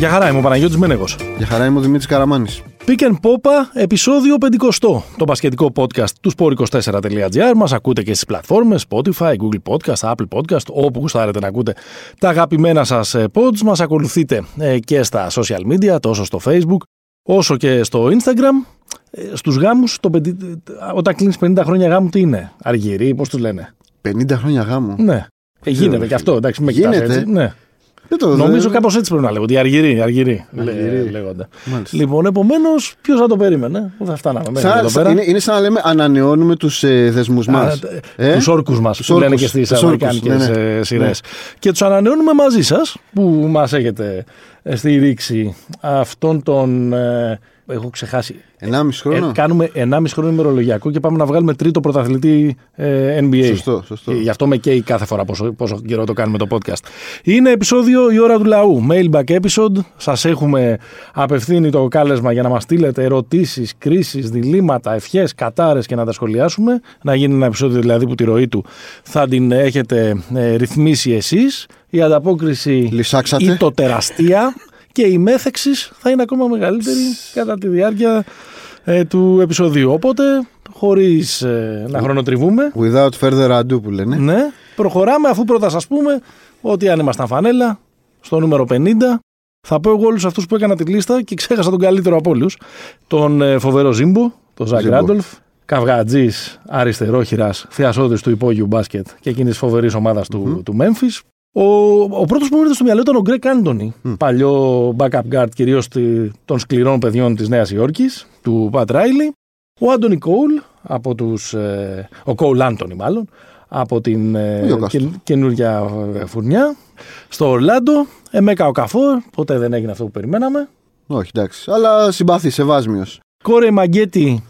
Για χαρά είμαι ο Παναγιώτης Μένεγος. Για χαρά είμαι ο Δημήτρης Καραμάνης. Pick and Popa, επεισόδιο 50. Το μπασκετικό podcast του sport24.gr. Μας ακούτε και στις πλατφόρμες Spotify, Google Podcast, Apple Podcast, όπου γουστάρετε να ακούτε τα αγαπημένα σας ε, pods. Μας ακολουθείτε ε, και στα social media, τόσο στο Facebook, όσο και στο Instagram. Ε, Στους γάμους, το, πεντι- όταν κλείνεις 50 χρόνια γάμου, τι είναι, αργυρί, πώς τους λένε; 50 χρόνια γάμου. Ναι. Ε, γίνεται ρε και αυτό, εντάξει, με κοιτάς Γίνεται. έτσι. Ναι. Δεν το Νομίζω δεν- κάπως έτσι πρέπει να λέγονται. Οι αργυροί, αργυροί, Αργυροί. λέ- λέγονται. Μάλιστα. Λοιπόν, επομένως, ποιος θα το περίμενε; Δεν θα φτάναμε μέχρι Σαν- εδώ πέρα. είναι, είναι σαν να λέμε ανανεώνουμε τους ε, δεσμούς μας. Ε; Τους όρκους μας Τους που λένε όρκους, και στις τους όρκους, αμερικάνικες ναι, ναι. σειρέ. Ναι. Και τους ανανεώνουμε μαζί σας που μας έχετε ε, στηρίξει αυτόν τον. ε, έχω ξεχάσει. 1,5 χρόνο; Ε, κάνουμε 1,5 χρόνο ημερολογιακό και πάμε να βγάλουμε τρίτο πρωταθλητή ε, NBA. Σωστό, σωστό. Και Γι' αυτό με καίει κάθε φορά πόσο, πόσο καιρό το κάνουμε το podcast. Είναι επεισόδιο η ώρα του λαού. Mailback episode. Σας έχουμε απευθύνει το κάλεσμα για να μας στείλετε ερωτήσεις, κρίσεις, διλήμματα, ευχές, κατάρες και να τα σχολιάσουμε. Να γίνει ένα επεισόδιο δηλαδή που τη ροή του θα την έχετε ε, ρυθμίσει εσείς. Η ανταπόκριση Λυσάξατε. ή το τεραστία και η μέθεξης θα είναι ακόμα μεγαλύτερη κατά τη διάρκεια ε, του επεισοδίου. Οπότε, χωρίς ε, να χρονοτριβούμε, Without further ado που λένε. ναι, προχωράμε αφού πρώτα σας πούμε ότι αν ήμασταν φανέλα, στο νούμερο 50, θα πω εγώ όλους αυτούς που έκανα τη λίστα και ξέχασα τον καλύτερο από όλους, τον ε, φοβερό Ζίμπο, τον Ζακ Ζίμπο. Ράντολφ, καυγατζής αριστερόχειρας, θεασόδης του υπόγειου μπάσκετ και εκείνης της φοβερής ομάδας του, του Memphis. Ο, ο πρώτος που μου ήρθε στο μυαλό ήταν ο Γκρέκ Άντωνη, παλιό backup guard κυρίως τη- των σκληρών παιδιών της Νέας Υόρκης, του Πατ Ράιλι. Ο Άντωνι Κόουλ, από τους, ε, ο Κόουλ Άντωνι μάλλον, από την ε, Νιούκαστλ. και- καινούργια ε, φουρνιά. Στο Ορλάντο, Εμέκα ο Καφόρ, ποτέ δεν έγινε αυτό που περιμέναμε. Όχι, εντάξει. Αλλά συμπαθή, σεβάσμιος. Κόρε Μαγκέτη,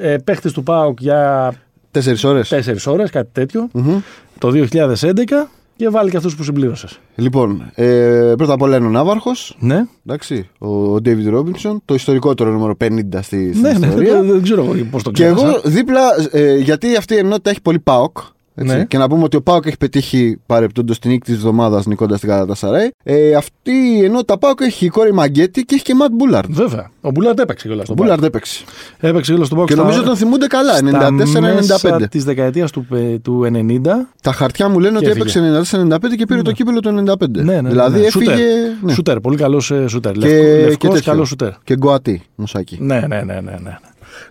ε, παίχτης του ΠΑΟΚ για Τέσσερις ώρες. 4 ώρες, κάτι τέτοιο, Μμμ. το 2011 και βάλει και αυτούς που συμπλήρωσες. Λοιπόν, ε, πρώτα απ' όλα είναι ο Ναύαρχος. Ναι, Εντάξει, ο David Robinson, το ιστορικότερο νούμερο 50 στη, στην ναι, ναι, ιστορία. δεν, δεν ξέρω εγώ πώς το Και ξέχασα. εγώ δίπλα, ε, γιατί αυτή η ενότητα έχει πολύ ΠΑΟΚ. Έτσι, Ναι. Και να πούμε ότι ο ΠΑΟΚ έχει πετύχει παρεπτόντως την νίκη της εβδομάδας νικώντας την Καλατασαράη. Ε, αυτή η ενότητα ΠΑΟΚ έχει Κόρη Μαγκέτη και έχει και Ματ Μπούλαρντ. Βέβαια. Ο Μπουλάρντ έπαιξε κιόλας Ο στον ΠΑΟΚ. Μπούλαρντ έπαιξε. Έπαιξε κιόλας στον ΠΑΟΚ. Και στα- νομίζω τον θυμούνται καλά, στα 94-95. μέσα της δεκαετίας του, πε- του 90. Τα χαρτιά μου λένε Και ότι έφυγε. έπαιξε 94-95 και πήρε το κύπελο το 95. Ναι, ναι, δηλαδή ναι. έφυγε. Σούτερ. ναι. Σούτερ, πολύ καλός ε, σούτερ. Και, Λευκό, και λευκός, τέτοιο. καλός σούτερ. Και γκοατή, μουσάκι. Ναι, ναι, ναι, ναι, ναι.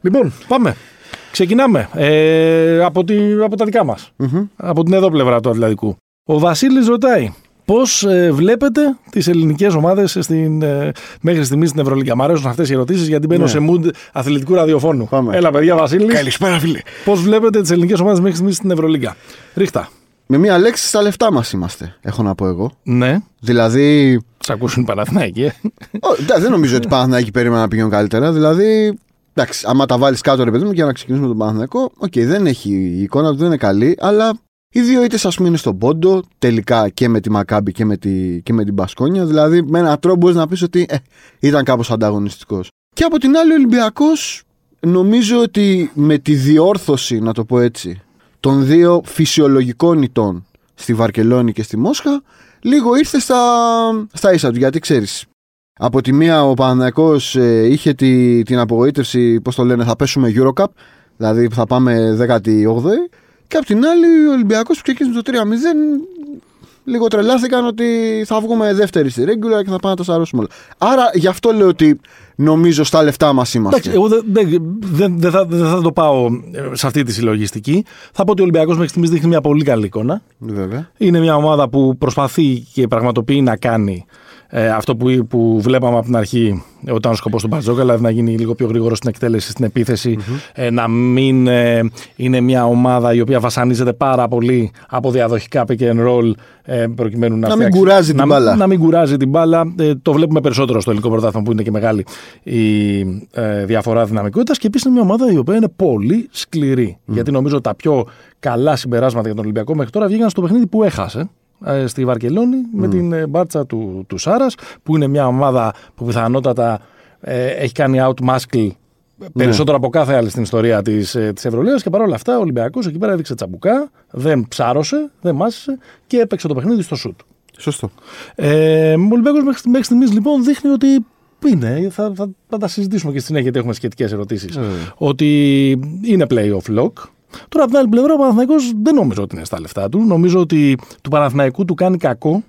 Λοιπόν, πάμε. Ξεκινάμε ε, από, τη, από τα δικά μας. Μμμ. Από την εδώ πλευρά του Ατλαντικού. Ο Βασίλης ρωτάει πώς ε, βλέπετε τις ελληνικές ομάδες στην, ε, μέχρι στιγμής στην Ευρωλίγκα; Μ' αρέσουν αυτές οι ερωτήσεις γιατί μπαίνω Ναι. σε mood αθλητικού ραδιοφώνου. Πάμε. Έλα παιδιά Βασίλη, Καλησπέρα, φίλε. πώς βλέπετε τις ελληνικές ομάδες μέχρι στιγμής στην Ευρωλίγκα; Ρίχτα. Με μία λέξη στα λεφτά μας είμαστε, έχω να πω εγώ. Ναι, Δηλαδή, σ' ακούσουν οι Παναθηναϊκοί. ε. Ω, εντάξει, δεν νομίζω ότι οι Παναθηναϊκοί περίμεναν να πηγαίνουν καλύτερα. Δηλαδή, εντάξει, άμα τα βάλεις κάτω, ρε παιδί μου, για να ξεκινήσουμε τον Παναθηναϊκό, οκ, δεν έχει η εικόνα του, δεν είναι καλή, αλλά οι δύο ήττες ας πούμε είναι στον πόντο, τελικά και με τη Μακάμπη και με, τη, και με την Μπασκόνια. Δηλαδή, με έναν τρόπο μπορείς να πεις ότι ε, ήταν κάπως ανταγωνιστικός. Και από την άλλη, ο Ολυμπιακός νομίζω ότι με τη διόρθωση, να το πω έτσι, των δύο φυσιολογικών ητών στη Βαρκελόνη και στη Μόσχα, λίγο ήρθε στα, στα ίσα του. Γιατί ξέρεις, από τη μία ο Παναθηναϊκός ε, είχε τη, την απογοήτευση, πώς το λένε, θα πέσουμε Eurocup, δηλαδή θα πάμε 18η. Και από την άλλη ο Ολυμπιακός που ξεκίνησε το 3-0, λίγο τρελάθηκαν ότι θα βγούμε δεύτερη στη regular και θα πάμε να τα σαρώσουμε όλα. Άρα γι' αυτό λέω ότι νομίζω στα λεφτά μας είμαστε. Εντάξει, εγώ δεν δεν- δεν- δεν θα, δεν θα το πάω ε, σε αυτή τη συλλογιστική. Θα πω ότι ο Ολυμπιακός μέχρι στιγμής δείχνει μια πολύ καλή εικόνα. Βέβαια. Είναι μια ομάδα που προσπαθεί και πραγματοποιεί να κάνει ε, αυτό που, που βλέπαμε από την αρχή όταν ο σκοπός του Μπαρτζόκα, δηλαδή να γίνει λίγο πιο γρήγορος στην εκτέλεση, στην επιθεση ε, να μην ε, είναι μια ομάδα η οποία βασανίζεται πάρα πολύ από διαδοχικά pick and roll ε, προκειμένου να, Να μην φτιάξει- κουράζει την να, μπάλα. Να μην κουράζει την μπάλα. Ε, το βλέπουμε περισσότερο στο ελληνικό πρωτάθλημα που είναι και μεγάλη η ε, διαφορά δυναμικότητας και επίσης είναι μια ομάδα η οποία είναι πολύ σκληρή. Γιατί νομίζω τα πιο καλά συμπεράσματα για τον Ολυμπιακό μέχρι τώρα βγήκαν στο παιχνίδι που έχασε ε, στη Βαρκελόνη με την ε, μπάτσα του, του Σάρας που είναι μια ομάδα που πιθανότατα ε, έχει κάνει out-muscle περισσότερο από κάθε άλλη στην ιστορία της της Ευρωλίγας και παρόλα αυτά ο Ολυμπιακός εκεί πέρα έδειξε τσαμπουκά, δεν ψάρωσε, δεν μάσησε και έπαιξε το παιχνίδι στο σουτ. Σωστό. Ε, ο Ολυμπιακός μέχρι, μέχρι στιγμής λοιπόν δείχνει ότι είναι. Θα, θα, θα τα συζητήσουμε και στη συνέχεια γιατί έχουμε σχετικές ερωτήσεις. Ε. Ότι είναι playoff lock. Τώρα από την άλλη πλευρά ο Παναθηναϊκός δεν νομίζω ότι είναι στα λεφτά του. Νομίζω ότι του Παναθηναϊκού του κάνει κακό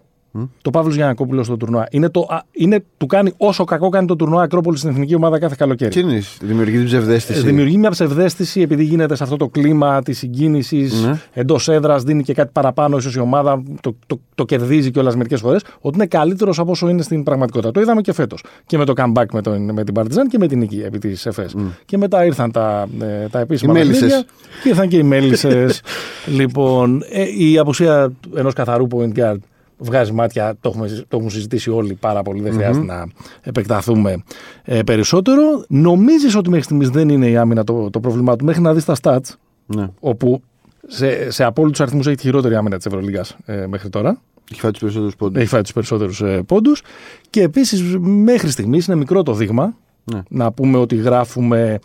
το Παύλος Γιανακόπουλος στο τουρνουά. Είναι το, α, είναι, του κάνει όσο κακό κάνει το τουρνουά Ακρόπολης στην εθνική ομάδα κάθε καλοκαίρι. Τι είναι, δημιουργεί την ψευδέστηση. Ε, Δημιουργεί μια ψευδέστηση επειδή γίνεται σε αυτό το κλίμα της συγκίνησης Ναι. εντός έδρας, δίνει και κάτι παραπάνω, ίσως η ομάδα το, το, το κερδίζει κιόλας μερικές φορές, ότι είναι καλύτερος από όσο είναι στην πραγματικότητα. Το είδαμε και φέτος. Και με το comeback με, τον, με την Παρτιζάν και με την νίκη επί της ΕΦΕΣ. Και μετά ήρθαν τα, ε, τα επίσημα Οι μέλισσες. παιχνίδια Και ήρθαν και οι μέλισσες. λοιπόν, ε, η απουσία ενός καθαρού point guard βγάζει μάτια, το έχουμε, το έχουμε συζητήσει όλοι πάρα πολύ, δεν χρειάζεται να επεκταθούμε ε, περισσότερο. Νομίζεις ότι μέχρι στιγμής δεν είναι η άμυνα το, το πρόβλημά του, μέχρι να δεις τα stats, Ναι. όπου σε, σε απόλυτους αριθμούς έχει τη χειρότερη άμυνα της Ευρωλίγα ε, μέχρι τώρα. Έχει φάει τους περισσότερους πόντους. Έχει φάει τους περισσότερους ε, πόντους. Και επίσης μέχρι στιγμής είναι μικρό το δείγμα. Ναι. Να πούμε ότι γράφουμε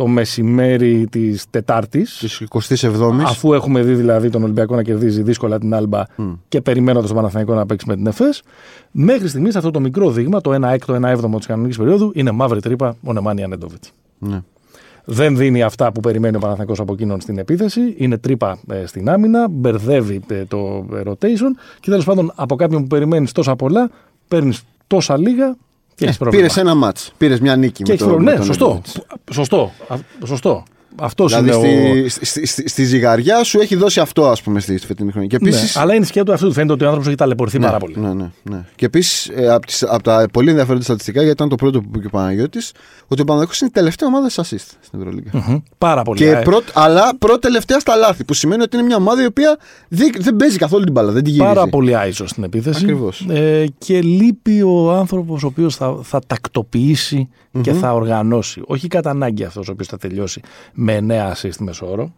το μεσημέρι της Τετάρτης. Της 27η. Αφού έχουμε δει δηλαδή τον Ολυμπιακό να κερδίζει δύσκολα την Άλμπα και περιμένοντας τον Παναθηναϊκό να παίξει με την ΕΦΕΣ, μέχρι στιγμής αυτό το μικρό δείγμα, το 1 έκτο, 1 έβδομο της κανονικής περίοδου, είναι μαύρη τρύπα ο Νεμάνια Νέντοβιτς. Ναι. Δεν δίνει αυτά που περιμένει ο Παναθηναϊκός από εκείνον στην επίθεση. Είναι τρύπα ε, στην άμυνα, μπερδεύει ε, το ε, rotation και τέλος πάντων από κάποιον που περιμένεις τόσα πολλά, παίρνεις τόσα λίγα και έχει πρόβλημα. Πήρες ένα μάτς. Πήρες μια νίκη. και με έχεις το- πρόβλημα. με Ναι, τον σωστό. Νέντοβιτς. Σωστό. Α, σωστό. Αυτός Δηλαδή είναι ο. στη, στη, στη, στη ζυγαριά σου έχει δώσει αυτό, ας πούμε, στη, στη φετινή χρονιά. Και Ναι, επίσης, αλλά είναι σκέτο αυτού του φαίνεται ότι ο άνθρωπος έχει ταλαιπωρηθεί Ναι, πάρα πολύ. Ναι, ναι, ναι. Και επίσης, ε, από, τις- από τα πολύ ενδιαφέροντα στατιστικά, γιατί ήταν το πρώτο που είπε και ο Παναγιώτης, ότι ο Παναγιώτης είναι η τελευταία ομάδα σε assist στην Ευρωλίγα. Μμμ. Πάρα πολύ. Και Ε, πρώτ, αλλά πρώτη τελευταία στα λάθη, που σημαίνει ότι είναι μια ομάδα η οποία δεν, δεν παίζει καθόλου την μπάλα, δεν τη γυρίζει. Πάρα πολύ iso στην επίθεση. Ακριβώς. Ε, και λείπει ο άνθρωπος ο οποίος θα, θα τακτοποιησει και θα οργανώσει. Όχι κατά ανάγκη αυτός ο οποίος θα τελειώσει με 9 assist μέσο όρο.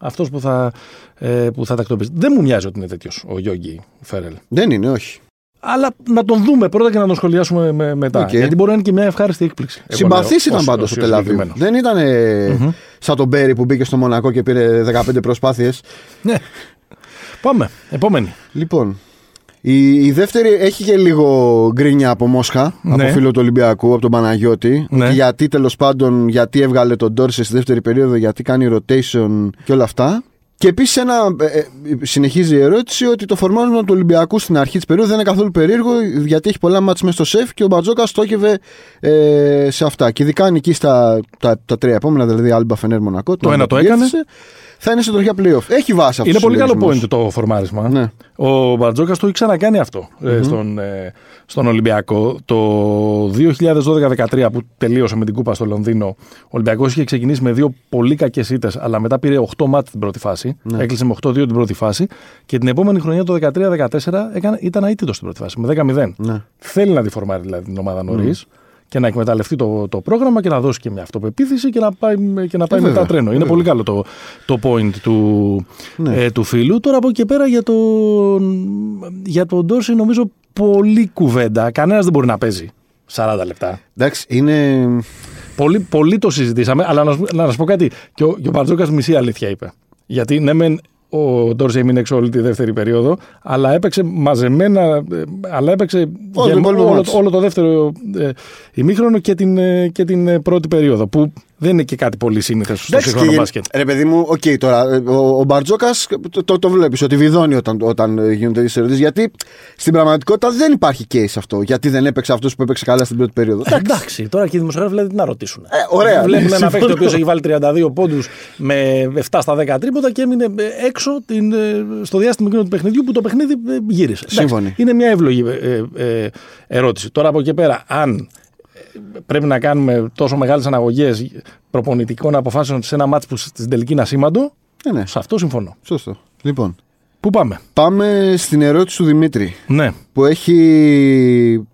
Αυτός που θα, ε, που θα τακτοποιήσει. Δεν μου μοιάζει ότι είναι τέτοιος ο Γιόγκι Φέρελ. Δεν είναι, όχι. Αλλά να τον δούμε πρώτα και να τον σχολιάσουμε με- μετά. Οκ. Γιατί μπορεί να είναι και μια ευχάριστη έκπληξη. Εγώ Συμπαθής λέω, ήταν ως- πάντω ως στο Τελαβίου. συγκεκριμένος. Δεν ήταν ε, σαν τον Μπέρι που μπήκε στο Μονακό και πήρε 15 προσπάθειες. Ναι. Πάμε. Επόμενη. Λοιπόν, η, η δεύτερη έχει και λίγο γκρίνια από Μόσχα, Ναι. από φίλο του Ολυμπιακού, από τον Παναγιώτη. Ναι. Ότι γιατί τέλος πάντων, γιατί έβγαλε τον Ντόρσε στη δεύτερη περίοδο, γιατί κάνει rotation και όλα αυτά. Και επίσης συνεχίζει η ερώτηση ότι το φορμάρισμα του Ολυμπιακού στην αρχή της περίοδου δεν είναι καθόλου περίεργο, γιατί έχει πολλά μάτς μέσα στο σεφ και ο Μπατζόκα στόχευε ε, σε αυτά. Και ειδικά αν εκεί στα τα, τα τρία επόμενα, δηλαδή Άλμπα Φενέρ Μονακό, Το ένα το που έκανε. κέρδισε, Θα είναι σε τροχιά playoff. Έχει βάση αυτός. Είναι πολύ καλό point το φορμάρισμα. Ναι. Ο Μπαρτζόκας το έχει ξανακάνει αυτό ε, στον, ε, στον Ολυμπιακό. Το 2012-2013 που τελείωσε με την κούπα στο Λονδίνο, ο Ολυμπιακός είχε ξεκινήσει με δύο πολύ κακές ήττες, αλλά μετά πήρε 8 μάτια την πρώτη φάση. Ναι. Έκλεισε με 8-2 την πρώτη φάση. Και την επόμενη χρονιά, το 13-14, έκανε, ήταν αίτητος στην πρώτη φάση, με 10-0. Ναι. Θέλει να τη φορμάρει δηλαδή την ομάδα νωρίς και να εκμεταλλευτεί το, το πρόγραμμα και να δώσει και μια αυτοπεποίθηση και να πάει, και να πάει Ε, μετά βέβαια, τρένο. Είναι βέβαια. πολύ καλό το, το point του, Ναι. ε, του φίλου. Τώρα από εκεί και πέρα για τον, για τον Ντόρση νομίζω πολύ κουβέντα. Κανένας δεν μπορεί να παίζει 40 λεπτά. Εντάξει, είναι. Πολύ, πολύ το συζητήσαμε, αλλά να, σου- να σου πω κάτι. Και ο, και ο Μπαρτζόκας μισή αλήθεια είπε. Γιατί ναι, μεν ο Ντόρση έμεινε έξω όλη τη δεύτερη περίοδο, αλλά έπαιξε μαζεμένα. ε, Αλλά έπαιξε Όλο το γεμ- υπόλοιπο όλο, ματς. όλο το δεύτερο ε, ημίχρονο και την, ε, και την ε, πρώτη περίοδο. Που δεν είναι και κάτι πολύ σύνηθες στο Εντάξει, σύγχρονο και- μπάσκετ. Ρε παιδί μου, οκ τώρα. ε, Ο, ο Μπαρτζόκας το, το, το βλέπεις ότι βιδώνει όταν, όταν ε, γίνονται τέτοιες ερωτήσεις. Γιατί στην πραγματικότητα δεν υπάρχει case αυτό. Γιατί δεν έπαιξε αυτός που έπαιξε καλά στην πρώτη περίοδο. Ε, Εντάξει, τώρα και οι δημοσιογράφοι δηλαδή τι να ρωτήσουν. Ε, ωραία, Βλέπουν ναι, ένα παίκτη ο συμφωνώ. οποίος έχει βάλει 32 πόντους με 7 στα 10 τρίποτα και έμεινε ε, έξω την, ε, στο διάστημα εκείνο του παιχνιδιού που το παιχνίδι ε, γύρισε. Εντάξει, Σύμφωνοι. Είναι μια εύλογη ε, ε, ε, ερώτηση. Τώρα από εκεί πέρα, αν ε, πρέπει να κάνουμε τόσο μεγάλες αναγωγές προπονητικών αποφάσεων σε ένα μάτσο που στην τελική είναι ασήμαντο, Ναι, ναι, σε αυτό συμφωνώ. σωστό. Λοιπόν, Πού πάμε; πάμε στην ερώτηση του Δημήτρη Ναι, που έχει,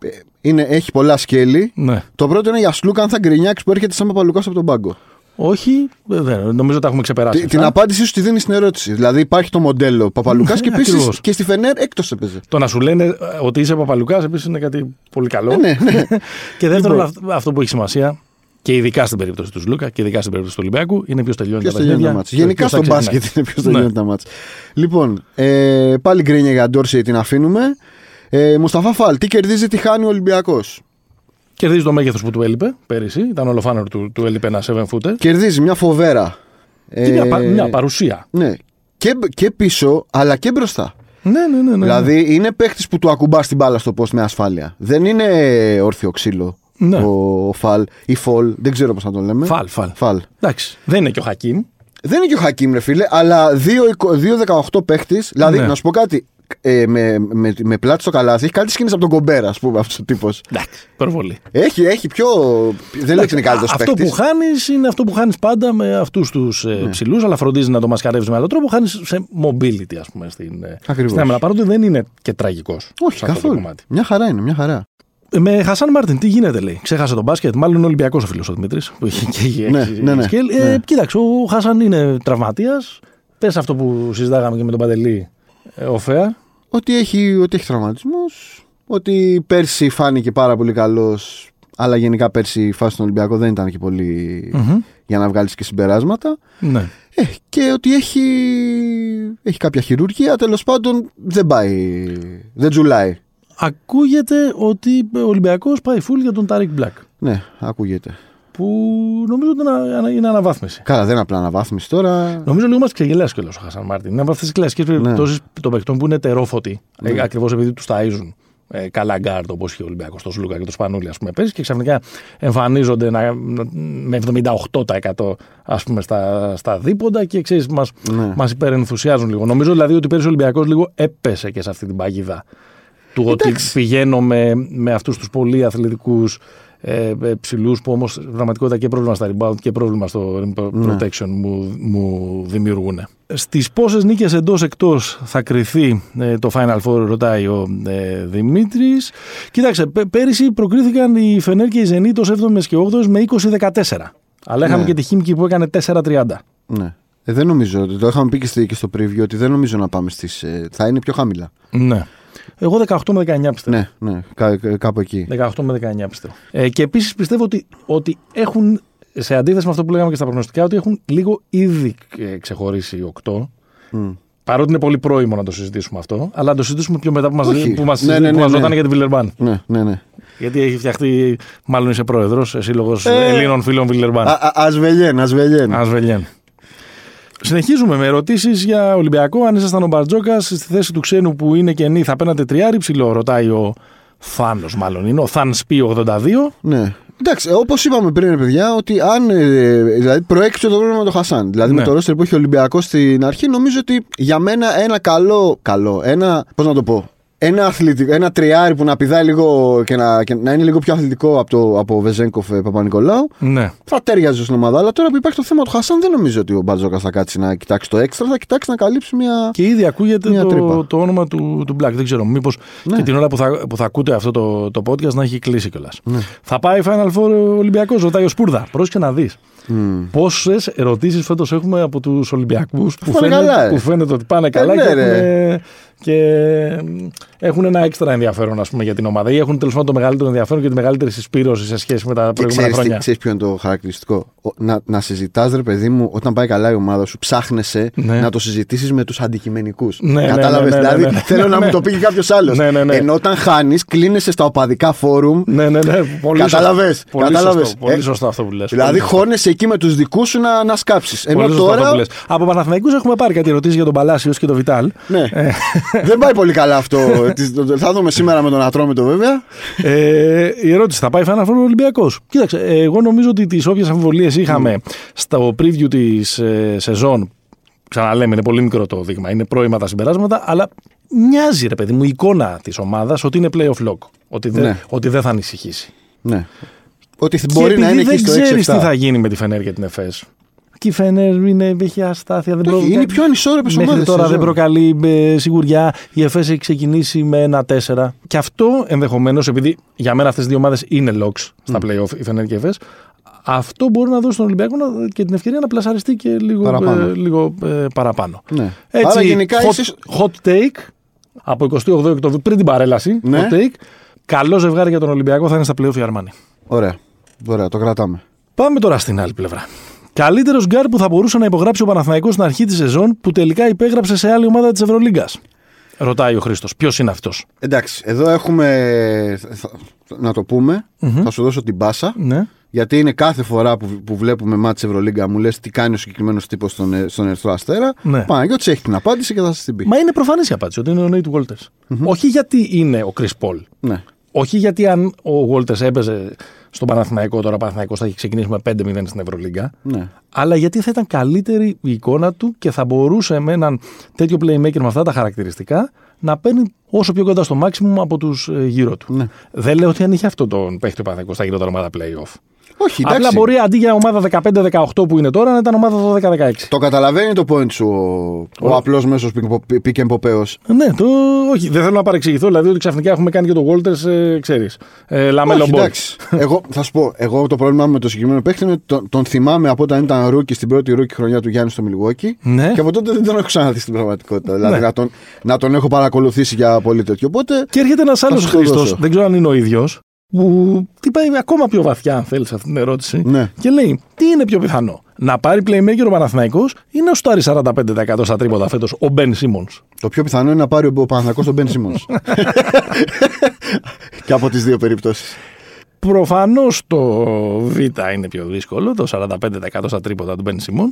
ε, είναι, έχει πολλά σκέλη. ναι. Το πρώτο είναι για Σλούκα αν θα γκρινιάξει που έρχεται σαν Παπαλουκάς από τον πάγκο. Όχι, ε, δεν, νομίζω τα έχουμε ξεπεράσει. Τι- Την αυτά. απάντησή σου τη δίνεις στην ερώτηση. Δηλαδή υπάρχει το μοντέλο Παπαλουκάς και επίσης Ακριβώς. και στη Φενέρ έκτος έπαιζε. Το να σου λένε ε, ότι είσαι Παπαλουκάς επίσης είναι κάτι πολύ καλό. Ε, ναι, ναι. Και δεύτερον, Λοιπόν. αυτό, αυτό που έχει σημασία και ειδικά στην περίπτωση του Λούκα και ειδικά στην περίπτωση του Ολυμπιακού είναι ποιος τελειώνει Ποιος τα τελειώνει τα παιχνίδια. μάτς. και Γενικά ποιος θα στο ξεκινάει. μπάσκετ είναι ποιος Ναι. τελειώνει τα μάτς. Λοιπόν, ε, πάλι γκρίνια για Ντόρσεϊ την αφήνουμε. Ε, Μουσταφά Φαλ, τι κερδίζει, τι χάνει ο Ολυμπιακός; Κερδίζει το μέγεθος που του έλειπε πέρυσι. Ήταν ολοφάνερο του, του έλειπε ένα 7 footer. Κερδίζει μια φοβέρα. Και μια, πα- μια παρουσία. Ναι. Και, και πίσω, αλλά και μπροστά. Ναι, ναι, ναι. ναι. Δηλαδή είναι παίχτης που του ακουμπά την μπάλα στο post με ασφάλεια. Δεν είναι όρθιο ξύλο Ναι. ο, ο Φαλ ή Φολ, δεν ξέρω πώς να το λέμε. Φαλ, φαλ. Φαλ. Εντάξει. Δεν είναι και ο Χακίμ. Δεν είναι και ο Χακίμ, ρε φίλε, αλλά 2-18 παίχτης. Δηλαδή, Ναι. να σου πω κάτι. Ε, με, με, με πλάτη στο καλάθι, έχει κάτι σκηνή από τον Κομπέρα, ας πούμε, αυτός ο τύπος. Εντάξει. Προβολή. Έχει, έχει πιο. Δεν λέει ότι είναι καλύτερος Αυτό παίχτη. που χάνεις είναι αυτό που χάνεις πάντα με αυτούς τους ε, Ναι. ψηλούς, αλλά φροντίζεις να το μασκαρεύεις με άλλο τρόπο. Χάνεις σε mobility, ας πούμε, στην, ε, Ακριβώς. στην άμυνα. Παρότι δεν είναι και τραγικός. Όχι, καθόλου. Μια χαρά είναι, μια χαρά. Ε, Με Χασάν Μάρτιν, τι γίνεται, λέει. Ξέχασε τον μπάσκετ. Μάλλον είναι Ολυμπιακός ο φίλος ο Δημήτρης. Που έχει και έχει Ναι, έχει ναι, ναι, σκέλ. Ε, ναι. κοίταξε, ο Χασάν είναι τραυματίας. Πες αυτό που συζητάγαμε και με τον Παντελή ε, ο Φέα. Ότι έχει, ότι έχει τραυματισμούς. Ότι πέρσι φάνηκε πάρα πολύ καλός. Αλλά γενικά πέρσι η φάση στον Ολυμπιακό δεν ήταν και πολυ για να βγάλεις και συμπεράσματα. Ναι. Ε, και ότι έχει, έχει κάποια χειρουργία. Τέλος πάντων δεν πάει. Δεν τσουλάει. Ακούγεται ότι ο Ολυμπιακός πάει full για τον Τάρικ Μπλακ. Ναι, ακούγεται. Που νομίζω ότι είναι ανα- είναι αναβάθμιση. Καλά, δεν είναι απλά αναβάθμιση τώρα. Νομίζω λίγο μας ξεγελάσει κιόλας ο Χασάν Μάρτιν. Είναι από αυτές τις κλασικές Ναι. περιπτώσεις των παιχτών που είναι ετερόφωτοι. Ε, Ακριβώς επειδή τους ταΐζουν ε, καλά γκάρτ όπως είχε ο Ολυμπιακός, το Σλούκα και το Σπανούλη, ας πούμε, πέρυσι και ξαφνικά εμφανίζονται να, με 78% ας πούμε, στα, στα δίποντα και ξέρεις, μας Ναι. μας υπερενθουσιάζουν λίγο. Νομίζω δηλαδή ότι πέρυσι ο Ολυμπιακός λίγο έπεσε και σε αυτή την παγίδα του ότι Εντάξει. πηγαίνω με, με αυτούς τους πολύ αθλητικούς ε, ε, ψηλούς που όμως στην πραγματικότητα και πρόβλημα στα rebound και πρόβλημα στο rim Ναι. protection μου, μου δημιουργούν. Στις πόσες νίκες εντός εκτός θα κρυθεί ε, το Final Four, ρωτάει ο ε, Δημήτρης. Κοίταξε, πέ- πέρυσι προκρίθηκαν οι Φενέρ και οι Ζενίτ ως 7 και 8 με 20-14. Αλλά είχαμε Ναι. και τη Χίμκι που έκανε 4-30. Ναι. Ε, δεν νομίζω, ότι- το είχαμε πει και στη- και στο preview, ότι δεν νομίζω να πάμε στις... ε, θα είναι πιο χαμηλά. Ναι. Εγώ 18 με 19 πιστεύω. Ναι, ναι, κά, κά- κάπου εκεί. 18 με 19 πιστεύω. Ε, και επίσης πιστεύω ότι, ότι έχουν, σε αντίθεση με αυτό που λέγαμε και στα προγνωστικά, ότι έχουν λίγο ήδη ε, ξεχωρίσει οι 8. Μμ. Παρότι είναι πολύ πρόημο να το συζητήσουμε αυτό, αλλά να το συζητήσουμε πιο μετά που μα Όχι. που μας, Ναι, ναι, που ναι, μας ναι. ρωτάνε για την Βιλερμπάν. Ναι, ναι, ναι. Γιατί έχει φτιαχτεί, μάλλον είσαι πρόεδρος, σύλλογος Ε. Ελλήνων φίλων Βιλερμπάν. Α- α- Ας βελιέν, ας βελιέν. Ασβελιέν. Συνεχίζουμε με ερωτήσεις για Ολυμπιακό. Αν ήσασταν ο Μπαρτζόκας στη θέση του ξένου που είναι κενή, θα πένατε τριάρι ψηλό, ρωτάει ο Θάνος, μάλλον είναι. Ο Θαν Σπι 82. Ναι. Εντάξει, όπως είπαμε πριν, ρε παιδιά, ότι αν. ε, δηλαδή, προέκυψε το πρόβλημα με τον Χασάν. Δηλαδή, Ναι. με το ρόστερ που έχει ο Ολυμπιακός στην αρχή, νομίζω ότι για μένα ένα καλό. Καλό. Ένα. Πώς να το πω. Ένα, αθλητικό, ένα τριάρι που να πηδάει λίγο και να, και να είναι λίγο πιο αθλητικό από, το, από Βεζέγκοφ ε, Παπα-Νικολάου Ναι. θα τέριαζε στην ομάδα. Αλλά τώρα που υπάρχει το θέμα του Χασάν, δεν νομίζω ότι ο Μπαρτζόκα θα κάτσει να κοιτάξει το έξτρα, θα κοιτάξει να καλύψει μια. Και ήδη ακούγεται Μια το, τρύπα. το όνομα του, του Black. Δεν ξέρω, μήπως Ναι. και την ώρα που θα, που θα ακούτε αυτό το, το podcast να έχει κλείσει κιόλας. Ναι. Θα πάει Final Four ο Ολυμπιακός, ρωτάει ο Σπούρδα. Πρόσεχε να δεις. Μμ. Πόσες ερωτήσεις φέτος έχουμε από τους Ολυμπιακούς που, Πάνε φαίνεται- καλά, ε. που φαίνεται ότι πάνε καλά ναι, και, ρε. έχουν, και έχουν ένα έξτρα ενδιαφέρον ας πούμε, για την ομάδα ή έχουν τέλος πάντων το μεγαλύτερο ενδιαφέρον και τη μεγαλύτερη συσπήρωση σε σχέση με τα Και προηγούμενα ξέρεις, τι- χρόνια. ξέρεις ποιο είναι το χαρακτηριστικό; Ο- να, να συζητάς, ρε παιδί μου, όταν πάει καλά η ομάδα σου, ψάχνεσαι Ναι. να το συζητήσεις με τους αντικειμενικούς. Ναι, ναι, Κατάλαβες; ναι, ναι, δηλαδή, ναι, ναι. θέλω να Ναι. μου το πει και κάποιος άλλος. Ναι, ναι, ναι. Ενώ όταν χάνεις, κλείνεσαι στα οπαδικά φόρουμ. Ναι, ναι, ναι. Πολύ Κατάλαβες, σωστό. Πολύ, κατάλαβες; σωστό, πολύ Ε, σωστό αυτό που λες. Δηλαδή, Πολύ σωστό. χώνεσαι εκεί με τους δικούς σου να, να σκάψεις. Ενώ Πολύ σωστό αυτό τώρα. που λες. Από Παναθηναϊκούς έχουμε πάρει κάτι ερωτήσεις για τον Παλάσιος και τον Βιτάλ. Ναι. Ε. Δεν πάει πολύ καλά αυτό. Τις- το- θα δούμε σήμερα με τον Ατρόμητο βέβαια. Ε, η ερώτηση, θα πάει Final Four ο Ολυμπιακός. Κοίταξε, ε, εγώ νομίζω ότι τις όποιες αμφιβολίες είχαμε στο preview της ε, σεζόν. Ξαναλέμε, είναι πολύ μικρό το δείγμα, είναι πρώιμα τα συμπεράσματα, αλλά μοιάζει ρε παιδί μου η εικόνα της ομάδας ότι είναι playoff lock. Ότι, δεν- Ναι. ότι δεν θα ανησυχήσει. Ναι. Ότι Και μπορεί να επειδή είναι εκεί δεν στο ξέρεις 6-7. τι θα γίνει με τη Φενέρ και την ΕΦΕΣ. Και η Φενέρ είναι, έχει αστάθεια, δεν Όχι, προκαλεί. είναι οι πιο ανισόρροπες Μέχρι ομάδες τώρα σεζόν. δεν προκαλεί ε, σιγουριά. Η ΕΦΕΣ έχει ξεκινήσει με ένα 4. Και αυτό ενδεχομένως, επειδή για μένα αυτές οι δύο ομάδες είναι locks στα playoff, η Φενέρ και η ΕΦΕΣ, αυτό μπορεί να δώσει στον Ολυμπιακό να- και την ευκαιρία να πλασαριστεί και λίγο Παραπάνω. ε, λίγο, ε, παραπάνω. Ναι. Έτσι, Άρα γενικά hot, είσαι- hot take από 28 Οκτωβρίου, πριν την παρέλαση. Ναι. Hot take. Καλό ζευγάρι για τον Ολυμπιακό θα είναι στα playoff η Αρμάνη. Ωραία. Ωραία, το κρατάμε. Πάμε τώρα στην άλλη πλευρά. Καλύτερος γκάρ που θα μπορούσε να υπογράψει ο Παναθηναϊκός στην αρχή της σεζόν που τελικά υπέγραψε σε άλλη ομάδα της Ευρωλίγκας. Ρωτάει ο Χρήστος. Ποιος είναι αυτός; Εντάξει, εδώ έχουμε. θα- να το πουμε Θα σου δώσω την πάσα. Ναι. Γιατί είναι κάθε φορά που, που βλέπουμε ματς Ευρωλίγκας μου λες τι κάνει ο συγκεκριμένος τύπος στον, ε, στον Ερυθρό Αστέρα. Ναι. Παναγιώτης έχει την απάντηση και θα σας την πει. Μα είναι προφανής η απάντηση ότι είναι ο Νέιτ Γουόλτερς. Όχι γιατί είναι ο Κρι Πολ. Ναι. Όχι γιατί αν ο Walters έπαιζε στον Παναθηναϊκό, τώρα ο Παναθηναϊκός θα έχει ξεκινήσει με 5-0 στην Ευρωλίγκα. ναι. Αλλά γιατί θα ήταν καλύτερη η εικόνα του και θα μπορούσε με έναν τέτοιο playmaker με αυτά τα χαρακτηριστικά να παίρνει όσο πιο κοντά στο maximum από τους γύρω του. Ναι. Δεν λέω ότι αν είχε αυτό τον παίχτη ο Παναθηναϊκός θα γινόταν ομάδα playoff. Όχι, Απλά εντάξει. μπορεί αντί για ομάδα 15-18 που είναι τώρα να ήταν ομάδα 12-16. Το καταλαβαίνει το point σου ο, ο απλός μέσος pick and pop αίος. Ναι, το... όχι, δεν θέλω να παρεξηγηθώ. Δηλαδή ότι ξαφνικά έχουμε κάνει και τον Γουόλτερς, ε, ξέρεις. Ε, Λαμέλο Όχι, Μπολ. εντάξει. εγώ θα σου πω, εγώ το πρόβλημά μου με το συγκεκριμένο παίχτη είναι ότι τον, τον θυμάμαι από όταν ήταν rookie στην πρώτη rookie χρονιά του Γιάννη στο Milwaukee. Ναι. Και από τότε δεν τον έχω ξαναδεί στην πραγματικότητα. Δηλαδή Ναι. να, τον, να τον έχω παρακολουθήσει για πολύ τέτοιο. Οπότε Και έρχεται ένας άλλος σου το Χρήστο, δώσω. δεν ξέρω αν είναι ο ίδιος, που τι πάει ακόμα πιο βαθιά, αν θέλεις αυτή την ερώτηση. Ναι. Και λέει, τι είναι πιο πιθανό, να πάρει playmaker ο Παναθηναϊκός ή να σουτάρει 45% στα τρίποτα φέτος ο Μπεν Σίμον. το πιο πιθανό είναι να πάρει ο Παναθηναϊκός τον Ben Simmons. και από τις δύο περιπτώσεις. Προφανώς το Β είναι πιο δύσκολο, το 45% στα τρίποτα του Μπεν Σίμον.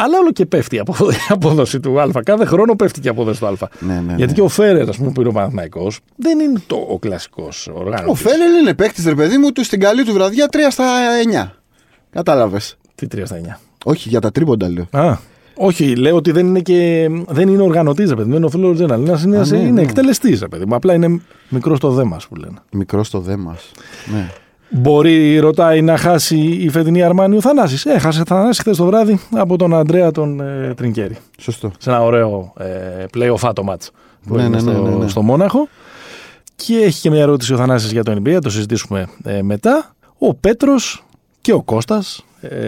Αλλά όλο και πέφτει η απόδο- η απόδοση του Α. Κάθε χρόνο πέφτει και η απόδοση του Α. Ναι, ναι, Γιατί ναι. και ο Φέρερ, ας πούμε, που είναι ο Παναθηναϊκός, δεν είναι το, ο κλασικός οργάνωση. Ο Φέλελ είναι παίκτης, ρε παιδί μου, του στην καλή του βραδιά 3 στα 9. Κατάλαβες. Τι 3 στα 9. Όχι, για τα τρίποντα λέω. Α, όχι, λέω ότι δεν είναι και. Δεν είναι οργανωτής, ρε παιδί μου. Είναι ο Floor General. Ένας είναι, Α, ναι, είναι ναι. εκτελεστής, ρε παιδί μου. Απλά είναι μικρός στο δέμα, που λένε. Μικρός στο δέμα. Ναι. Μπορεί, ρωτάει, να χάσει η φετινή Αρμάνι ο Θανάσης. Έχασε Θανάση χθες το βράδυ από τον Αντρέα τον ε, Τρινκέρι. Σωστό. Σε ένα ωραίο ε, play-off άτο match που Ναι, έγινε ναι, ναι, στο, ναι, ναι. στο Μόναχο. Και έχει και μια ερώτηση ο Θανάσης για το NBA, θα το συζητήσουμε ε, μετά. Ο Πέτρος και ο Κώστας ε,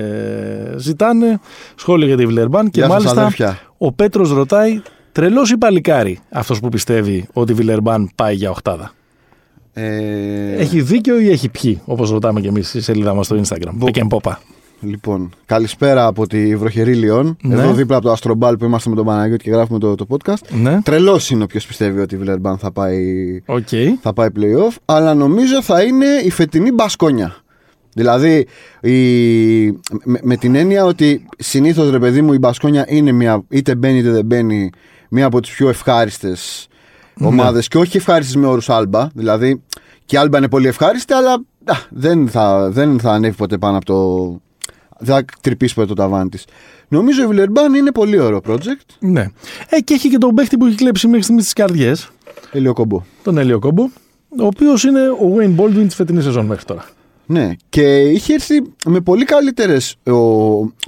ζητάνε σχόλιο για τη Βιλερμπάν και Γεια σας, μάλιστα αδέρφια. ο Πέτρος ρωτάει τρελός ή παλικάρι αυτός που πιστεύει ότι η Βιλερμπάν πάει για οχτάδα. Ε, Έχει δίκιο ή έχει πιει, όπως ρωτάμε και εμείς στη σελίδα μας στο Instagram. Μπο- Pick and Popa. Λοιπόν, καλησπέρα από τη βροχερή Λιόν. Ναι. Εδώ δίπλα από το Αστρομπάλ που είμαστε με τον Παναγιώτη και γράφουμε το, το podcast. Ναι, Τρελός είναι όποιος πιστεύει ότι η Βιλερμπάν θα πάει, οκ. θα πάει playoff, αλλά νομίζω θα είναι η φετινή μπασκόνια. Δηλαδή, η, με, με την έννοια ότι συνήθως ρε παιδί μου η μπασκόνια είναι μια, είτε μπαίνει είτε δεν μπαίνει, μία από τις πιο ευχάριστες Ναι. ομάδες και όχι ευχάριστες με όρους Άλμπα. Δηλαδή, και η Άλμπα είναι πολύ ευχάριστη, αλλά α, δεν, θα, δεν θα ανέβει ποτέ πάνω από το. Δεν θα τρυπήσει ποτέ το ταβάνι της. Νομίζω η Βιλερμπάν είναι πολύ ωραίο project. Ναι. Ε, και έχει και τον παίχτη που έχει κλέψει μέχρι στιγμής τις καρδιές, Ελιοκομπό. τον Έλιο Κόμπο, ο οποίος είναι ο Wayne Baldwin της φετινής σεζόν μέχρι τώρα. Ναι, και είχε έρθει με πολύ καλύτερες.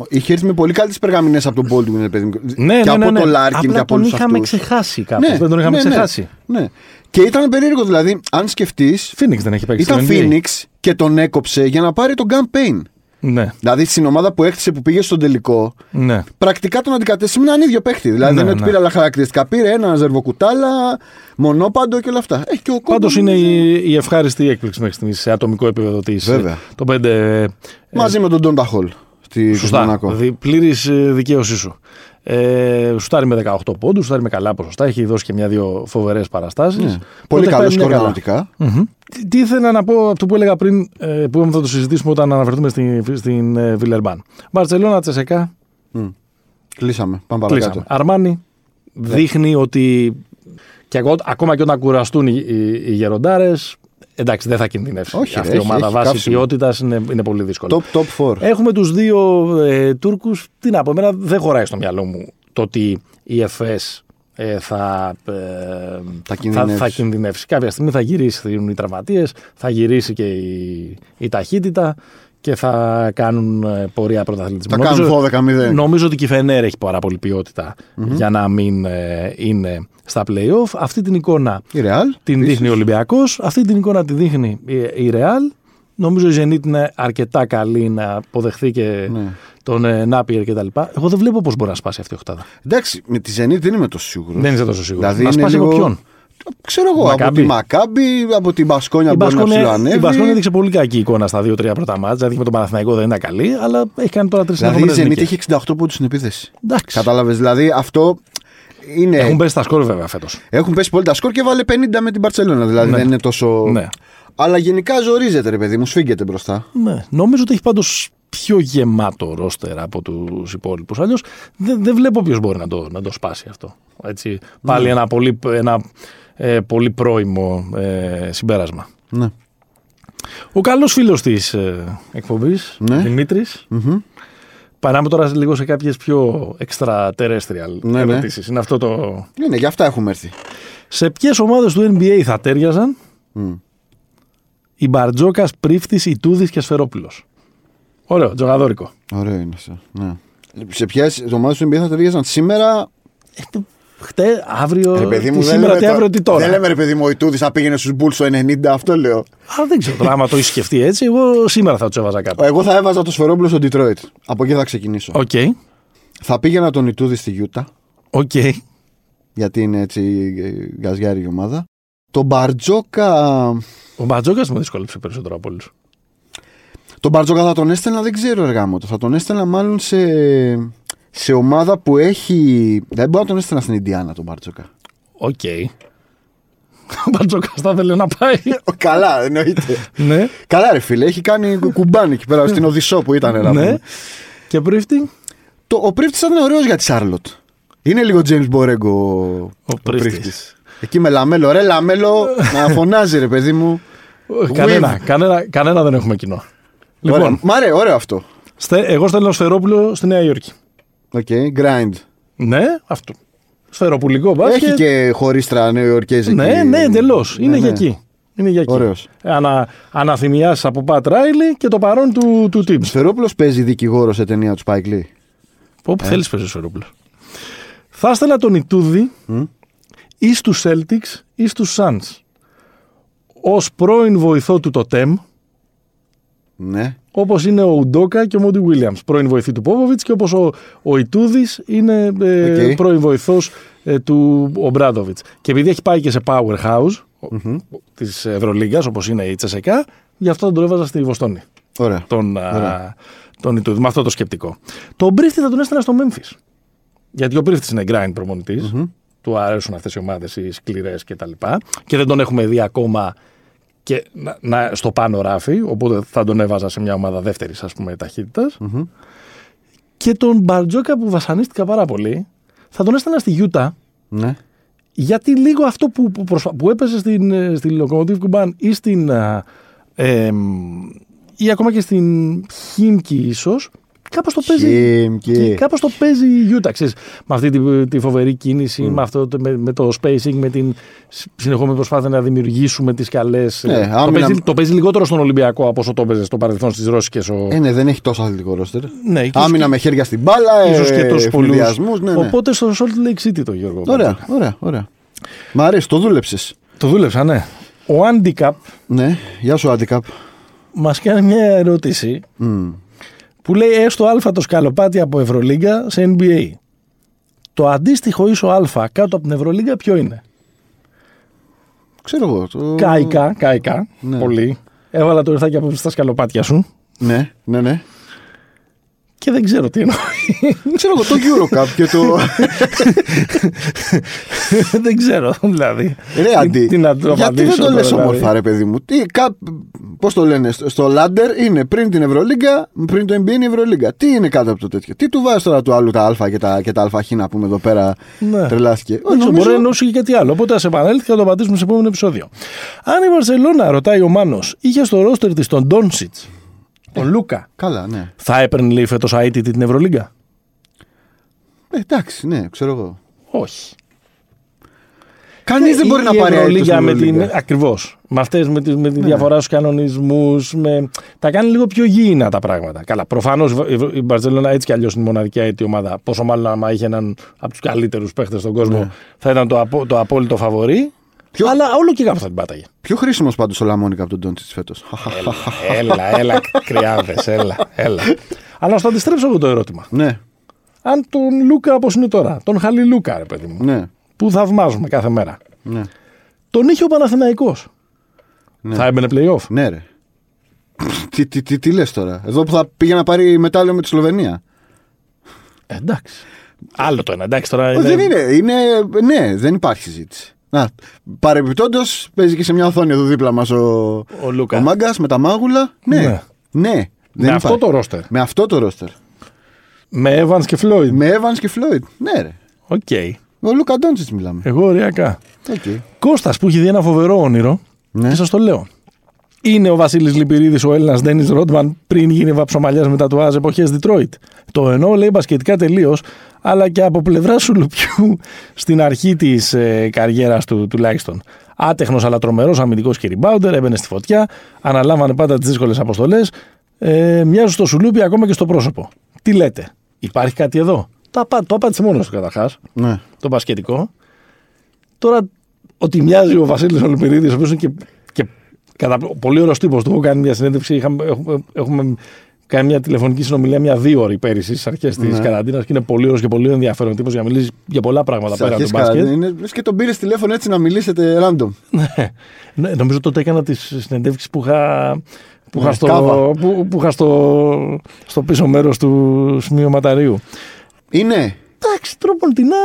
Είχε έρθει με πολύ καλύτερες περγαμηνές από τον Baldwin, ρε παιδί μου. Ναι, και ναι, από ναι, ναι. τον Λάρκιν Απλά και από τον όλους είχαμε αυτούς. ξεχάσει κάπως. δεν τον είχαμε ξεχάσει. Ναι, Και ήταν περίεργο δηλαδή, αν σκεφτείς, Phoenix δεν έχει παίξει. ήταν στο NBA. Phoenix και τον έκοψε για να πάρει τον campaign. Ναι, Δηλαδή στην ομάδα που έκτισε που πήγε στον τελικό, ναι. πρακτικά τον αντικατέστησε με έναν ίδιο παίχτη. Δηλαδή Ναι, δεν είναι ότι ναι. πήρε άλλα χαρακτηριστικά. Πήρε ένα ζερβοκουτάλα, μονόπαντο και όλα αυτά. Έχει και ο Πάντως Κόμπο, είναι νομίζω, η, η ευχάριστη έκπληξη μέχρι στιγμής σε ατομικό επίπεδο της. Βέβαια. Το 5. Μαζί με τον Ντόντα Χολ στη στη Σωστά. Μονακό. Πλήρης δικαίωσή σου. Ε, σουτάρει με 18 πόντους, σουτάρει με καλά ποσοστά. Έχει δώσει και μια-δύο φοβερές παραστάσεις. Ναι. Πολύ καλός σκορ Τι, τι ήθελα να πω αυτό που έλεγα πριν, ε, που θα το συζητήσουμε όταν αναφερθούμε στην, στην ε, Βιλερμπάν. Μπαρσελόνα, Τσεσεκά, Κλείσαμε. Πάμε κλείσαμε. παρακάτω. Αρμάνι δείχνει ότι και εγώ, ακόμα και όταν κουραστούν οι, οι, οι γεροντάρες, εντάξει, δεν θα κινδυνεύσει. Όχι, Αυτή ρε, η έχει- ομάδα έχει βάση καύσιμο. ποιότητα είναι, είναι πολύ δύσκολο. Top, top 4. Έχουμε τους δύο ε, Τούρκους. Τι να πω, εμένα δεν χωράει στο μυαλό μου το ότι η ΕΦΕΣ ε, θα, ε, θα, κινδυνεύσει. θα κινδυνεύσει. Κάποια στιγμή θα γυρίσει οι τραυματίες, θα γυρίσει και η, η ταχύτητα και θα κάνουν ε, πορεία πρωταθλητισμού. Θα κάνουν 12-0. Νομίζω ότι και η Φενέρ έχει πάρα πολύ ποιότητα για να μην ε, είναι στα play-off. Αυτή την εικόνα Η Real. την επίσης. δείχνει ο Ολυμπιακός. Αυτή την εικόνα τη δείχνει η, η Real. Νομίζω η Zenit είναι αρκετά καλή να αποδεχθεί και Ναι. τον ε, Νάπιερ κτλ. Εγώ δεν βλέπω πώς μπορεί να σπάσει αυτή η οχτάδα. Εντάξει, με τη Zenit δεν είμαι τόσο σίγουρος. Δεν είσαι τόσο σίγουρος. Δηλαδή να είναι σπάσει λίγο- από ποιον; Ξέρω εγώ, από Μακάμπι. τη Μακάμπι, από την Μπασκόνια Η μπορεί να Μπασκόνια, η ψηλοανέβει. Μπασκόνια έδειξε πολύ κακή εικόνα στα δύο-τρία πρώτα μάτια. Δηλαδή με τον Παναθηναϊκό δεν ήταν καλή, αλλά έχει κάνει τώρα τρεις Δηλαδή η συνεχόμενε Zenit έχει 68 πόντους στην επίθεση. Εντάξει. Κατάλαβες. Δηλαδή αυτό είναι, Έχουν πέσει τα σκόρ βέβαια φέτος. έχουν πέσει πολύ τα σκορ και βάλε 50 με την Παρσελόνα. Δηλαδή Ναι. δεν είναι τόσο. Ναι. Αλλά γενικά ζορίζεται, ρε παιδί μου, σφίγγεται μπροστά. ναι. Νομίζω ότι έχει πάντως πιο γεμάτο ρόστερ από τους υπόλοιπους. Αλλιώς δεν, δεν βλέπω ποιος μπορεί να το, να το σπάσει αυτό. Έτσι, πάλι ένα πολύ, ένα, ε, πολύ πρώιμο ε, συμπέρασμα. Ναι. Ο καλός φίλος της ε, εκπομπής, Ναι. Δημήτρης, Μμμ. Παράμε τώρα λίγο σε κάποιες πιο extraterrestrial Ναι, ναι. ερωτήσεις. Είναι αυτό το. Είναι, γι' αυτά έχουμε έρθει. Σε ποιες ομάδες του NBA θα τέριαζαν; Μμ. η Μπαρτζόκας, Πρίφτης, η Τούδης και Σφερόπουλος. Ωραίο, τζογαδόρικο. Ωραίο είναι αυτό. Ναι. Σε ποιες ομάδες του NBA θα ταιριάζαν σήμερα. Χτε, αύριο. Ρε παιδί τι μου, δεν σήμερα, λέμε, τι το- αύριο, τι τώρα. δεν λέμε ρε παιδί μου, ο Ιτούδης θα πήγαινε στους Bulls το 90, αυτό λέω. Α, δεν ξέρω τώρα, άμα το έχεις σκεφτεί έτσι, εγώ σήμερα θα τους έβαζα κάπου. Εγώ θα έβαζα το Σφερόπουλο στο Detroit. Από εκεί θα ξεκινήσω. Οκ, Θα πήγαινα τον Ιτούδη στη Γιούτα, οκ. γιατί είναι έτσι ε, γκαζιάρα η ομάδα. Τον Μπαρτζόκα. Ο Μπαρτζόκας με δυσκόλεψε περισσότερο από όλους. Τον Μπαρτζόκα θα τον έστελνα, δεν ξέρω ρε γαμώτο. Θα τον έστελνα μάλλον σε, σε ομάδα που έχει. Δεν μπορώ να τον έστελνα στην Ιντιάνα τον Μπαρτζόκα. Οκ. Ο Μπαρτζόκας θα ήθελε να πάει. Καλά, εννοείται. ναι, Καλά, ρε φίλε, έχει κάνει Κουμπάν εκεί πέρα στην Οδησσό που ήταν. να ναι. πούμε. Και Πρίφτη; Το, ο Πρίφτης θα ήταν ωραίος για τη Σάρλοτ. Είναι λίγο James Μπορέγκο ο, Ο Πρίφτης. Εκεί με Λαμέλο, ρε Λαμέλο, να φωνάζει ρε παιδί μου. Κανένα, κανένα, κανένα δεν έχουμε κοινό. Ωραία. Λοιπόν, Μ' αρέ, ωραίο αυτό. στε- εγώ στέλνω Σφερόπουλο στη Νέα Υόρκη. OK, grind. Ναι, αυτό. Σφαιροπουλικό μπάσκετ. Έχει και χωρίστρα νεοϊορκέζικη. Ναι, ναι, εντελώς. Είναι Ναι, για ναι. εκεί. Είναι για εκεί. Ωραίος. Ανα, αναθυμιάσεις από Πατ Ράιλι και το παρόν του, του Tibbs. Σφερόπουλο παίζει δικηγόρο σε ταινία του Spike Lee. Όπου θέλεις παίζει Σφαιρόπουλος. Θα έστελνα τον Ιτούδη Μμ. ή στους Celtics ή στους Suns. Ω πρώην βοηθό του το TEM, Ναι. Όπως είναι ο Ουντόκα και ο Μόντι Γουίλιαμς, πρώην βοηθή του Πόποβιτς, και όπως ο, ο Ιτούδης είναι ε, Οκ. πρώην βοηθός ε, του Ομπράντοβιτς. Και επειδή έχει πάει και σε powerhouse mm της Ευρωλίγκας, όπως είναι η ΤΣΣΚΑ, γι' αυτό τον έβαζα στη Βοστόνη. Ωραία. Τον, α, Ωραία. τον Ιτούδη, με αυτό το σκεπτικό. Τον Πρίφτη θα τον έστελνα στο Memphis. Γιατί ο Πρίφτη είναι grind προμονητη Του αρέσουν αυτές οι ομάδες, οι σκληρές κτλ. Και δεν τον έχουμε δει ακόμα και να, να- στο πάνω ράφι. Οπότε θα τον έβαζα σε μια ομάδα δεύτερης ας πούμε ταχύτητας. Και τον Μπαρτζόκα που βασανίστηκα πάρα πολύ, θα τον έστελνα στη Γιούτα. Ναι. Γιατί λίγο αυτό που, που, προσπα- που έπαιζε στην, ε, στη Locomotive Κουμπάν ή στην. α, εμ, ή ακόμα και στην Χίμκι ίσως, κάπως το παίζει. Χίμκι. και Κάπως το παίζει η Γιούτα, ξέρεις, με αυτή τη, τη φοβερή κίνηση, με, αυτό, το- με, με το spacing, με την σ- συνεχόμενη προσπάθεια να δημιουργήσουμε τις καλές. Ναι, ε, το, άμυνα- παίζει, το παίζει λιγότερο στον Ολυμπιακό από όσο το παίζει στο παρελθόν στις Ρώσικες. Ο... Ε, ναι, δεν έχει τόσο αθλητικό ρόστερ. ναι, και Άμυνα με χέρια στην μπάλα, ίσως και ε, τους πολλούς. ευνηδιασμούς, Ναι, ναι. Οπότε στο Salt Lake City το Γιώργο. Ωραία, ωραία, ωραία. Μ' αρέσει, το δούλεψες. Το δούλεψα, ναι. Ο Handicap Ναι, γεια σου, Αντικάπ. μας κάνει μια ερώτηση που λέει έστω α το σκαλοπάτι από Ευρωλίγκα σε NBA. Το αντίστοιχο ίσο α κάτω από την Ευρωλίγκα ποιο είναι; Ξέρω εγώ. Το... Κάικα, κάικα, Ναι. πολύ. Έβαλα το ήρθάκι από στα σκαλοπάτια σου Ναι, ναι, ναι. Και δεν ξέρω τι εννοεί. Ξέρω εγώ, το Eurocup και το. δεν ξέρω, δηλαδή. Ρε, αντί. Τι να του Γιατί δεν απαντήσω το τώρα, λες δηλαδή. όμορφα, ρε παιδί μου; Τι, κα... Πώς το λένε, στο- στο Ladder είναι πριν την Ευρωλίγκα, πριν το NBA είναι η Ευρωλίγκα. Τι είναι κάτω από το τέτοιο; Τι του βάζεις τώρα του άλλου τα Α και τα, και τα ΑΧ να πούμε εδώ πέρα. Ναι. Τρελάθηκε. Δεν ξέρω, μπορεί να εννοούσε και κάτι άλλο. Οπότε ας επανέλθει και θα το απαντήσουμε σε επόμενο επεισόδιο. Αν η Βαρσελόνα, ρωτάει ο Μάνος, είχε στο ρόστερ της τον Ντόνσιτς, τον Λούκα, Καλά, ναι. θα έπαιρνε λέει φέτος αίτητη την Ευρωλίγκα; Ε, εντάξει, ναι, ξέρω εγώ. Όχι. Κανείς δεν μπορεί Η να πάρει Ευρωλίγκα αίτητο με στην την. Ευρωλίγκα. Ακριβώς. Με αυτές με, τη- με τη Ναι. διαφορά στους κανονισμούς. Με... Τα κάνει λίγο πιο γήινα τα πράγματα. Καλά. Προφανώς η Μπαρσελόνα έτσι κι αλλιώς είναι η μοναδική αίτητη ομάδα. Πόσο μάλλον άμα είχε έναν από τους καλύτερους παίχτες στον κόσμο Ναι. θα ήταν το, απο, το απόλυτο φαβορή. Ποιο- Αλλά όλο και κάπου θα την πάταγε. Πιο χρήσιμος πάντως ο Λαμόνικα από τον Ντόντσιτ φέτος. έλα, έλα, κρυάδες, έλα, έλα. Αλλά να στο αντιστρέψω εγώ το ερώτημα. ναι, Αν τον Λούκα όπως είναι τώρα, τον Χαλί Λούκα, ρε παιδί μου, ναι, που θαυμάζουμε κάθε μέρα, ναι. τον είχε ο Παναθηναϊκός. Ναι. Θα έμπαινε playoff. Ναι, ρε. τι τι, τι, τι λες τώρα; Εδώ που θα πήγε να πάρει μετάλλιο με τη Σλοβενία. Ε, εντάξει. Άλλο το ένα. Εντάξει, τώρα. Ε, Είναι... Δεν είναι, είναι. Ναι, δεν υπάρχει συζήτηση. Να, παρεμπιπτόντως παίζει και σε μια οθόνη εδώ δίπλα μας ο, Ο Λούκα. ο Μάγκας με τα μάγουλα. Ναι, Ναι. ναι. Με δεν αυτό υπάρχει. το ρόστερ. Με αυτό το ρόστερ. Με Evans και Floyd. Με Evans και Floyd. Ναι, ρε. Οκ. Ο Λούκα Ντόντσιτς μιλάμε. Εγώ ωριακά. Okay. Κώστας που έχει δει ένα φοβερό όνειρο Ναι. και σας το λέω. Είναι ο Βασίλης Λυπηρίδης ο Έλληνας Ντένις Ρόντμαν πριν γίνει βαψομαλιάς με τα τουάζ εποχές Detroit. Το εννοώ λέει μπασκετικά τελείως, αλλά και από πλευρά σου λουπιού στην αρχή της ε, καριέρας του τουλάχιστον. Άτεχνος αλλά τρομερός αμυντικός και rebounder, έμπαινε στη φωτιά, αναλάμβανε πάντα τις δύσκολες αποστολές. Ε, μοιάζουν στο σουλούπι ακόμα και στο πρόσωπο. Τι λέτε, υπάρχει κάτι εδώ; Το, απα, το απάντησε μόνος του καταρχάς, Ναι. το μπασκετικό. Τώρα, ότι μοιάζει ο Βασίλης Ολυμπηρίδη, ο οποίος είναι και, και κατά, πολύ ωραίος τύπος, του έχω κάνει μια συνέντευξη. Είχαμε, έχουμε, έχουμε κάνει μια τηλεφωνική συνομιλία μια δύο ώρη πέρυσι στις αρχές της Ναι. καραντίνας και είναι πολύ ωραίος και πολύ ενδιαφέρον τύπος για να μιλήσεις για πολλά πράγματα Στις πέρα από αρχές το μπάσκετ. καραντίνας είναι, λες και τον πήρες τηλέφωνο έτσι να μιλήσετε random. Ναι. Ναι, νομίζω τότε έκανα τις συνεντεύξεις που είχα. Που Ναι, είχα, στο, κάβα. που, που είχα στο, στο πίσω μέρος του σημειωματαρίου. Είναι. Εντάξει, τρόποντινά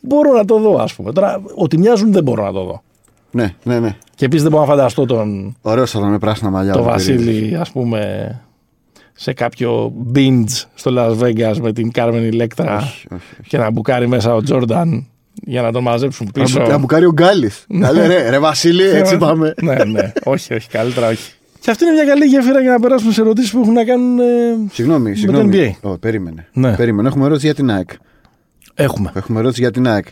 μπορώ να το δω, ας πούμε. Τώρα, ότι μοιάζουν δεν μπορώ να το δω. Ναι, ναι, ναι. Και επίσης δεν μπορώ να φανταστώ τον, Ωραίος θα ήταν με πράσινα μαλλιά. το ο Λυπηρίδης. Βασίλη, ας πούμε, σε κάποιο binge στο Las Vegas με την Κάρμεν Ηλέκτρα Όχι, όχι, όχι. και να μπουκάρει μέσα ο Τζόρνταν για να τον μαζέψουν πίσω. Να μπου- Να μπουκάρει ο Γκάλης. Καλέ, ρε, ρε Βασίλη, έτσι πάμε. ναι, ναι. όχι, όχι, καλύτερα όχι. Και αυτή είναι μια καλή γέφυρα για να περάσουμε σε ερωτήσεις που έχουν να κάνουν. ε, Συγγνώμη, Με το συγγνώμη. NBA. Ω, περίμενε. Ναι. περίμενε. Έχουμε ερώτηση για την ΑΕΚ. Έχουμε. Έχουμε ερώτηση για την ΑΕΚ.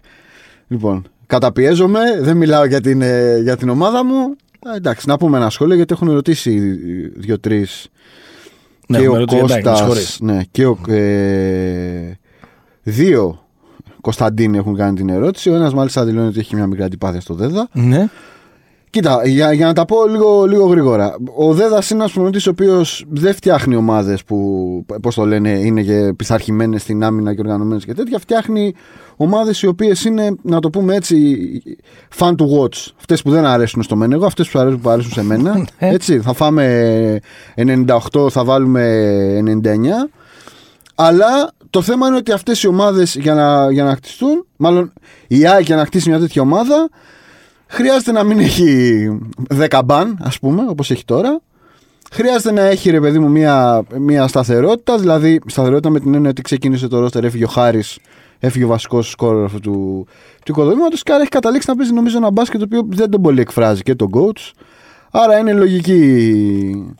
Λοιπόν, καταπιέζομαι, δεν μιλάω για την, ε, για την ομάδα μου. Α, εντάξει, να πούμε ένα σχόλιο γιατί έχουν ερωτήσει δύο-τρεις. Ναι, και έχουμε ο ερωτήσει, εντάξει, με Κώστας, συγχωρείς. ναι, και ο, ε, δύο Κωνσταντίνοι έχουν κάνει την ερώτηση. Ο ένας μάλιστα δηλώνει ότι έχει μια μικρή αντιπάθεια στο Δέδα. Ναι. Κοίτα, για, για να τα πω λίγο, λίγο γρήγορα. Ο Δέδας είναι ένας προπονητής ο οποίος δεν φτιάχνει ομάδες που, πώς το λένε, είναι και πειθαρχημένες στην άμυνα και οργανωμένες και τέτοια. Φτιάχνει ομάδες οι οποίες είναι, να το πούμε έτσι, fun to watch. Αυτές που δεν αρέσουν στο Μένεγο, αυτές που αρέσουν, που αρέσουν σε μένα. έτσι, θα φάμε 98, θα βάλουμε 99. Αλλά το θέμα είναι ότι αυτές οι ομάδες για να, για να χτιστούν, μάλλον η ΑΕΚ για να χτίσει μια τέτοια ομάδα, χρειάζεται να μην έχει 10 μπαν, ας πούμε, όπως έχει τώρα. Χρειάζεται να έχει, ρε παιδί μου, μια, μια σταθερότητα, δηλαδή σταθερότητα με την έννοια ότι ξεκίνησε το ρόστερ, έφυγε ο Χάρης, έφυγε ο βασικός σκόρ αυτού του, του οικοδομήματος και άρα έχει καταλήξει να παίζει νομίζω ένα μπάσκετ το οποίο δεν τον πολύ εκφράζει και τον coach. Άρα είναι λογική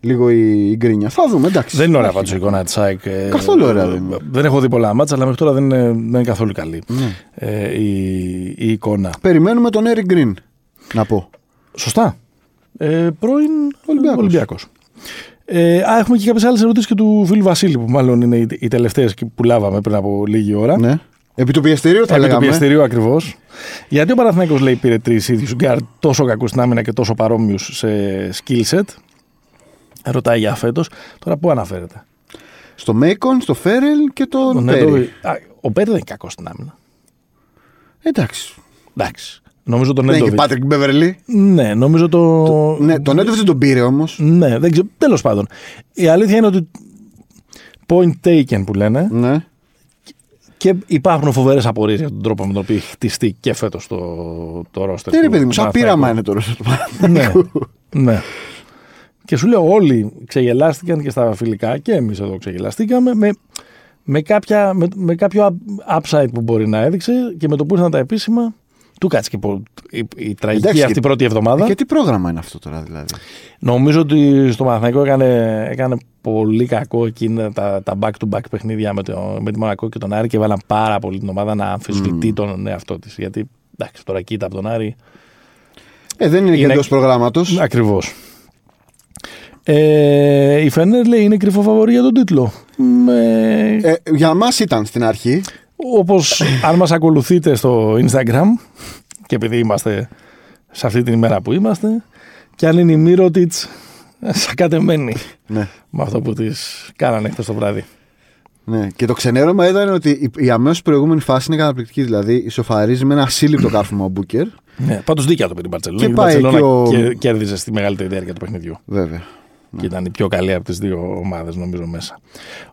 λίγο η, η γκρίνια. Θα δούμε, εντάξει. Δεν είναι ωραία Υπάρχει. πάντως η εικόνα της ΑΕΚ. ε, Καθόλου ωραία δεν είναι. Δεν έχω δει πολλά μάτσα, αλλά μέχρι τώρα δεν είναι, δεν είναι καθόλου καλή Ναι. ε, η, η εικόνα. Περιμένουμε τον Eric Green. Να πω. Σωστά. Ε, πρώην Ολυμπιακός. Ολυμπιακός. Ε, α, έχουμε και κάποιες άλλες ερωτήσεις και του φίλου Βασίλη, που μάλλον είναι οι, οι τελευταίες που λάβαμε πριν από λίγη ώρα. Ναι. Επί του πιεστηρίου θα Επί του λέγαμε. πιεστηρίου ακριβώς. Γιατί ο Παναθηναϊκός λέει πήρε τρεις ίδιους γκαρντ τόσο κακούς στην άμυνα και τόσο παρόμοιους σε skill set. Ρωτάει για φέτος. Τώρα πού αναφέρεται; Στο Μέικον, στο Φέρελ και τον Ο Πέρι. Νέντοβι- Α, Ο Πέρι δεν είναι κακός στην άμυνα. Εντάξει. Εντάξει. Νομίζω τον Δεν έχει Νέντοβιτς. Πάτρικ Μπεβερλί. Ναι, νομίζω το. Ναι, τον Νέντοβιτς δεν τον πήρε όμως. Ναι, δεν ξέρω. Τέλος πάντων. Η αλήθεια είναι ότι. Point taken που λένε. Ναι. Και υπάρχουν φοβερές απορίες για τον τρόπο με τον οποίο έχει χτιστεί και φέτος το, το ρόστερ. Δεν είναι του παιδί μου, σαν Παναθηναϊκού. πείραμα είναι το ρόστερ του Ναι, Παναθηναϊκού. ναι. Και σου λέω, όλοι ξεγελάστηκαν και στα φιλικά και εμείς εδώ ξεγελαστήκαμε με, με, κάποια, με, με κάποιο upside που μπορεί να έδειξε και με το που ήρθαν τα επίσημα. Του κάτσε και πο- η, η τραγική Εντάξει, αυτή και- πρώτη εβδομάδα. Και τι πρόγραμμα είναι αυτό τώρα δηλαδή; Νομίζω ότι στο Παναθηναϊκό έκανε, έκανε πολύ κακό εκείνα τα, τα back-to-back παιχνίδια με, το, με τη Μονακό και τον Άρη και βάλαν πάρα πολύ την ομάδα να αμφισβητεί τον εαυτό της. Γιατί εντάξει, τώρα κοίτα από τον Άρη. Ε, δεν είναι, και Είναι- εντός προγράμματος. Ακριβώς. Ε, η Φένερ λέει είναι κρυφό φαβορή για τον τίτλο. Με, Ε, για μας ήταν στην αρχή. όπως αν μας ακολουθείτε στο Instagram και επειδή είμαστε σε αυτή την ημέρα που είμαστε και αν είναι η Μύρωτιτς σακατεμένη Ναι. με αυτό που της κάνανε χθες το βράδυ. Ναι. Και το ξενέρωμα ήταν ότι η, η αμέσως προηγούμενη φάση είναι καταπληκτική. Δηλαδή, ισοφαρίζει με ένα ασύλληπτο κάρφωμα ο Μπούκερ. Ναι, πάντως δίκαια το πήρε η Μπαρτσελόνα. Και η πάει Μπαρτσελόνα και ο- κέρ- κέρδιζε στη μεγαλύτερη διάρκεια του παιχνιδιού. Βέβαια. Και ήταν η πιο καλή από τις δύο ομάδες, νομίζω, μέσα.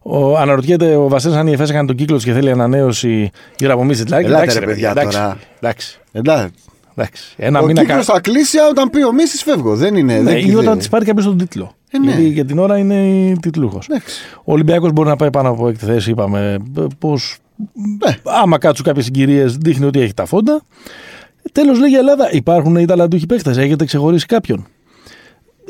Ο, αναρωτιέται ο Βασίλης αν η ΕΦΕΣ έκανε τον κύκλο και θέλει ανανέωση γύρω από Μίσιτ Λάκη. Ελάτε, Εντάξει, ρε, ρε, παιδιά, εντάξει, τώρα. εντάξει, Εντάξει. εντάξει. Ένα Ο μήνα κύκλος κα... θα κλείσει όταν πει ο Μίση φεύγω. Δεν είναι. Ναι, δεν ή όταν της πάρει κάποιος τον τίτλο. Ε, ναι. Γιατί για την ώρα είναι τιτλούχος. Εντάξει. Ο Ολυμπιακός μπορεί να πάει πάνω από έκτη θέση, είπαμε. Πώ. Ναι. Άμα κάτσουν κάποιες συγκυρίες, δείχνει ότι έχει τα φόντα. Τέλος, λέει η Ελλάδα, υπάρχουν οι ταλαντούχοι παίχτε. Έχετε ξεχωρίσει κάποιον.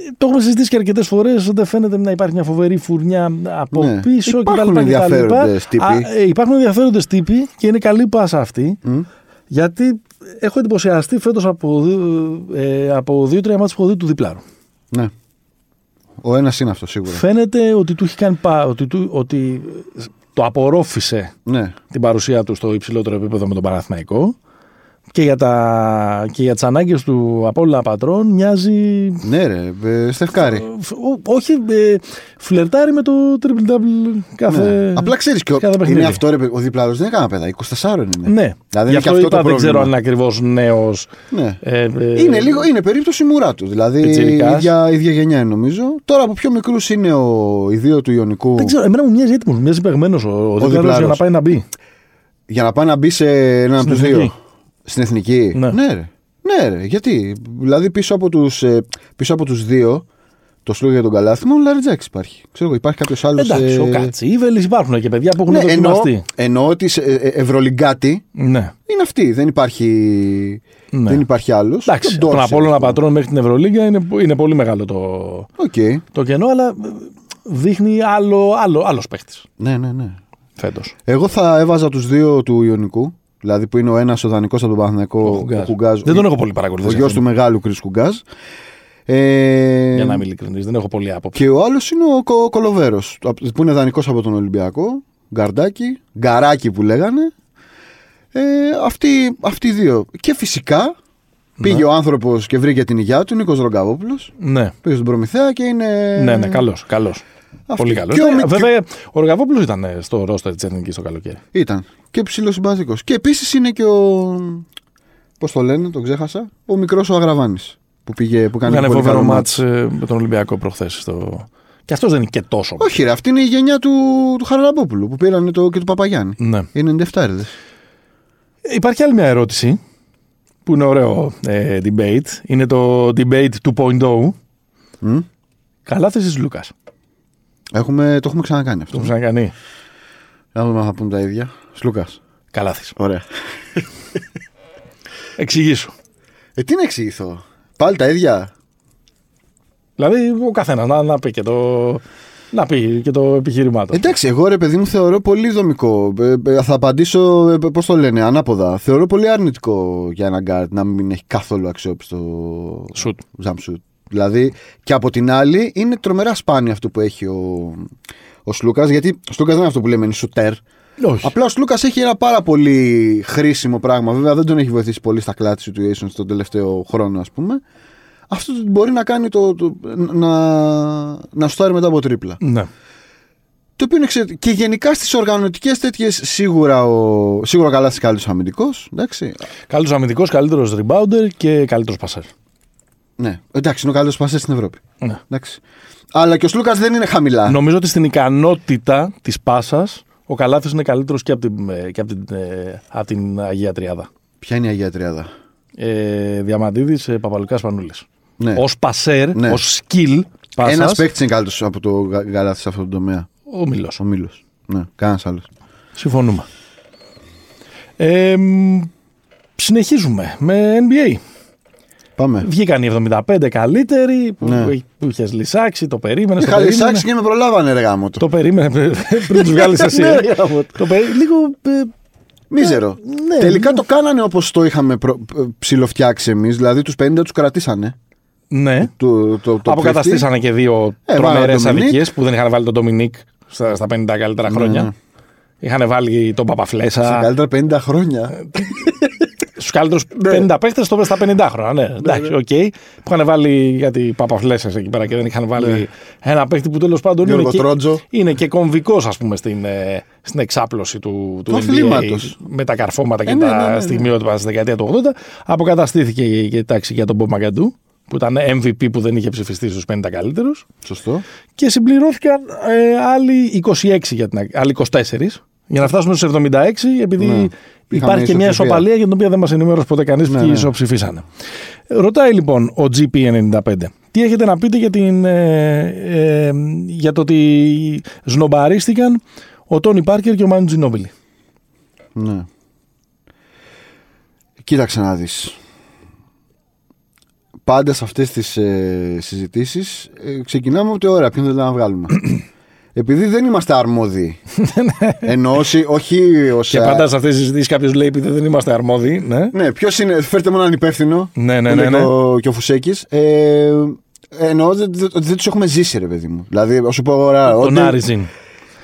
Ε, Το έχουμε συζητήσει και αρκετές φορές. Δεν φαίνεται να υπάρχει μια φοβερή φουρνιά από Ναι. πίσω Υπάρχουν κτλ. ενδιαφέροντες τύποι. ε, υπάρχουν ενδιαφέροντες τύποι και είναι καλή πάσα αυτή. Μμ. Γιατί έχω εντυπωσιαστεί φέτος από, δύο- ε, από δύο-τρία μάτια που έχω δει του διπλάρου. Ναι. Ο ένας είναι αυτός σίγουρα. Φαίνεται ότι του έχει κάνει πα, ότι, του, ότι το απορρόφησε Ναι. την παρουσία του στο υψηλότερο επίπεδο με τον Παναθηναϊκό και για, τα, και για τις ανάγκες του Απόλλωνα Πατρών μοιάζει Ναι, ρε. ε, Στεφκάρη. Ό- όχι ε, φλερτάρει με το triple double κάθε Ναι. Απλά ξέρεις και ο, κάθε παιχνίδι. είναι αυτό, ρε, παιδί, ο διπλάρο δεν είναι κανένα παιδά. 24 είναι. ναι, Δηλαδή γι' είναι και αυτό αυτό είπα το δεν ξέρω πρόβλημα. αν είναι ακριβώς νέος Ναι. ε, ε, Είναι, λίγο, είναι περίπτωση μουρά του. Δηλαδή η Πιτσιρικάς. ίδια, ίδια γενιά είναι νομίζω. Τώρα από πιο μικρούς είναι ο, οι δύο του Ιωνικού. δεν ξέρω, εμένα μου μοιάζει έτοιμος, μοιάζει παιγμένος ο, ο, διπλάρος για διπλάρος. να πάει να μπει Για να πάει να μπει σε έναν από Στην του δύο. Εθνική. Στην εθνική; Ναι. ναι, ρε. Ναι, ρε. Γιατί; Δηλαδή πίσω από τους πίσω από τους δύο, το Σλούγ για τον Καλάθι, μόνο ο Λαριτζάκης υπάρχει. Ξέρω εγώ, υπάρχει κάποιος άλλος. εντάξει, ο Κατσίβελης υπάρχουν και παιδιά που έχουν Ναι, εννοώ, δοκιμαστεί εννοώ ότι σε- ε, ε, Ευρωλυγκάτη ναι. είναι αυτή. Δεν υπάρχει, Ναι. δεν υπάρχει άλλος. Εντάξει, τον Απόλλωνα Πατρών μέχρι την Ευρωλίγκα είναι, είναι πολύ μεγάλο το, Οκ. το κενό, αλλά ε, δείχνει άλλο, άλλο, άλλος παίχτης Ναι, ναι, ναι. φέτος. Εγώ θα έβαζα τους δύο του Ιωνικού. Δηλαδή που είναι ο ένας ο δανεικός από τον Παναθηναϊκό, Ο ο Χουγκάζ. Χουγκάζ. Δεν τον έχω πολύ Ο παρακολουθήσει. γιος αυτόν. του μεγάλου Κρι Χουγκάζ. Ε, Για να είμαι ειλικρινής, δεν έχω πολύ άποψη. Και ο άλλος είναι ο Κο- Κολοβέρος, που είναι δανεικός από τον Ολυμπιακό. Γκαρντάκι, γκαράκι που λέγανε. Ε, αυτοί, αυτοί οι δύο. Και φυσικά πήγε ο άνθρωπος και βρήκε την υγειά του, Νίκος Ρογκαβόπουλος. Ναι, Πήγε στον Προμηθέα και είναι. ναι, ναι, καλός, καλός. Αυτή. Πολύ καλός. Και ο Ναι, Μικ- Βέβαια, ο Ρογκαβόπουλος ήταν ε, στο ρόστερ της Εθνικής το καλοκαίρι. Ήταν. Και ψηλό συμπαθικό. Και επίσης είναι και ο. Πώς το λένε, τον ξέχασα. Ο μικρός ο Αγραβάνης. Που, πήγε, που κάνει Έκανε πολύ φοβερό καλό μάτς ε, με τον Ολυμπιακό προχθές. Στο... Και αυτός δεν είναι και τόσο. Όχι, ρε, αυτή είναι η γενιά του, του Χαραλαμπόπουλου που πήραν το, και του Παπαγιάννη. Ναι. Είναι 97 έρδε. Υπάρχει άλλη μια ερώτηση που είναι ωραίο ε, debate. Είναι το debate 2.0. Καλά θέσεις Λούκας; Έχουμε, το έχουμε ξανακάνει αυτό. Το έχουμε ξανακανεί. Να δούμε αν θα πούμε τα ίδια. Σλούκας. Καλάθης. Ωραία. Εξηγήσου. Ε, τι να εξηγηθώ; Πάλι τα ίδια; Δηλαδή ο καθένας να, να πει και το, να πει και το επιχείρημά του. Εντάξει, εγώ ρε παιδί μου θεωρώ πολύ δομικό. Ε, ε, θα απαντήσω, ε, πώς το λένε, ανάποδα. Θεωρώ πολύ αρνητικό για έναν γκαρντ να μην έχει καθόλου αξιόπιστο Σουτ. jump shoot. Δηλαδή, και από την άλλη, είναι τρομερά σπάνιο αυτό που έχει ο, ο Σλούκας. Γιατί ο Σλούκας δεν είναι αυτό που λέμε, είναι σουτέρ. Όχι. Απλά ο Σλούκας έχει ένα πάρα πολύ χρήσιμο πράγμα. Βέβαια, δεν τον έχει βοηθήσει πολύ στα clutch situations τον τελευταίο χρόνο, ας πούμε. Αυτό το μπορεί να κάνει το, το, να, να στάρει μετά από τρίπλα. Ναι. Το οποίο είναι εξαιρετικό. Και γενικά στις οργανωτικές τέτοιες σίγουρα, ο, σίγουρα καλά στις καλύτερο αμυντικός. Εντάξει. Καλύτερο αμυντικός, καλύτερος rebounder και καλύτερος πασέρ. Ναι. Εντάξει, είναι ο καλύτερος πασέ στην Ευρώπη. Ναι. Εντάξει. Αλλά και ο Σλούκα δεν είναι χαμηλά. Νομίζω ότι στην ικανότητα της πάσας ο Καλάθι είναι καλύτερος και από την, ε, και από την, ε, από την Αγία Τριάδα. Ποια είναι η Αγία Τριάδα; Ε, Διαμαντίδης ε, Παπαλουκάς Πανούλης. Ναι. Ω πασέρ, Ναι. ως skill πάσα. Ένας παίκτης είναι καλύτερος από το Γα- Γαλάθι σε αυτό το τομέα. Ο Μήλος. Ο Μήλος. Ναι, κανένας άλλος. Συμφωνούμε. Ε, μ, συνεχίζουμε με NBA. Πάμε. Βγήκαν οι 75 καλύτεροι που, Ναι. που είχες λυσάξει, το περίμενες. Είχα λυσάξει και με προλάβανε ρε γάμο του. Το περίμενες πριν πριν τους βγάλεις εσύ. Ναι, ε. ρε γάμο του. το περί... Λίγο. ε, Μίζερο. ναι, Τελικά ναι. το κάνανε όπως το είχαμε προ... ε, ψιλοφτιάξει εμείς. Δηλαδή τους 50 τους κρατήσανε. ναι. Το, το, το Αποκαταστήσανε και δύο Ε, τρομερές βάλανε τον αδικίες που δεν είχαν βάλει τον Ντομινίκ στα, στα 50 καλύτερα χρόνια. ναι. Είχαν βάλει τον Σε Παπαφλέσα. καλύτερα 50 χρόνια. Στους καλύτερους 50 παίχτες στα 50 χρόνια. Ναι, εντάξει, οκ. Που είχαν βάλει γιατί Παπαφλέσα εκεί πέρα και δεν είχαν βάλει ένα παίχτη που τέλος πάντων είναι Γιώργο και, Τρότζο. είναι και κομβικός, ας πούμε, στην, ε, στην εξάπλωση του, του Του NBA, αθλήματος. με τα καρφώματα και Ε, ναι, τα ναι, ναι, ναι. στιγμιότυπα στη δεκαετία του 80. Αποκαταστήθηκε η, η τάξη για τον Μπομπ ΜακΑντού. που ήταν MVP που δεν είχε ψηφιστεί στους 50 καλύτερους. Σωστό. Και συμπληρώθηκαν ε, άλλοι 26 για την, άλλοι 24 για να φτάσουμε στους 76 επειδή Ναι. υπάρχει και μια ισοψηφία. ισοπαλία για την οποία δεν μας ενημέρωσε ποτέ κανείς Ναι, ποιοι ναι. ισοψηφίσανε. Ρωτάει λοιπόν ο GP95 τι έχετε να πείτε για, την, ε, ε, για το ότι σνομπαρίστηκαν ο Τόνι Πάρκερ και ο Μάνου Τζινόμπιλι; Ναι. Κοίταξε να δεις. Πάντα σε αυτές τις ε, συζητήσεις ε, ξεκινάμε από τη ώρα ποιον θέλουμε να βγάλουμε; Επειδή δεν είμαστε αρμόδιοι. Ενώ όσοι, όχι ως... Και πάντα σε αυτές τις συζητήσεις κάποιος λέει επειδή δεν είμαστε αρμόδιοι. Ναι. Ναι, ποιος είναι, φέρτε μου έναν υπεύθυνο. Ναι, ναι, που ναι, λέει ναι. Και ο, και ο Φουσέκης. Ε, εννοώ ότι δεν, ότι δεν τους έχουμε ζήσει, ρε παιδί μου. Δηλαδή, α σου πω τώρα. Τον ότι- Άριζιν.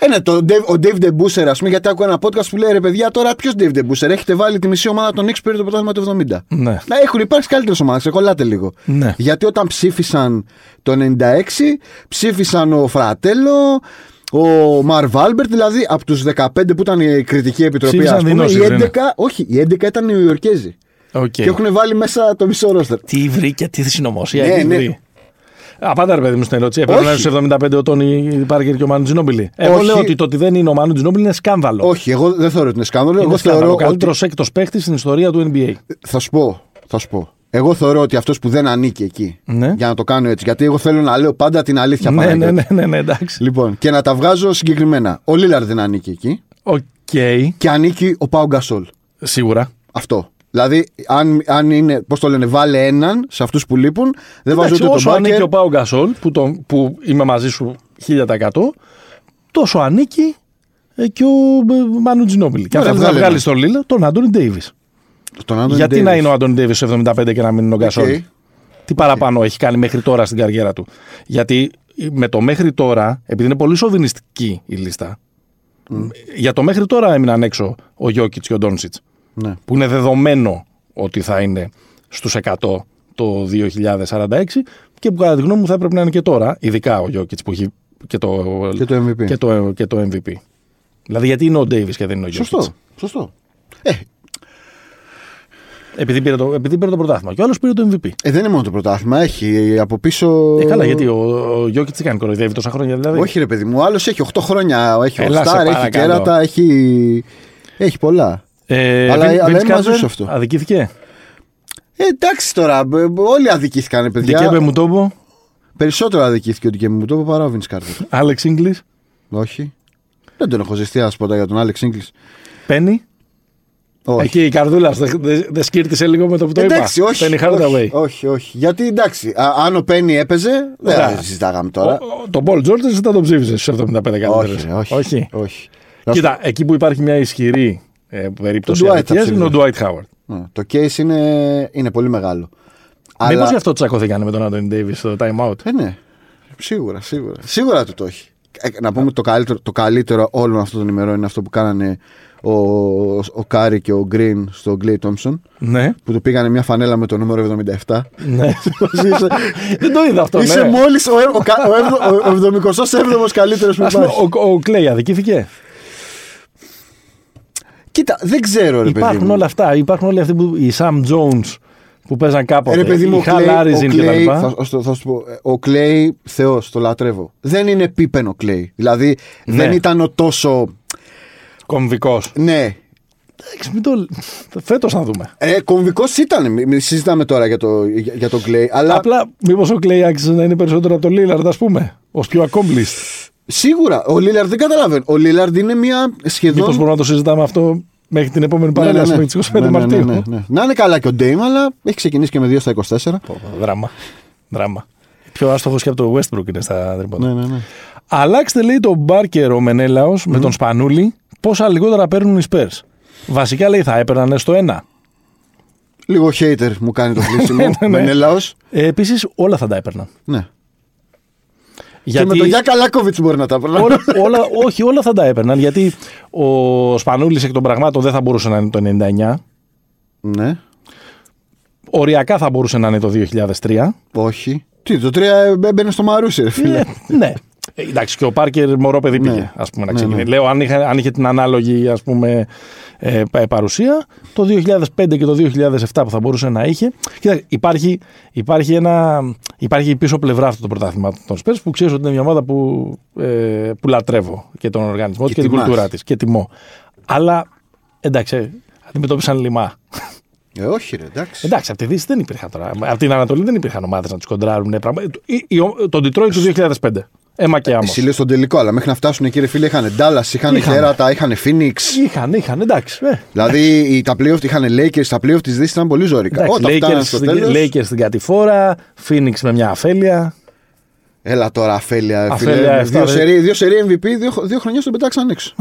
Ε, ναι, το, Dave- ο Dave DeBusser, ας πούμε, γιατί άκουγα ένα podcast που λέει ρε παιδιά, τώρα ποιος Dave DeBusser, έχετε βάλει τη μισή ομάδα των Knicks πήρε το πρωτάθλημα του 70. Ναι. Να έχουν υπάρξει καλύτερες ομάδες, ξεκολλάτε λίγο. Ναι. Γιατί όταν ψήφισαν το 96, ψήφισαν ο Φρατέλο, ο Μαρβ Άλμπερτ, δηλαδή από τους 15 που ήταν η κριτική επιτροπή, Ψήφισαν ας πούμε, οι δημοσιογράφοι, 11, δεν όχι, οι 11 ήταν Νεοϋορκέζοι. Οκ. Και έχουν βάλει μέσα το μισό ρόστερ. Τι βρήκε, τι συνωμοσία Ναι, έχει ναι. βρει. Απάντα ρε παιδί μου στην ερώτηση. Έπρεπε να είναι Όχι. στους 75 ο Τόνι Πάρκερ και ο Μάνου Τζινόμπιλι. Εγώ Όχι. λέω ότι το ότι δεν είναι ο Μάνου Τζινόμπιλι είναι σκάνδαλο. Όχι, εγώ δεν θεωρώ ότι είναι σκάνδαλο. είναι Εγώ σκάνδαλο. θεωρώ Ο καλύτερος ότι... έκτος παίχτης στην ιστορία του NBA. Θα σου πω, θα σου πω. Εγώ θεωρώ ότι αυτός που δεν ανήκει εκεί. Ναι. Για να το κάνω έτσι. Γιατί εγώ θέλω να λέω πάντα την αλήθεια Ναι, Παναγιώτη. ναι, ναι, ναι, ναι, εντάξει. Λοιπόν, και να τα βγάζω συγκεκριμένα. Ο Λίλαρντ δεν ανήκει εκεί. Οκ. Και ανήκει ο Πάου Γκασόλ. Σίγουρα. Αυτό. Δηλαδή, αν, αν είναι, πώς το λένε, βάλε έναν σε αυτούς που λείπουν, δεν βάζω Εντάξει, ούτε τον όσο ανήκει Πάρκερ. ο Πάο Γκασόλ, που, τον- που είμαι μαζί σου 1000%, τόσο ανήκει ε, και ο ε, Μάνου Τζινόμπιλι. Και αν Ωραία, θέλεις να βγάλε βγάλεις ένα. τον Λίλαρντ, τον Άντωνι Ντέιβις. Τον Άντωνι Γιατί Ντέιβις. να είναι ο Άντωνι Ντέιβις στο 75 και να μην είναι ο Γκασόλ; Οκ. Τι παραπάνω έχει κάνει μέχρι τώρα στην καριέρα του; Γιατί με το μέχρι τώρα, επειδή είναι πολύ σοβινιστική η λίστα, για το μέχρι τώρα έμειναν έξω ο Γιόκιτς και ο Ντόντσιτς. Ναι. Που είναι δεδομένο ότι θα είναι στους 100 το 2046 και που κατά τη γνώμη μου θα έπρεπε να είναι και τώρα, ειδικά ο Γιόκιτς που έχει και το, Και το MVP. και το, και το MVP. Δηλαδή, γιατί είναι ο Ντέιβις και δεν είναι ο Γιώκητς; Σωστό. Σωστό. Ε, Επειδή πήρε το, επειδή πήρε το πρωτάθλημα. Και ο άλλος πήρε το MVP. ε, δεν είναι μόνο το πρωτάθλημα. Έχει από πίσω. Ε, καλά, γιατί ο, ο Γιώκητς τι κάνει, κοροϊδεύει τόσα χρόνια δηλαδή; Όχι, ρε παιδί μου. Ο άλλος έχει 8 χρόνια. Έχει Έλα, σε All-Star, έχει παρακαλώ. κέρατα, έχει. Έχει πολλά. Ε, Αλλά- Vin- αλλά Vince είναι μαζί Carter σου αυτό. Αδικήθηκε; Ε, εντάξει τώρα. μπ- μπ- Όλοι αδικήθηκαν, παιδιά. Δικέπε μου το πω. Περισσότερο αδικήθηκε ο Ντικέ μου το είπε παρά ο Vince Carter. Άλεξ Ίγκλι. Όχι. Δεν τον έχω ζεστεί, α πω για τον Άλεξ Ίγκλι. Πένι. Όχι. Εκεί η καρδούλας σου δεν δε, δε σκύρτησε λίγο με το που το εντάξει, είπα. όχι, Penny Hardaway. όχι, όχι, όχι. Γιατί εντάξει, α, αν ο Πένι έπαιζε, δεν Ωραία. θα συζητάγαμε τώρα. Ο- ο- Τον Πολ Τζόρτζ δεν τον ψήφισε στους 75 καλύτερου. όχι, ρε, όχι, όχι. όχι. Κοίτα, εκεί που υπάρχει μια ισχυρή ε, περίπτωση Τον Dwight αδικίας θα είναι ο ψήφιζα. Dwight Howard. Ναι, Το case είναι, είναι πολύ μεγάλο. Μήπω γι' αυτό τσακωθήκανε με τον Άντωνι Ντέιβις στο time out. Ε, ναι. Σίγουρα, σίγουρα. Σίγουρα του το έχει. Ε, να πούμε ότι το καλύτερο, το καλύτερο όλων αυτών των ημερών είναι αυτό που κάνανε ο, ο Κάρι και ο Γκριν στον Κλέι Τόμψον. ναι, Που του πήγανε μια φανέλα με το νούμερο 77. ναι. Δεν το είδα αυτό. Είσαι ναι. μόλις ο, ο, ο, ο, ο 77ος καλύτερο που Ας πούμε, υπάρχει. ο, ο Κλέι αδικήθηκε. Κοίτα, δεν ξέρω, ρε παιδί. Υπάρχουν μου. όλα αυτά. Υπάρχουν όλοι αυτοί που. Οι Sam Jones που παίζαν κάποτε. Ε, Ρε παιδί μου, οι ο Hal Clay, Arizin ο κτλ. Clay, θα, θα, θα σου πω, ε, ο Κλέη, Θεός, το λατρεύω. Δεν είναι πίπενο Κλέη. Δηλαδή, Ναι. δεν ήταν ο τόσο. Κομβικός. Ναι. Φέτος να δούμε. Ε, Κομβικός ήταν. Μη- μη συζητάμε τώρα για, το, για, για τον Κλέη. Αλλά Απλά, μήπως ο Κλέη άξιζε να είναι περισσότερο από τον Λίλαρντ, ας πούμε. Ω πιο accomplished. Σίγουρα ο Λίλαρντ δεν καταλαβαίνω. Ο Λίλαρντ είναι μια σχεδόν. Μήπως μπορούμε να το συζητάμε αυτό μέχρι την επόμενη Ναι, ναι, παρέλαση ναι. με τις 25 Ναι, ναι, ναι, Μαρτίου. ναι, ναι. Να είναι καλά και ο Ντέιμ, αλλά έχει ξεκινήσει και με 2 στα 24. Πω, πω, Δράμα. Δράμα. Πιο άστοχος και από το Westbrook είναι στα τρίποτα. Ναι, ναι, ναι. Αλλάξτε λέει τον Μπάρκερ ο Μενέλαος με τον Σπανούλη πόσα λιγότερα παίρνουν οι Spurs. Βασικά λέει θα έπαιρναν στο ένα. Λίγο hater μου κάνει το κλείσιμο. Ναι, ναι. Μενέλαος. Ε, Επίσης όλα θα τα έπαιρναν. Ναι. Γιατί... Και με τον Γιάνκα Λάκοβιτ μπορεί να τα έπαιρνα. όλα, όλα, όχι, όλα θα τα έπαιρναν. Γιατί ο Σπανούλης εκ των πραγμάτων δεν θα μπορούσε να είναι το 99. Ναι. Οριακά θα μπορούσε να είναι το 2003. Όχι. Τι, το 3 έμπαινε στο Μαρούσι, ρε φίλε. Ε, ναι. Ε, εντάξει, και ο Πάρκερ μωρό παιδί Ναι. πήγε, ας πούμε, να Ναι, ξεκινήσει. ναι. Λέω, αν είχε, αν είχε την ανάλογη ας πούμε, ε, πα- παρουσία, το 2005 και το 2007 που θα μπορούσε να είχε. Κοίτα, υπάρχει, υπάρχει, ένα, υπάρχει η πίσω πλευρά αυτό το πρωτάθλημα των Spurs που ξέρεις ότι είναι μια ομάδα που, ε, που λατρεύω και τον οργανισμό Και της και την τιμάς. κουλτούρα της και τιμώ. Αλλά εντάξει, ε, αντιμετώπισαν λιμά. Ε, όχι, ρε, εντάξει. Εντάξει, από τη Δύση δεν υπήρχαν τώρα. Από την Ανατολή δεν υπήρχαν ομάδες να του κοντράρουν. Πραγμα... Η- η- Το Detroit του 2005. Έμα και άμμος. Εσύ λες στον τελικό, αλλά μέχρι να φτάσουν εκεί, ρε φίλε, είχαν Dallas, είχαν Είχαν. Χέρατα, είχαν Phoenix. Είχαν, είχαν, εντάξει. Ε. δηλαδή οι- τα playoff είχαν Lakers, τα playoff της Δύσης ήταν πολύ ζώρικα. εντάξει Όταν φτάναν Lakers, στο στην, τέλος, Lakers στην κατηφόρα, Phoenix με μια αφέλεια. Έλα τώρα, αφέλεια. Αφέλεια, φίλε. αυτά, δύο, ρε. σερί, δύο σερί MVP, δύο, δύο χρονιά τον πετάξαν έξω.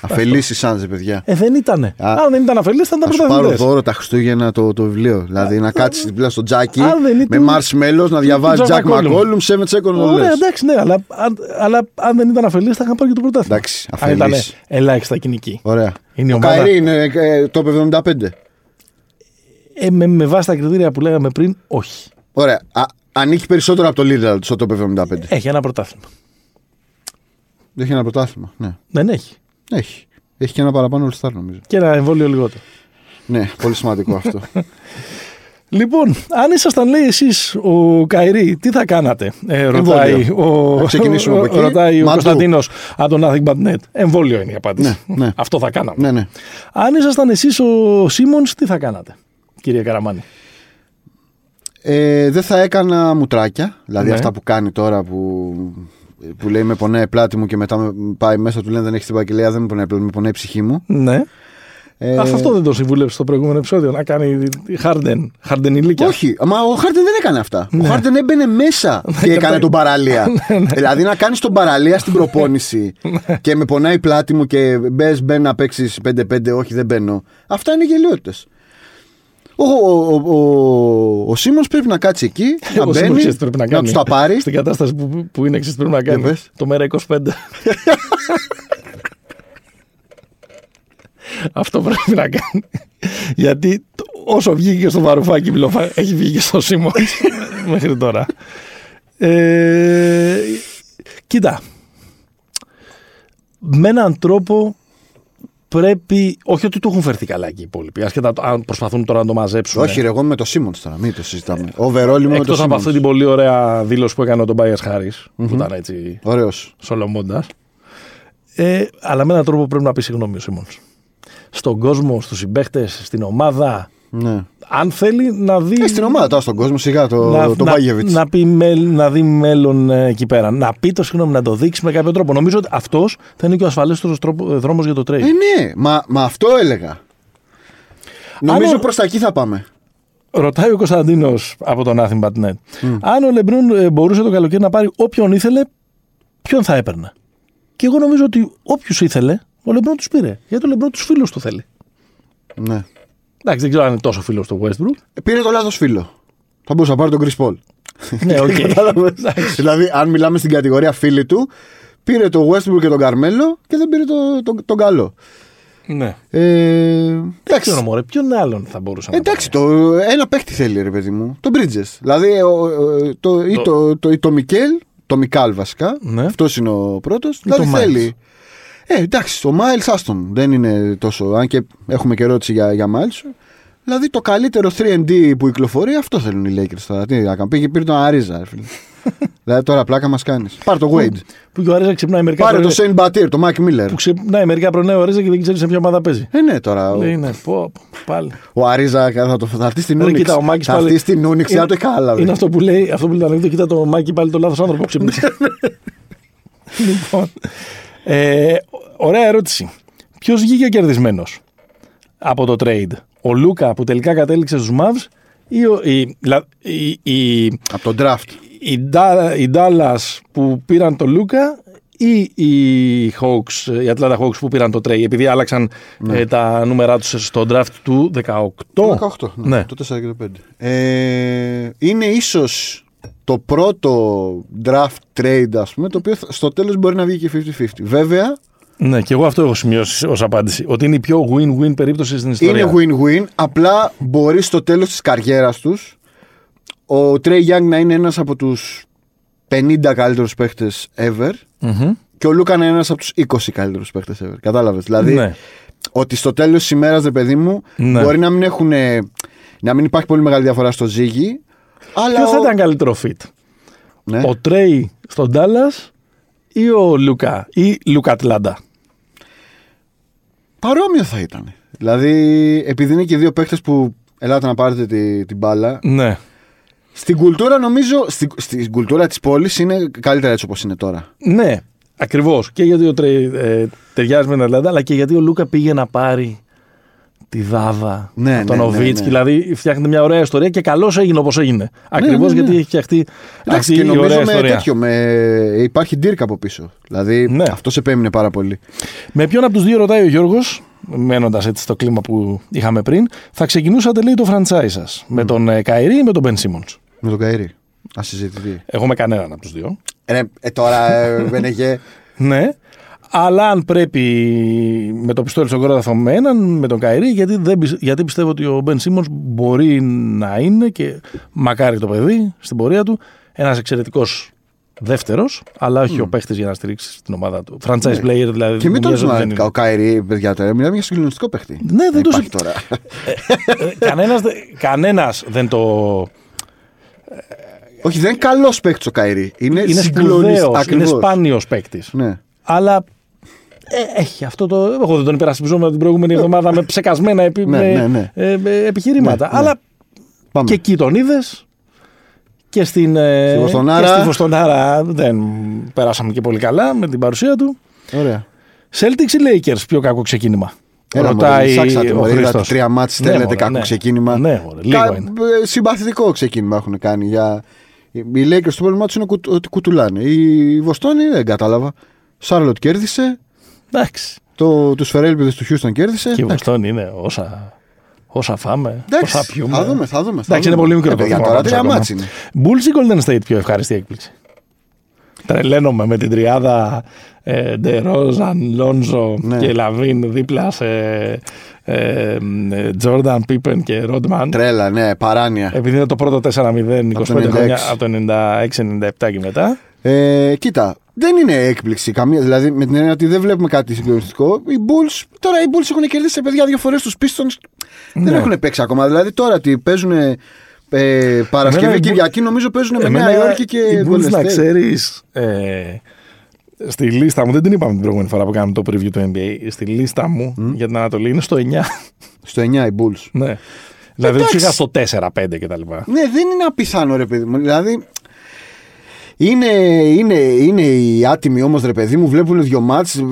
Αφελεί οι Suns, παιδιά. Ε, δεν ήτανε. Α, Αν δεν ήταν αφελής, θα ήταν Θα σου πάρω πρωταθλητές. δώρο τα Χριστούγεννα το, το βιβλίο. Δηλαδή να κάτσεις δίπλα στο τζάκι Αν δεν με ήταν- marshmallows να διαβάζει Jack Jack McCollum. McCollum, 7 second Ωραία, less. εντάξει, ναι, αλλά, αν- αλλά αν δεν ήταν αφελής, θα είχαν πάρει και το πρωτάθλημα. Εντάξει, Αν ήταν αφελής. ελάχιστα κοινική. Ωραία. Είναι η ο ομάδα- Καϊρή είναι ε, το 75. Ε, με, με βάση τα κριτήρια που λέγαμε πριν, όχι. Ωραία. Α, ανήκει περισσότερο από το Lidl στο top 75. Έχει ένα πρωτάθλημα. Έχει ένα πρωτάθλημα. Ναι. Δεν έχει. Έχει. Έχει και ένα παραπάνω All Star νομίζω. Και ένα εμβόλιο λιγότερο. Ναι, πολύ σημαντικό αυτό. Λοιπόν, αν ήσασταν λέει εσείς ο Καϊρή, τι θα κάνατε, ε, ρωτάει Εμβόλιο. ο, Να ξεκινήσουμε από εκεί. ρωτάει ο Μαντού. Κωνσταντίνος από τον Nothing But Net. Εμβόλιο είναι η απάντηση. Ναι, ναι. Αυτό θα κάναμε. ναι, ναι. Αν ήσασταν εσείς ο Σίμον, τι θα κάνατε, κύριε Καραμάνη; Ε, δεν θα έκανα μουτράκια. Δηλαδή Ναι. αυτά που κάνει τώρα που, που λέει με πονάει η πλάτη μου και μετά με πάει μέσα του λένε δεν έχεις την πακελέα, δεν με πονάει η πλάτη μου, με πονάει η ψυχή μου. Ναι. Ε, Αφ' αυτό δεν το συμβούλευε στο προηγούμενο επεισόδιο, να κάνει Χάρντεν, Χάρντεν ηλικία. Όχι, μα ο Χάρντεν δεν έκανε αυτά. Ναι. Ο Χάρντεν έμπαινε μέσα και έκανε τον παραλία. δηλαδή να κάνεις τον παραλία στην προπόνηση και με πονάει η πλάτη μου και μπες, μπαίνει να παίξεις 5-5, όχι δεν μπαίνω. Αυτά είναι γελιότητες. Ο, ο, ο, ο, ο Σίμον πρέπει να κάτσει εκεί, να Ο Σίμον μπαίνει, ξέρεις τι πρέπει να να κάνει. τους τα πάρει. Στην κατάσταση που, που είναι, ξέρεις τι πρέπει να κάνει. πες. Το μέρα 25. Αυτό πρέπει να κάνει. Γιατί το- όσο βγήκε στο βαρουφάκι Μιλοφά, έχει βγει και στο Σίμον μέχρι τώρα. Ε, κοίτα. Με έναν τρόπο πρέπει. Όχι ότι του έχουν φερθεί καλά εκεί οι υπόλοιποι. Ασχετά το- αν προσπαθούν τώρα να το μαζέψουν. Όχι, ρε, εγώ είμαι με το Σίμονς τώρα, μην το συζητάμε. Overall είμαι με το Εκτός από Σίμονς. αυτή την πολύ ωραία δήλωση που έκανε ο Τομπάιας Χάρης, που ήταν έτσι Ωραίος. σολομώντας. Ε, αλλά με έναν τρόπο πρέπει να πεις συγγνώμη ο Σίμονς. Στον κόσμο, στους συμπαίχτε, στην ομάδα. Ναι. Αν θέλει να δει. Ε, στην ομάδα τώρα στον κόσμο, σιγά το, να, το να, Μπάγεβιτς. να, πει, μέλ- να δει μέλλον ε, εκεί πέρα. Να πει το συγγνώμη, να το δείξει με κάποιο τρόπο. Νομίζω ότι αυτός θα είναι και ο ασφαλέστερος δρόμος για το trade. Ε, ναι, μα, μα αυτό έλεγα. Νομίζω Αν ο- προς τα εκεί θα πάμε. Ρωτάει ο Κωνσταντίνος από τον Nothing But Net. Αν ο Λεμπρόν ε, μπορούσε το καλοκαίρι να πάρει όποιον ήθελε, ποιον θα έπαιρνε; Και εγώ νομίζω ότι όποιους ήθελε, ο Λεμπρόν τους πήρε. Γιατί ο Λεμπρόν τους φίλους του θέλει. Ναι. Εντάξει, δεν ξέρω αν είναι τόσο φίλος του Westbrook. Ε, Πήρε το λάθος φίλο. Θα μπορούσε να πάρει τον Chris Paul. ναι, οκ. Κατάλαβες. δηλαδή, αν μιλάμε στην κατηγορία φίλοι του, πήρε το Westbrook και τον Καρμέλο και δεν πήρε το, το, τον καλό. ναι. Ε, Δεν εντάξει. ξέρω, μωρέ, ποιον άλλον θα μπορούσε να Εντάξει, το, ένα παίχτη θέλει, ρε παιδί μου. Το Bridges. Δηλαδή, ο, ο- το, ή το, το, ή το Μικέλ, το Μικάλ βασικά. Ναι. Αυτός είναι ο πρώτος. Ή Δηλαδή το Miles. θέλει. Ε, εντάξει, το Miles Άστον δεν είναι τόσο. Αν και έχουμε και ερώτηση για, για Miles. Δηλαδή το καλύτερο 3D που κυκλοφορεί, αυτό θέλουν οι Lakers τώρα. Τι να κάνουν. Πήγε πήρε τον Αρίζα, ρε φίλε. δηλαδή τώρα πλάκα μας κάνεις. Πάρε το Wade. Που και ο Αρίζα ξυπνάει μερικά Πάρε το πρωινά- Shane Batir, το Mike Miller. Που ξυπνάει μερικά πρωινά ο Αρίζα και δεν ξέρει σε ποια ομάδα παίζει. Ε, ναι, τώρα. ο- Λέει, ναι, πω, πω, πάλι. Ο Αρίζα θα, το, θα έρθει στην Ρε, Ούνιξ. κοίτα, ο Μάκης Θα πάλι- έρθει στην Ούνιξ, Είναι- θα το καλά. Είναι αυτό που λέει, αυτό που λέει το ανέκδοτο, κοίτα το Μάκη πάλι το λάθος άνθρωπο που ξύπνησε. λοιπόν. Ε, ωραία ερώτηση. Ποιος βγήκε κερδισμένος από το trade, ο Λούκα που τελικά κατέληξε στους Mavs ή, ο, η, λα- η, η, Από τον draft. η, Ντα- οι Dallas που πήραν το Λούκα ή οι Hawks, οι Atlanta Hawks που πήραν το trade επειδή άλλαξαν ε, τα νούμερά τους στο draft του 18. Το 18, ναι, Ναι. το 4 και το 5. Ε, είναι ίσως το πρώτο draft trade, ας πούμε, το οποίο θα- στο τέλος μπορεί να βγει και 50-50. Βέβαια, Ναι, και εγώ αυτό έχω σημειώσει ως απάντηση. Ότι είναι η πιο win-win περίπτωση στην ιστορία. είναι win-win, απλά μπορεί στο τέλος της καριέρας τους ο Trey Young να είναι ένας από τους 50 καλύτερους παίχτες ever. Μμμ. Και ο Λούκα είναι ένας από τους 20 καλύτερους παίχτες ever. Κατάλαβες; Δηλαδή, Ναι. ότι στο τέλος της ημέρας, ρε παιδί μου, Ναι. μπορεί να μην έχουν. να μην υπάρχει πολύ μεγάλη διαφορά στο ζύγι. Αλλά. Ποιος θα ο- ήταν καλύτερο fit, Ναι. ο Τρέι στο Ντάλλας ή ο Λουκά ή Λούκα Ατλάντα; Παρόμοιο θα ήταν. Δηλαδή, επειδή είναι και δύο παίχτες που ελάτε να πάρετε τη, την μπάλα. Ναι. Στην κουλτούρα, νομίζω, στην, στην κουλτούρα της πόλης είναι καλύτερα έτσι όπως είναι τώρα. Ναι, ακριβώς. Και γιατί ο Τρέι ε, ταιριάζει με την Ατλάντα, αλλά και γιατί ο Λούκα πήγε να πάρει την Ντάλας Ναι, από τον ναι, ναι, Οβίτ. ναι. Δηλαδή φτιάχνεται μια ωραία ιστορία και καλώς έγινε όπως έγινε. Ακριβώς ναι, ναι. γιατί έχει φτιαχτεί Εντάξει, αυτή και η νομίζω ωραία με ιστορία. τέτοιο. Με... Υπάρχει Dirk από πίσω. Δηλαδή, Ναι. αυτός σε επέμεινε πάρα πολύ. Με ποιον από τους δύο ρωτάει ο Γιώργος, μένοντας έτσι στο κλίμα που είχαμε πριν, θα ξεκινούσατε λέει το franchise σας. Με τον ε, Καϊρή ή με τον Μπεν Σίμον. Με τον Καήρη. Ασυζητητή. Εγώ με κανέναν από τους δύο. Ε, ε, τώρα, ε, Βενεγέ. Ναι. Αλλά αν πρέπει με το πιστόλι στον κρόταφο με έναν, με τον Καϊρή, γιατί, δεν, πι- γιατί πιστεύω ότι ο Μπεν Σίμονς μπορεί να είναι και μακάρι το παιδί στην πορεία του ένας εξαιρετικός δεύτερος, αλλά όχι ο παίχτης για να στηρίξει την ομάδα του. Franchise player δηλαδή. Mm. και μην μου τον μοιάζει ότι δεν ζούμε είναι. ο Καήρη, παιδιά τώρα. Μιλάμε για συγκλονιστικό παίχτη. Ναι, δεν το υπάρχει τώρα. Ε, κανένας, δε- κανένας δεν το. Όχι, δεν είναι καλός παίχτη ο Καήρη. Είναι, Είναι συγκλονιστικός. σπουδαίος, είναι Ακριβώς. σπάνιος παίκτης. Ναι. Αλλά ε, έχει αυτό το. Εγώ δεν τον υπερασπιζόμαι την προηγούμενη εβδομάδα με ψεκασμένα επι, Ναι, με, ναι, ναι. ε, με επιχειρήματα. Ναι, ναι. Αλλά Πάμε. και εκεί τον είδες. Και στην, ε, Στη Βοστονάρα. και στη Βοστονάρα δεν περάσαμε και πολύ καλά με την παρουσία του. Ωραία. Celtics ή Lakers, πιο κακό ξεκίνημα. Έλα, μωρέ, Ρωτάει ψάξατε, ο μωρέ, είδατε Χρήστος. τρία μάτς, Ναι, θέλετε μωρέ, κακό ναι. ξεκίνημα. Ναι, μωρέ, λίγο Κα- είναι. ε, Συμπαθητικό ξεκίνημα έχουν κάνει. Για... Οι Lakers το πρόβλημά του είναι κουτ- ότι κουτουλάνε. Η Βοστόνη δεν κατάλαβα. Σάρλοτ κέρδισε. Εντάξει. Το, τους Φερέλπιδες του Χιούστον κέρδισε. Και η Εντάξει. Βοστόνη είναι όσα, όσα φάμε, Εντάξει, όσα πιούμε. θα δούμε, θα δούμε. θα Εντάξει, είναι δούμε. πολύ μικρό Ε, το παιδιά, θέμα Τώρα πάντως τρία ακόμα. μάτς είναι. Bulls ή Golden State πιο ευχάριστη έκπληξη. Τρελαίνομαι με την τριάδα ε, Ντερόζαν, Λόνζο Ναι. και Λαβίν δίπλα σε ε, Τζόρνταν, Πίπεν και Ρόντμαν. Τρέλα, ναι, παράνοια. Επειδή είναι το πρώτο 4-0 Από 25 το 96. χρόνια από το 96-97 και μετά. Ε, κοίτα, δεν είναι έκπληξη καμία. Δηλαδή, με την έννοια ότι δεν βλέπουμε κάτι συγκλονιστικό. Οι Bulls, τώρα οι Bulls έχουν κερδίσει σε παιδιά δύο φορές τους Pistons. Δεν Ναι. έχουν παίξει ακόμα. Δηλαδή, τώρα ότι παίζουν ε, Παρασκευή, Εμένα οι Bulls- Κυριακή, νομίζω παίζουν με Εμένα, Νέα Υόρκη και οι Bulls Golden να State. ξέρεις ε, στη λίστα μου, δεν την είπαμε την προηγούμενη φορά που κάναμε το preview του NBA, στη λίστα μου για την Ανατολή είναι στο 9. Στο 9 οι Bulls. ναι. Δηλαδή τους Εντάξει. είχα στο 4-5 κτλ. Ναι, δεν είναι απιθανό ρε παιδί μου. Δηλαδή. Είναι, είναι, είναι οι άτιμοι όμως ρε παιδί μου, βλέπουν δύο μάτς,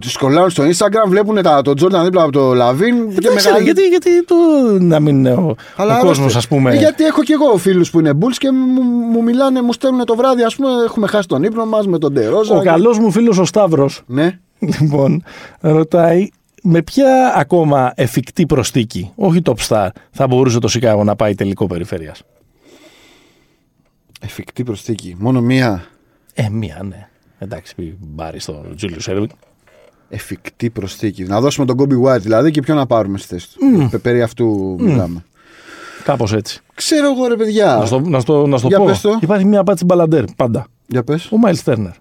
τους σκολάρουν στο Instagram, βλέπουν τα, τον Τζόρνταν δίπλα από το Λαβίν. και Εντάξει, μεγάλη- γιατί, γιατί το, να μην είναι ο, Αλλά ο άλλωστε, κόσμος ας πούμε... ε, Γιατί έχω και εγώ φίλους που είναι Bulls και μου, μου μιλάνε, μου στέλνουν το βράδυ, ας πούμε, έχουμε χάσει τον ύπνο μας με τον Ντερόζα. Ο καλός μου φίλος ο Σταύρος Ναι. λοιπόν ρωτάει με ποια ακόμα εφικτή προστίκη, όχι top star, θα μπορούσε το Σικάγο να πάει τελικό περιφέρειας; Εφικτή προσθήκη. Μόνο μία Ε, μία ναι. Εντάξει, πει μπάρει στον Τζούλιο Σέρβιν. εφικτή προσθήκη. Να δώσουμε τον Κόμπι White δηλαδή και ποιο να πάρουμε στη θέση του. Πε- Περί αυτού μιλάμε. Κάπως έτσι. Ξέρω εγώ ρε παιδιά. Να στο, να στο, να στο Για πω. πες το. Υπάρχει μια απάντηση μπαλαντέρ πάντα. Για πες. Ο Μάιλς Τέρνερ.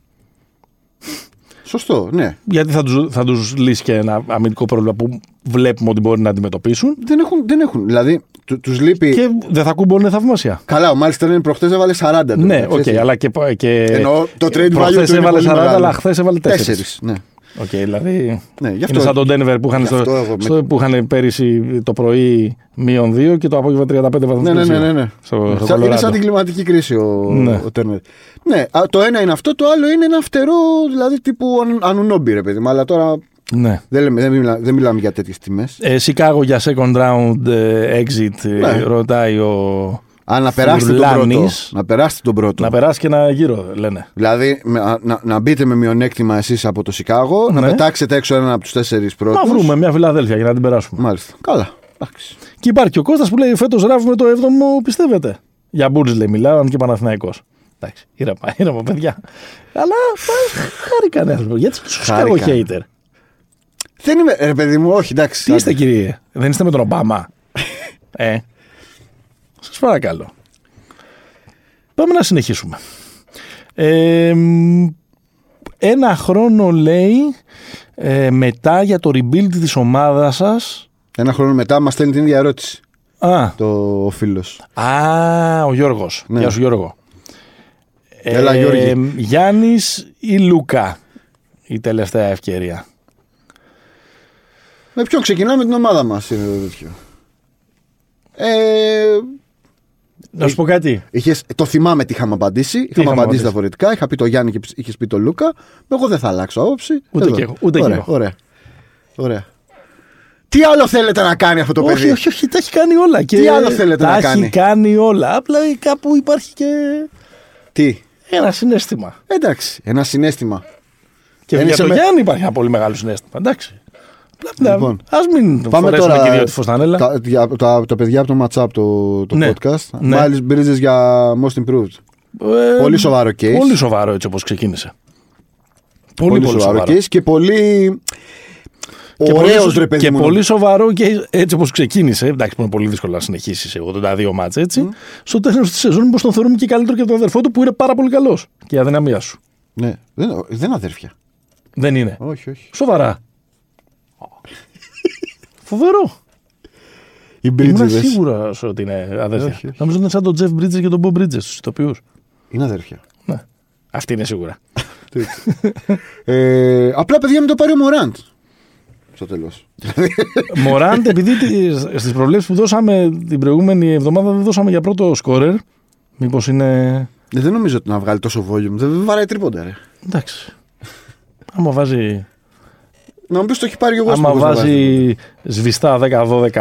Σωστό, ναι. Γιατί θα τους, θα τους λύσει και ένα αμυντικό πρόβλημα που βλέπουμε ότι μπορεί να αντιμετωπίσουν. Δεν έχουν, δεν έχουν. Δηλαδή, του τους λείπει. Και δεν θα κουμπώνουν θαυμασία. Καλά, ο Μάλιστα είναι προχτές έβαλε 40. το Ναι, μεταξύ, οκ, έτσι. αλλά και. και Εννοώ, το trade value προχθές του είναι έβαλε πολύ 40, μεγάλο. αλλά χθες έβαλε 4. Τέσσερις, ναι. Οκ, δηλαδή. Ναι, γι' αυτό- είναι σαν τον Denver που είχαν, γι' στο, αυτό εγώ με- στο- που είχαν πέρυσι το πρωί μείον 2 και το απόγευμα 35 βαθμούς. Ναι, ναι, ναι. ναι, ναι. Στο, στο Σαν- είναι Colorado. σαν την κλιματική κρίση ο, Ναι. ο Τέρνερ. Ναι, α, το ένα είναι αυτό, το άλλο είναι ένα φτερό, δηλαδή τύπου αν- Ανουνόμπι, ρε παιδί μου. Αλλά τώρα Ναι. δεν, λέμε, δεν, μιλά, δεν μιλάμε για τέτοιες τιμές. Ε, Σικάγο για second round ε, exit, ε, Ναι. ρωτάει ο. Α, να περάσετε τον πρώτο. Φουρλάνης. Να περάσετε τον πρώτο. Να περάσει και ένα γύρο, λένε. Δηλαδή με- α, να, να μπείτε με μειονέκτημα εσείς από το Σικάγο, να Ναι. πετάξετε έξω έναν από τους τέσσερις πρώτους. Να βρούμε μια Φιλαδέλφια για να την περάσουμε. Μάλιστα. Καλά. Εντάξει. Και υπάρχει και ο Κώστας που λέει φέτος ράβουμε το 7ο, πιστεύετε; Για Μπούρτζ λέει μιλάω, αν και Παναθηναϊκός. Εντάξει, ήρεμα, ήρεμα παιδιά. Αλλά χάρηκαν άνθρωποι. Γιατί σου σκάγω Χάρηκαν. hater; Δεν είμαι. Ρε παιδί μου, όχι, εντάξει. Τι είστε κύριε, δεν είστε με τον Ομπάμα; ε, σας παρακαλώ. Πάμε να συνεχίσουμε. Ε, μ, ένα χρόνο λέει ε, μετά για το rebuild της ομάδας σας. Ένα χρόνο μετά μας στέλνει την ίδια ερώτηση Α, το ο φίλος. α ο Γιώργος. Ναι. Γεια σου Γιώργο. Έλα, Γιώργη. Γιάννης ή Λούκα η τελευταία ευκαιρία; Με ποιον ξεκινάμε την ομάδα μας είναι το τέτοιο. Ε, Να σου πω κάτι. είχες, το θυμάμαι τι είχαμε απαντήσει. Είχαμε είχαμε απαντήσει απαντήσει; διαφορετικά. Είχα πει το Γιάννη και είχες πει το Λούκα. Εγώ δεν θα αλλάξω άποψη. Ούτε Εδώ. κι εγώ, ούτε κι ωραία, εγώ. Ωραία. ωραία. Τι άλλο θέλετε να κάνει αυτό το όχι, παιδί; όχι, όχι, τα έχει κάνει όλα. Και Τι άλλο θέλετε τα να έχει κάνει; κάνει όλα. Απλά κάπου υπάρχει και Τι; ένα συνέστημα. Εντάξει. Ένα συνέστημα. Και Δεν για είσαι τον με- Γιάννη υπάρχει ένα πολύ μεγάλο συνέστημα. Εντάξει. Απλά, Λοιπόν. ας μην Πάμε φορέσουμε τώρα. και δύο τη φωστανέλα. Τα, για- τα, τα παιδιά από το WhatsApp το, το Ναι. podcast. Ναι. Miles Bridges για Most Improved. Ε, Πολύ σοβαρό case. Πολύ σοβαρό έτσι όπως ξεκίνησε. Πολύ, πολύ, σοβαρό. case και πολύ. Και Ωραίος πολύ, ρε παιδί και μου. πολύ σοβαρό και έτσι όπως ξεκίνησε. Εντάξει, που είναι πολύ δύσκολο να συνεχίσεις σε 82 μάτς έτσι. Στο τέλος της σεζόν, πως τον θεωρούμε και καλύτερο και από τον αδερφό του που είναι πάρα πολύ καλός. Και η αδυναμία σου. Ναι. Δεν, δεν είναι αδέρφια. Δεν είναι. Όχι, όχι. Σοβαρά. Φοβερό. Οι Ήμουν Bridges σίγουρα ότι είναι αδέρφια. Όχι, όχι. Νομίζω ότι είναι σαν τον Jeff Bridges και τον Bob Bridges, του ηθοποιούς. είναι αδέρφια. Ναι. Αυτή είναι σίγουρα. ε, απλά παιδιά μην το πάρει ο Μωράντ. Στο τέλος. Μωράντ, επειδή στις προβλέψεις που δώσαμε την προηγούμενη εβδομάδα δεν δώσαμε για πρώτο σκόρερ. Μήπως είναι. Ε, δεν νομίζω ότι να βγάλει τόσο volume. Δεν βαράει τρίποντα, ρε. Εντάξει. Άμα βάζει, Να μου πεις το έχει πάρει και εγώ άμα στο βάζει σβηστά 10-12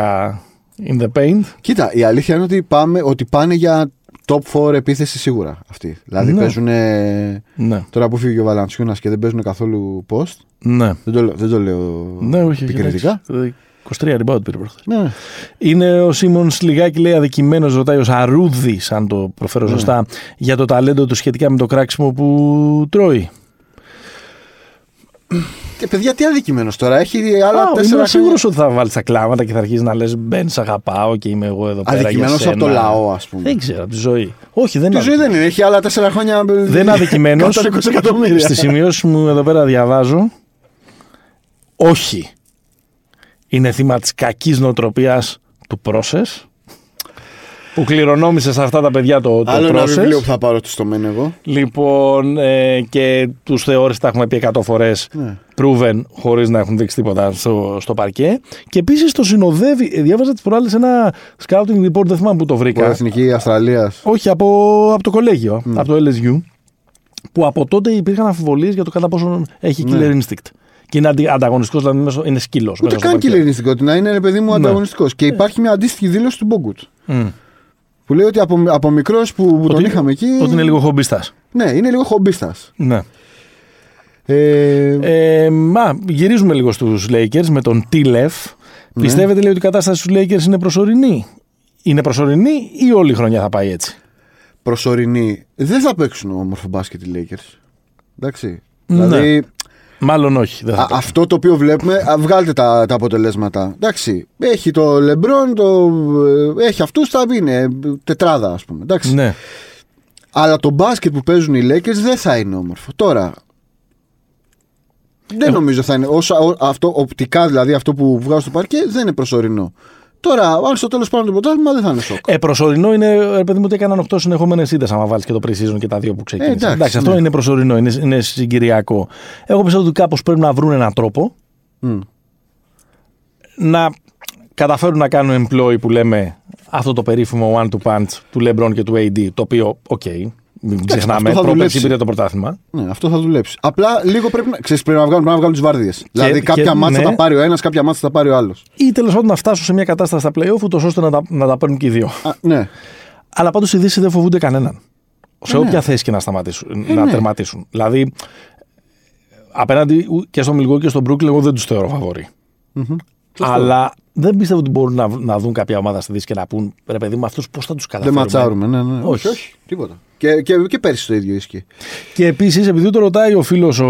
in the paint. Κοίτα, η αλήθεια είναι ότι, πάμε, ότι πάνε για top 4 επίθεση σίγουρα αυτοί. Δηλαδή Ναι. παίζουν. Ναι. Τώρα που φύγει ο Βαλαντσιούνας και δεν παίζουν καθόλου post. Ναι. Δεν το, λέω- δεν το λέω Ναι, όχι. επικριτικά. εντάξει. 23 rebound πήρε προχθές. Ναι. Είναι ο Σίμονς λιγάκι λέει αδικημένος, ρωτάει ο Σαρούδης, αν το προφέρω σωστά, για το ταλέντο του σχετικά με το κράξιμο που τρώει. Και παιδιά, τι αδικημένο τώρα. Έχει άλλα Α, τέσσερα. είμαι σίγουρος ότι θα βάλει τα κλάματα και θα αρχίσεις να λες Μπεν, σ' αγαπάω και είμαι εγώ εδώ πέρα. Αδικημένο για από το σένα». λαό, ας πούμε. Δεν ξέρω, από τη ζωή. Όχι, δεν Τη είναι. ζωή δεν είναι. Έχει άλλα τέσσερα χρόνια. Δεν είναι αδικημένο. 120 εκατομμύρια. Στις σημειώσεις μου εδώ πέρα διαβάζω. Όχι. Είναι θύμα της κακής νοοτροπίας του process. Που κληρονόμησε σε αυτά τα παιδιά το, το Άλλο ένα process. βιβλίο που θα πάρω στο μένω εγώ. Λοιπόν, ε, και τους θεώρησε, τα έχουμε πει 100 φορές, Ναι. proven, χωρίς να έχουν δείξει τίποτα στο, στο παρκέ. Και επίσης το συνοδεύει. ε, Διάβαζα τις προάλλες ένα scouting report, δεν θυμάμαι που το Από βρήκα. Εθνική Αυστραλίας. Όχι, από, από το κολέγιο, από το LSU. Που από τότε υπήρχαν αμφιβολίες για το κατά πόσο έχει Ναι. killer instinct. Και είναι αντι, ανταγωνιστικός, δηλαδή μέσω- είναι σκύλος. Ούτε καν κυλερινιστικότητα, να είναι ρε παιδί μου Ναι. ανταγωνιστικός. Και υπάρχει μια αντίστοιχη δήλωση του Μπόγκουτ. Mm. Που λέει ότι από, από μικρός που, που τον είχαμε εκεί. Ότι είναι λίγο χομπιστά. Ναι, είναι λίγο χομπίστας. Ναι. Ε, Ε, μα, γυρίζουμε λίγο στους Lakers με τον Τίλεφ. Ναι. Πιστεύετε λέει ότι η κατάσταση στους Lakers είναι προσωρινή; Είναι προσωρινή ή όλη η χρονιά θα πάει έτσι; προσωρινή. Δεν θα παίξουν όμορφο μπάσκετ οι Lakers. Εντάξει. Ναι. Δηλαδή, Μάλλον όχι. Δεν θα α, παίξουν. αυτό το οποίο βλέπουμε, α, βγάλτε τα, τα αποτελέσματα. Εντάξει. Έχει το Λεμπρόν, το, ε, έχει αυτούς, θα είναι τετράδα, ας πούμε. Εντάξει. Ναι. Αλλά το μπάσκετ που παίζουν οι Lakers δεν θα είναι όμορφο. Τώρα. Δεν νομίζω θα είναι. Όσα, ό, αυτό, οπτικά δηλαδή αυτό που βγάζω στο παρκέ δεν είναι προσωρινό. Τώρα, αν στο τέλος πάρουν το πρωτάθλημα δεν θα είναι σοκ. Ε, προσωρινό είναι, ρε παιδί μου, ότι έκαναν 8 συνεχόμενες ήττες. άμα βάλεις και το pre-season και τα δύο που ξεκίνησαν. Ε, εντάξει, αυτό ναι. είναι προσωρινό, είναι, είναι συγκυριακό. Εγώ πιστεύω ότι κάπως πρέπει να βρουν έναν τρόπο Μμ. να καταφέρουν να κάνουν employ που λέμε αυτό το περίφημο one-two punch του LeBron και του AD. Το οποίο, οκ, μην ξεχνάμε, αυτό θα πρόπερση δουλέψει. πήρε το πρωτάθλημα. Ναι, αυτό θα δουλέψει. Απλά λίγο πρέπει να, ξέρεις, πρέπει να βγάλουν, πρέπει να βγάλουν τις βάρδιες. Δηλαδή, κάποια και- ματς ναι. θα τα πάρει ο ένας, κάποια ματς θα τα πάρει ο άλλος. Ή τέλος πάντων να φτάσουν σε μια κατάσταση στα playoff, ούτως ώστε να τα, να τα παίρνουν και οι δύο. Ναι. Αλλά πάντως οι Δύσσοι δεν φοβούνται κανέναν. Σε ναι. όποια θέση και να σταματήσουν, Ε, να ναι. τερματίσουν. Δηλαδή, απέναντι ου- και στο Μιλγό και στον Brooklyn, εγώ δεν τους θεωρώ φαβοροί. Αλλά δεν πιστεύω ότι μπορούν να, να δουν κάποια ομάδα στη Δύση και να πούν ρε παιδί μου, αυτούς πώς θα τους Δεν καταφέρουν. ματσάρουμε. Ναι, ναι. Όχι. όχι. Τίποτα. Και, και, και πέρυσι το ίδιο ίσχυε. Και επίσης, επειδή το ρωτάει ο φίλος ο,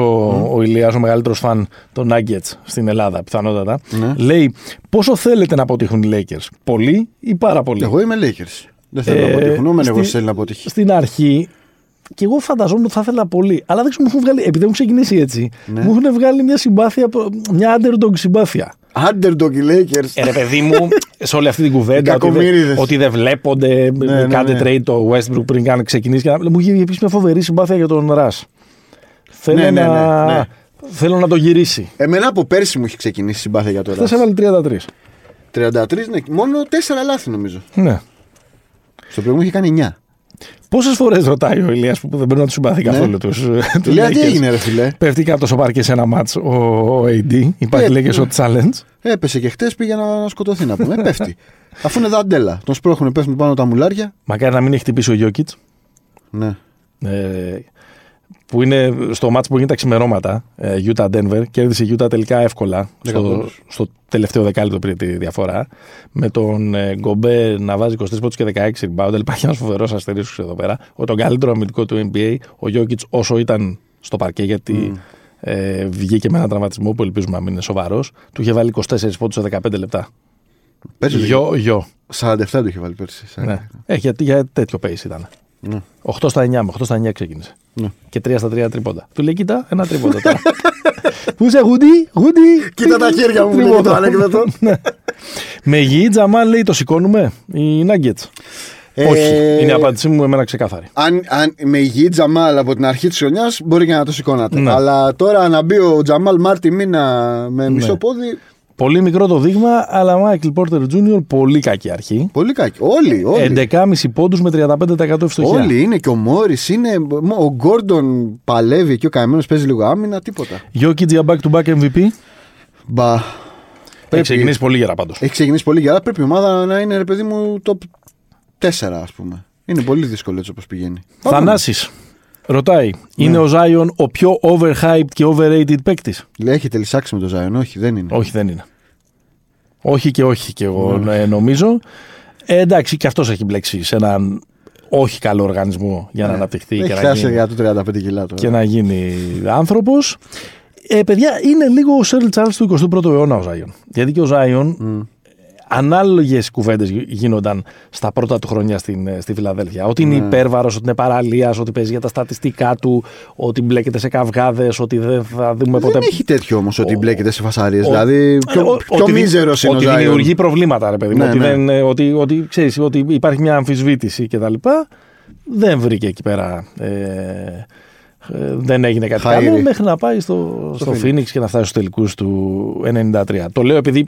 ο Ηλίας, ο μεγαλύτερος φαν των Nuggets στην Ελλάδα, πιθανότατα, Ναι. λέει πόσο θέλετε να αποτύχουν οι Lakers, Πολύ ή πάρα πολύ; Εγώ είμαι Lakers. Δεν θέλω Ε, να αποτύχουν. Όμενο εγώ στη- θέλει να αποτύχει. Στην αρχή και εγώ φανταζόμουν ότι θα ήθελα πολύ. Αλλά δεν ξέρω, μου έχουν βγάλει, επειδή έχουν ξεκινήσει έτσι, Ναι. μου έχουν βγάλει μια συμπάθεια, μια underdog συμπάθεια. Underdog οι Lakers. Ε, ρε παιδί μου, σε όλη αυτή την κουβέντα, Οι ότι, δεν, κακομοίριδες. ότι δεν βλέπονται, ναι, κάντε ναι. trade το Westbrook πριν καν ξεκινήσει. Και να, μου είχε επίσης μια φοβερή συμπάθεια για τον Ρας. Θέλω, Ναι, ναι, να, ναι, ναι. θέλω να το γυρίσει. Εμένα από πέρσι μου έχει ξεκινήσει η συμπάθεια για το Χθες Ρας. έβαλε 33. 33, ναι, μόνο 4 λάθη νομίζω. Ναι. Στο προηγούμενο είχε κάνει 9. Πόσες φορές ρωτάει ο Ηλίας που δεν πρέπει να του συμπαθεί Ναι. καθόλου τους. Του λέει τι έγινε, ρε φιλέ. Πέφτει κάτω στο σοπάρκι σε ένα μάτς ο, ο AD. Υπάρχει Ε, λέει και ε. στο challenge. Έπεσε και χτες πήγε να σκοτωθεί να πούμε. Ε, πέφτει. Αφού είναι δαντέλα. Τον σπρώχνουν, πέφτουν πάνω τα μουλάρια. Μακάρι να μην έχει χτυπήσει ο Γιώκητς. Ναι. Ε, που είναι στο μάτς που γίνεται τα ξημερώματα. Ε, Utah Denver. Κέρδισε η Utah τελικά εύκολα. Δέκα Στο, πόντους. στο τελευταίο δεκάλεπτο πριν τη διαφορά. Με τον ε, Γκομπέ να βάζει 23 πόντους και 16 rebound. Υπάρχει ένας φοβερός αστερίσκος εδώ πέρα. Ο τον καλύτερο αμυντικό του NBA. Ο Γιώκητ όσο ήταν στο παρκέ γιατί. Ε, βγήκε με έναν τραυματισμό που ελπίζουμε να μην είναι σοβαρός. Του είχε βάλει 24 πόντους σε 15 λεπτά. Πέρσι Γιο, γιο. 47 το είχε βάλει πέρσι. Ναι. Ε, γιατί για τέτοιο pace ήταν. Ναι. 8 στα 9 με 8 στα 9 ξεκίνησε. Ναι. Και 3 στα 3 τρίποντα. Του λέει, κοίτα, ένα τρίποντα τώρα. Πού είσαι, Γούντι, Γούντι. Κοίτα τα χέρια μου, λέγεται το ανέκδοτο. Ναι. Με γη, Τζαμάλ λέει, το σηκώνουμε. Οι Nuggets. Ε, Όχι. Είναι η απάντησή μου εμένα ξεκάθαρη. Αν, αν με υγιή Τζαμάλ από την αρχή της χρονιάς μπορεί και να το σηκώνατε. Ναι. Αλλά τώρα να μπει ο Τζαμάλ Μάρτι μήνα με μισό Ναι. πόδι. Πολύ μικρό το δείγμα, αλλά Μάικλ Πόρτερ Jr. πολύ κακή αρχή. Πολύ κακή. Όλοι, όλοι. 11,5 πόντους με 35% ευστοχία. Όλοι είναι και ο Μόρις είναι. Ο Γκόρντον παλεύει εκεί, ο καημένος παίζει λίγο άμυνα, τίποτα. Jokic για back to back MVP. Μπα. Έχει Πρέπει- ξεκινήσει πολύ γερά πάντως. Έχει ξεκινήσει πολύ γερά. Πρέπει η ομάδα να είναι, ρε παιδί μου, top 4, ας πούμε. Είναι πολύ δύσκολο έτσι όπως πηγαίνει. Πάμε. Θανάσης ρωτάει, Ναι. είναι ο Ζάιον ο πιο overhyped και overrated παίκτης; Λέει, έχετε λυσσάξει με το Ζάιον. Όχι, δεν είναι. Όχι, δεν είναι. Όχι και όχι και εγώ ε, νομίζω. Ε, εντάξει, και αυτός έχει μπλέξει σε έναν όχι καλό οργανισμό για να αναπτυχθεί και Ναι. Έχει να, χάσει γίνει, για το 35 κιλά τώρα. και να γίνει άνθρωπος. Ε, παιδιά, είναι λίγο ο Σέρλ Τσάρλς του 21ου αιώνα ο Ζάιον. Γιατί και ο Ζάιον ανάλογες κουβέντες γίνονταν στα πρώτα του χρόνια στην, ε, στη Φιλαδέλφια. Ότι είναι Ναι. υπέρβαρος, ότι είναι παραλίας, ότι παίζει για τα στατιστικά του, ότι μπλέκεται σε καυγάδες, ότι δεν θα δούμε ποτέ. Δεν έχει τέτοιο όμως ότι Ο- μπλέκεται σε φασαρίες. ο- Δηλαδή, πιο, Ε, ο- πιο ότι δη- μίζερος είναι ο Ότι Ζάιον. δημιουργεί προβλήματα, ρε παιδί μου. Ναι, ότι, ναι. δεν, ε, ότι, ότι, ξέρεις, ότι υπάρχει μια αμφισβήτηση κτλ. Δεν βρήκε εκεί πέρα. Ε, ε, δεν έγινε κάτι Χαίρι. καλό μέχρι να πάει στο, στο, Phoenix. Phoenix και να φτάσει στους τελικούς του 93. Το λέω επειδή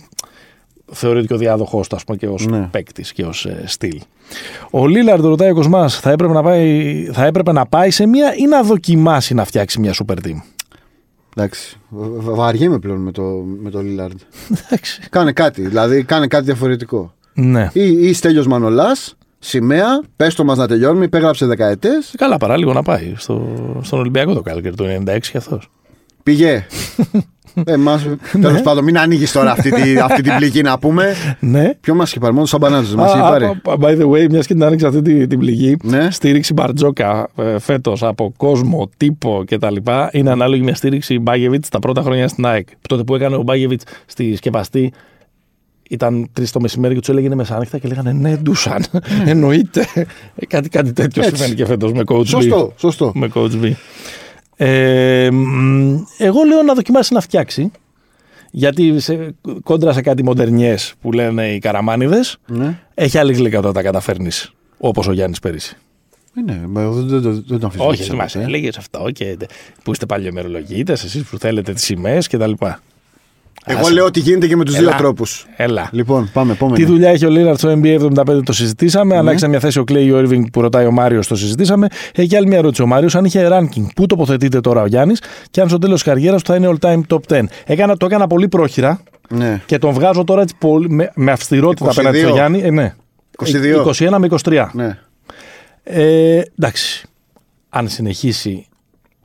θεωρείται και ο διάδοχός του ας πούμε, και ως Ναι. παίκτης και ως ε, στυλ. Ο Λίλαρντ ρωτάει ο Κοσμάς θα έπρεπε, να πάει, θα έπρεπε να πάει σε μια ή να δοκιμάσει να φτιάξει μια super team; Εντάξει. βα- βα- Βαριέμαι πλέον με το, με το Λίλαρντ. Εντάξει. Κάνε κάτι. Δηλαδή, κάνε κάτι διαφορετικό. Ναι. Ή, ή Στέλιος Μανολάς, σημαία, πες το μας να τελειώνουμε, υπέγραψε δεκαετές, Καλά, παράλογο να πάει στο, στον Ολυμπιακό το Κάλκερ του 96 και αυτός. πήγε. ε, μας, Ναι. τέλος πάντων, μην ανοίγεις τώρα αυτή, τη, αυτή την πληγή να πούμε. Ναι. Ποιο μας είχε πάρει, μόνο σαν μπανάτες μας είχε Α, πάρει. α, α, by the way, μιας και την άνοιξα αυτή την, την πληγή, Ναι. στήριξη Μπαρτζόκα ε, φέτος από κόσμο, τύπο κτλ. Είναι ανάλογη με στήριξη Μπάγεβιτς τα πρώτα χρόνια στην ΑΕΚ. Τότε που έκανε ο Μπάγεβιτς στη σκεπαστή, ήταν τρεις το μεσημέρι και τους έλεγε είναι μεσάνυχτα και λέγανε Ναι, Ντούσαν. Εννοείται. Ε, κάτι, κάτι τέτοιο Έτσι. συμβαίνει και φέτος με coach B. Σωστό, σωστό. Με coach B. Ε, μ, εγώ λέω να δοκιμάσει να φτιάξει. Γιατί σε, κόντρα σε κάτι μοντερνιές που λένε οι καραμάνιδες Ναι. έχει άλλη γλυκά όταν τα καταφέρνεις. Όπως ο Γιάννης πέρυσι. Ναι, μα εγώ δεν, δεν, δεν, δεν το αμφισβήτησα Όχι, μας ποτέ. έλεγες αυτό και που είστε παλιομερολογίτες, εσείς που θέλετε τις σημαίες κτλ. Εγώ λέω ότι γίνεται και με τους Έλα. δύο τρόπους. Έλα. Λοιπόν, πάμε, Τι επόμενη. δουλειά έχει ο Λίλαρτς στο NBA 75 το συζητήσαμε. Ναι. Αλλάξαμε μια θέση ο Κλέι Irving που ρωτάει ο Μάριος το συζητήσαμε. Έχει άλλη μια ερώτηση ο Μάριος. Αν είχε ranking, πού τοποθετείται τώρα ο Γιάννης; Και αν στο τέλος της καριέρας του θα είναι all time top 10. Έκανα, το έκανα πολύ πρόχειρα Ναι. και τον βγάζω τώρα έτσι πολύ, με, με αυστηρότητα 22. απέναντι στο Γιάννη. Ε, ναι. 22. 21 με 23. ναι. Ε, εντάξει. Αν συνεχίσει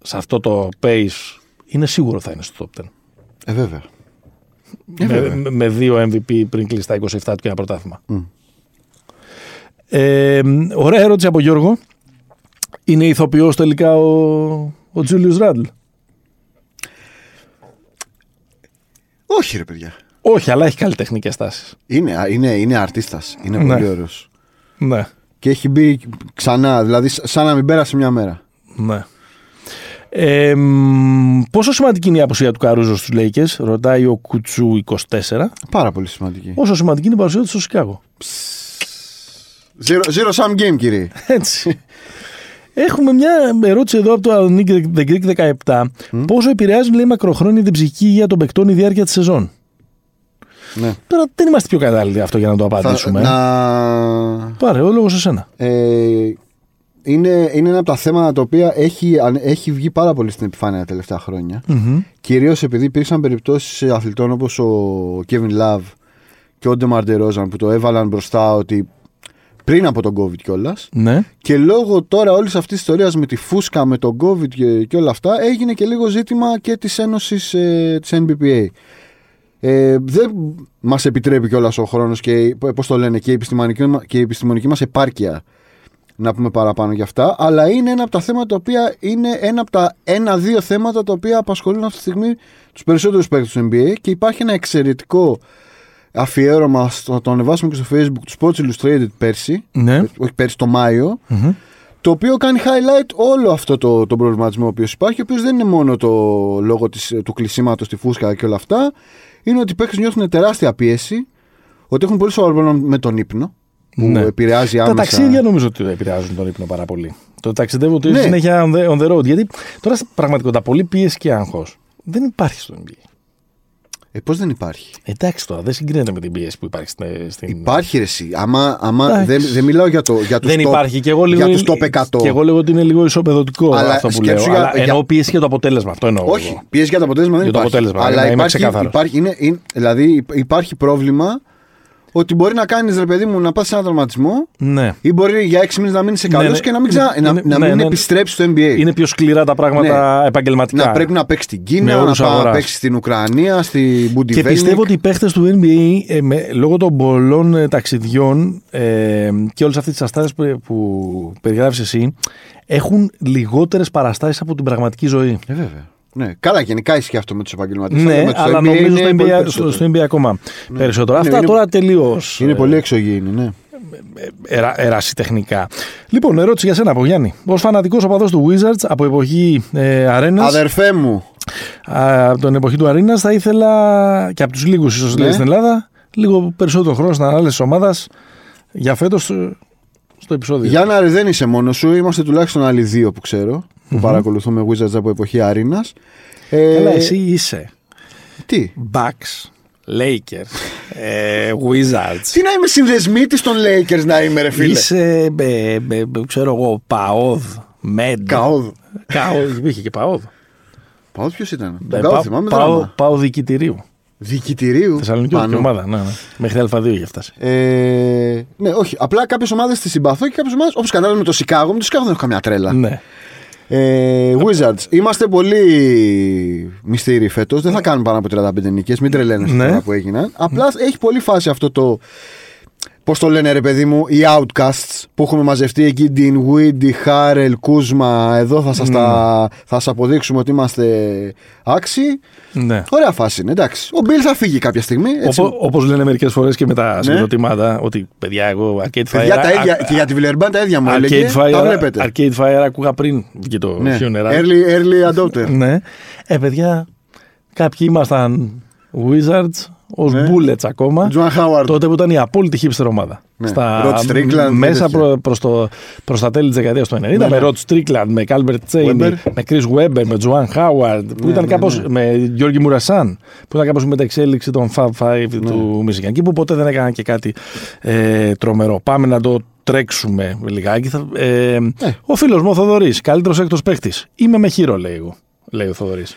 σε αυτό το pace, είναι σίγουρο θα είναι στο top 10. Ε, βέβαια. Ε, με, βέβαια. με- με δύο MVP πριν κλείσει τα 27 του και ένα πρωτάθλημα. Ε, ωραία ερώτηση από Γιώργο. Είναι ηθοποιός τελικά ο, ο Julius Randle. Όχι, ρε παιδιά. Όχι, αλλά έχει καλλιτεχνικές τάσεις. Είναι, α, είναι, είναι αρτίστας. Είναι Ναι. πολύ ωραίος. Ναι. Και έχει μπει ξανά, δηλαδή σ- σαν να μην πέρασε μια μέρα. Ναι. Ε, μ, πόσο σημαντική είναι η απουσία του Καρούζο στους Lakers, ρωτάει ο Κουτσού 24. Πάρα πολύ σημαντική. Όσο σημαντική είναι η παρουσία του στο Σικάγο. Zero, zero sum game, κύριε. Έτσι. Έχουμε μια ερώτηση εδώ από το Nick The Greek 17. Πόσο επηρεάζει, λέει, μακροχρόνια την ψυχική υγεία των παικτών η διάρκεια της σεζόν; ναι. Τώρα δεν είμαστε πιο κατάλληλοι αυτό για να το Θα- απαντήσουμε. να... Πάρε, ο λόγος σε σένα. Ε, είναι, είναι ένα από τα θέματα τα οποία έχει, αν- έχει βγει πάρα πολύ στην επιφάνεια τα τελευταία χρόνια. Μμμ. Κυρίως επειδή υπήρξαν περιπτώσεις αθλητών όπως ο Kevin Love και ο Ντεμαρ Ντερόζαν που το έβαλαν μπροστά ότι πριν από τον COVID κιόλας. Ναι. Και λόγω τώρα όλης αυτής της ιστορίας με τη φούσκα, με τον COVID και, και όλα αυτά, έγινε και λίγο ζήτημα και της Ένωσης ε, της NBPA. Ε, δεν μας επιτρέπει κιόλας ο χρόνος και πώς το λένε, και η επιστημονική, μα- και η επιστημονική μας επάρκεια να πούμε παραπάνω για αυτά. Αλλά είναι ένα από τα θέματα τα οποία είναι ένα από τα ένα-δύο θέματα τα οποία απασχολούν αυτή τη στιγμή τους περισσότερους παίκτες του NBA και υπάρχει ένα εξαιρετικό αφιέρωμα, στο, το ανεβάσαμε και στο facebook του Sports Illustrated πέρσι, Ναι. όχι πέρσι το Μάιο, Μμμ. το οποίο κάνει highlight όλο αυτό το, τον προβληματισμό ο οποίος υπάρχει, ο οποίος δεν είναι μόνο το λόγο της, του κλεισίματος στη φούσκα και όλα αυτά. Είναι ότι οι παίκτες νιώθουν τεράστια πίεση, ότι έχουν πολύ σοβαρό πρόβλημα με τον ύπνο, που Ναι. επηρεάζει Τα άμεσα. ταξίδια νομίζω ότι επηρεάζουν τον ύπνο πάρα πολύ. Το ταξιδεύω ότι Ναι. συνέχεια on the, on the road. Γιατί τώρα στην πραγματικότητα πολύ πίεση και άγχος δεν υπάρχει στο NBA. Ε, Πώς δεν υπάρχει; Εντάξει τώρα, δεν συγκρίνεται με την πίεση που υπάρχει στην. στην... Υπάρχει ρε εσύ. Άμα, άμα Εντάξει. δεν, δεν μιλάω για, το, για τους Δεν top, υπάρχει και εγώ λίγο. για τους top 100. Και εγώ λέω ότι είναι λίγο ισοπεδωτικό Αλλά αυτό που λέω. σκέψου για- αλλά για- εννοώ πίεση για το αποτέλεσμα. Αυτό εννοώ. Όχι, εγώ. πίεση για το αποτέλεσμα δεν Για το υπάρχει. αποτέλεσμα, αλλά να είμαι υπάρχει, ξεκάθαρος. υπάρχει, είναι, είναι, δηλαδή υπάρχει πρόβλημα ότι μπορεί να κάνεις ρε παιδί μου να πάθει ένα τραυματισμό Ναι. ή μπορεί για έξι μήνες να μείνεις καλό Ναι, ναι. και να μην, ξα... Είναι- να, να ναι, μην ναι. επιστρέψεις στο NBA. Είναι πιο σκληρά τα πράγματα επαγγελματικά. να πρέπει να παίξεις στην Με Κίνα, να όρους πάει να αγοράς. παίξεις στην Ουκρανία, στη Και Μπουντιβέλνικ. πιστεύω ότι οι παίχτες του NBA, ε, με, λόγω των πολλών ε, ταξιδιών ε, και όλες αυτές τις αστάσει που, που περιγράφεις εσύ, έχουν λιγότερες παραστάσεις από την πραγματική ζωή. Ε, βέβαια. Ναι. Καλά, γενικά ισχύει αυτό με τους επαγγελματίες. Ναι, αλλά νομίζω στο NBA, στο, στο NBA ακόμα περισσότερο. Είναι- Αυτά είναι- τώρα τελείως. Είναι πολύ εξωγήινη, ναι.ερα, ερασιτεχνικά. Λοιπόν, ερώτηση για σένα από Γιάννη. Ω φανατικός οπαδός του Wizards από εποχή ε, Αρένα, Αδερφέ μου, από την εποχή του Αρίνα, θα ήθελα και από τους λίγους ίσως Ναι. λέει στην Ελλάδα, λίγο περισσότερο χρόνο στην ανάλυση της ομάδας για φέτος στο επεισόδιο. Γιάννα, ρε, δεν είσαι μόνος σου. Είμαστε τουλάχιστον άλλοι δύο που ξέρω που παρακολουθούμε Wizards από εποχή Αρίνα. Ε, Καλά, εσύ είσαι. Τι; Bucks, Lakers, ε, Wizards. Τι να είμαι συνδεσμίτης των Lakers να είμαι, ρε φίλε; Είσαι, ε, ε, ε, ξέρω εγώ, Παόδ, Μέντ. Καόδ. Καόδ, υπήρχε και Παόδ. Πάω ποιος ήταν; Ε, Τον Καόδ Πα- θυμάμαι Πάω, δράμα. πάω διοικητηρίου. Διοικητηρίου. Θεσσαλονίκη Πάνω. και ομάδα. Ναι, ναι. Μέχρι Α2 είχε φτάσει. Ε, ναι, όχι. Απλά κάποιες ομάδες τις συμπαθώ και κάποιες ομάδες. Όπως κατάλαβα με το Σικάγο, με το Σικάγο δεν έχω καμιά τρέλα. Ναι. Ε, Wizards. Είμαστε πολύ μυστήριοι φέτος. Δεν θα κάνουμε πάνω από 35 νίκες. Μην τρελαίνεστε Ναι. τώρα που έγιναν. Απλά έχει πολύ φάση αυτό το. Πώς το λένε, ρε παιδί μου, οι outcasts που έχουμε μαζευτεί εκεί. Dean Weedy, Χάρελ, Κούσμα. Εδώ θα σας τα... θα σας αποδείξουμε ότι είμαστε άξιοι. ναι. Ωραία φάση είναι, εντάξει. Ο Μπιλ θα φύγει κάποια στιγμή. Έτσι. Όπως όπως λένε μερικές φορές και με τα συγκροτήματα, ότι παιδιά, εγώ Arcade Fire. Παιδιά, τα ίδια, α- και για τη Βιλερμπάν τα ίδια μου έλεγε. Arcade Τα Fire, βλέπετε. Arcade Fire ακούγα πριν βγει το Ναι. funeral. Early, early adopter. Ναι. Ε, παιδιά, κάποιοι ήμασταν Wizards ως Ναι. Bullets ακόμα. Τζουάν Χάουαρντ. Τότε που ήταν η απόλυτη hipster ομάδα. Ναι. Στα, Rod Strickland, μέσα τέτοια. προ, προς, το, προς τα τέλη της δεκαετίας του 90 Ναι, με ναι. Rod Strickland, με Calvert Cheney, Weber. με Chris Webber, με Joan Howard που Ναι, ήταν ναι, κάπως ναι. με Γιώργη Μουρασάν που ήταν κάπως με τα εξέλιξη των Fab Five Ναι. του Michigan και που ποτέ δεν έκαναν και κάτι ε, τρομερό. Πάμε να το τρέξουμε λιγάκι. Θα, ε, Ο φίλος μου ο Θοδωρής, καλύτερος έκτος παίχτης. Είμαι με χείρο λέει, εγώ, λέει ο Θοδωρής.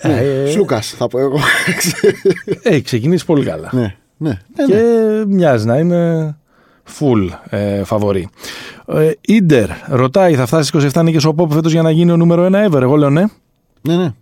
Ε, Σλούκας, θα πω εγώ. έχει ξεκινήσεις πολύ καλά ναι, ναι. ναι, και ναι. μοιάζει να είναι full ε, φαβορή. Ε, Ίντερ ρωτάει, θα φτάσει στις 27 νίκες ο Πόπ φέτος για να γίνει ο νούμερο 1 ever; Εγώ λέω ναι. ναι, ναι.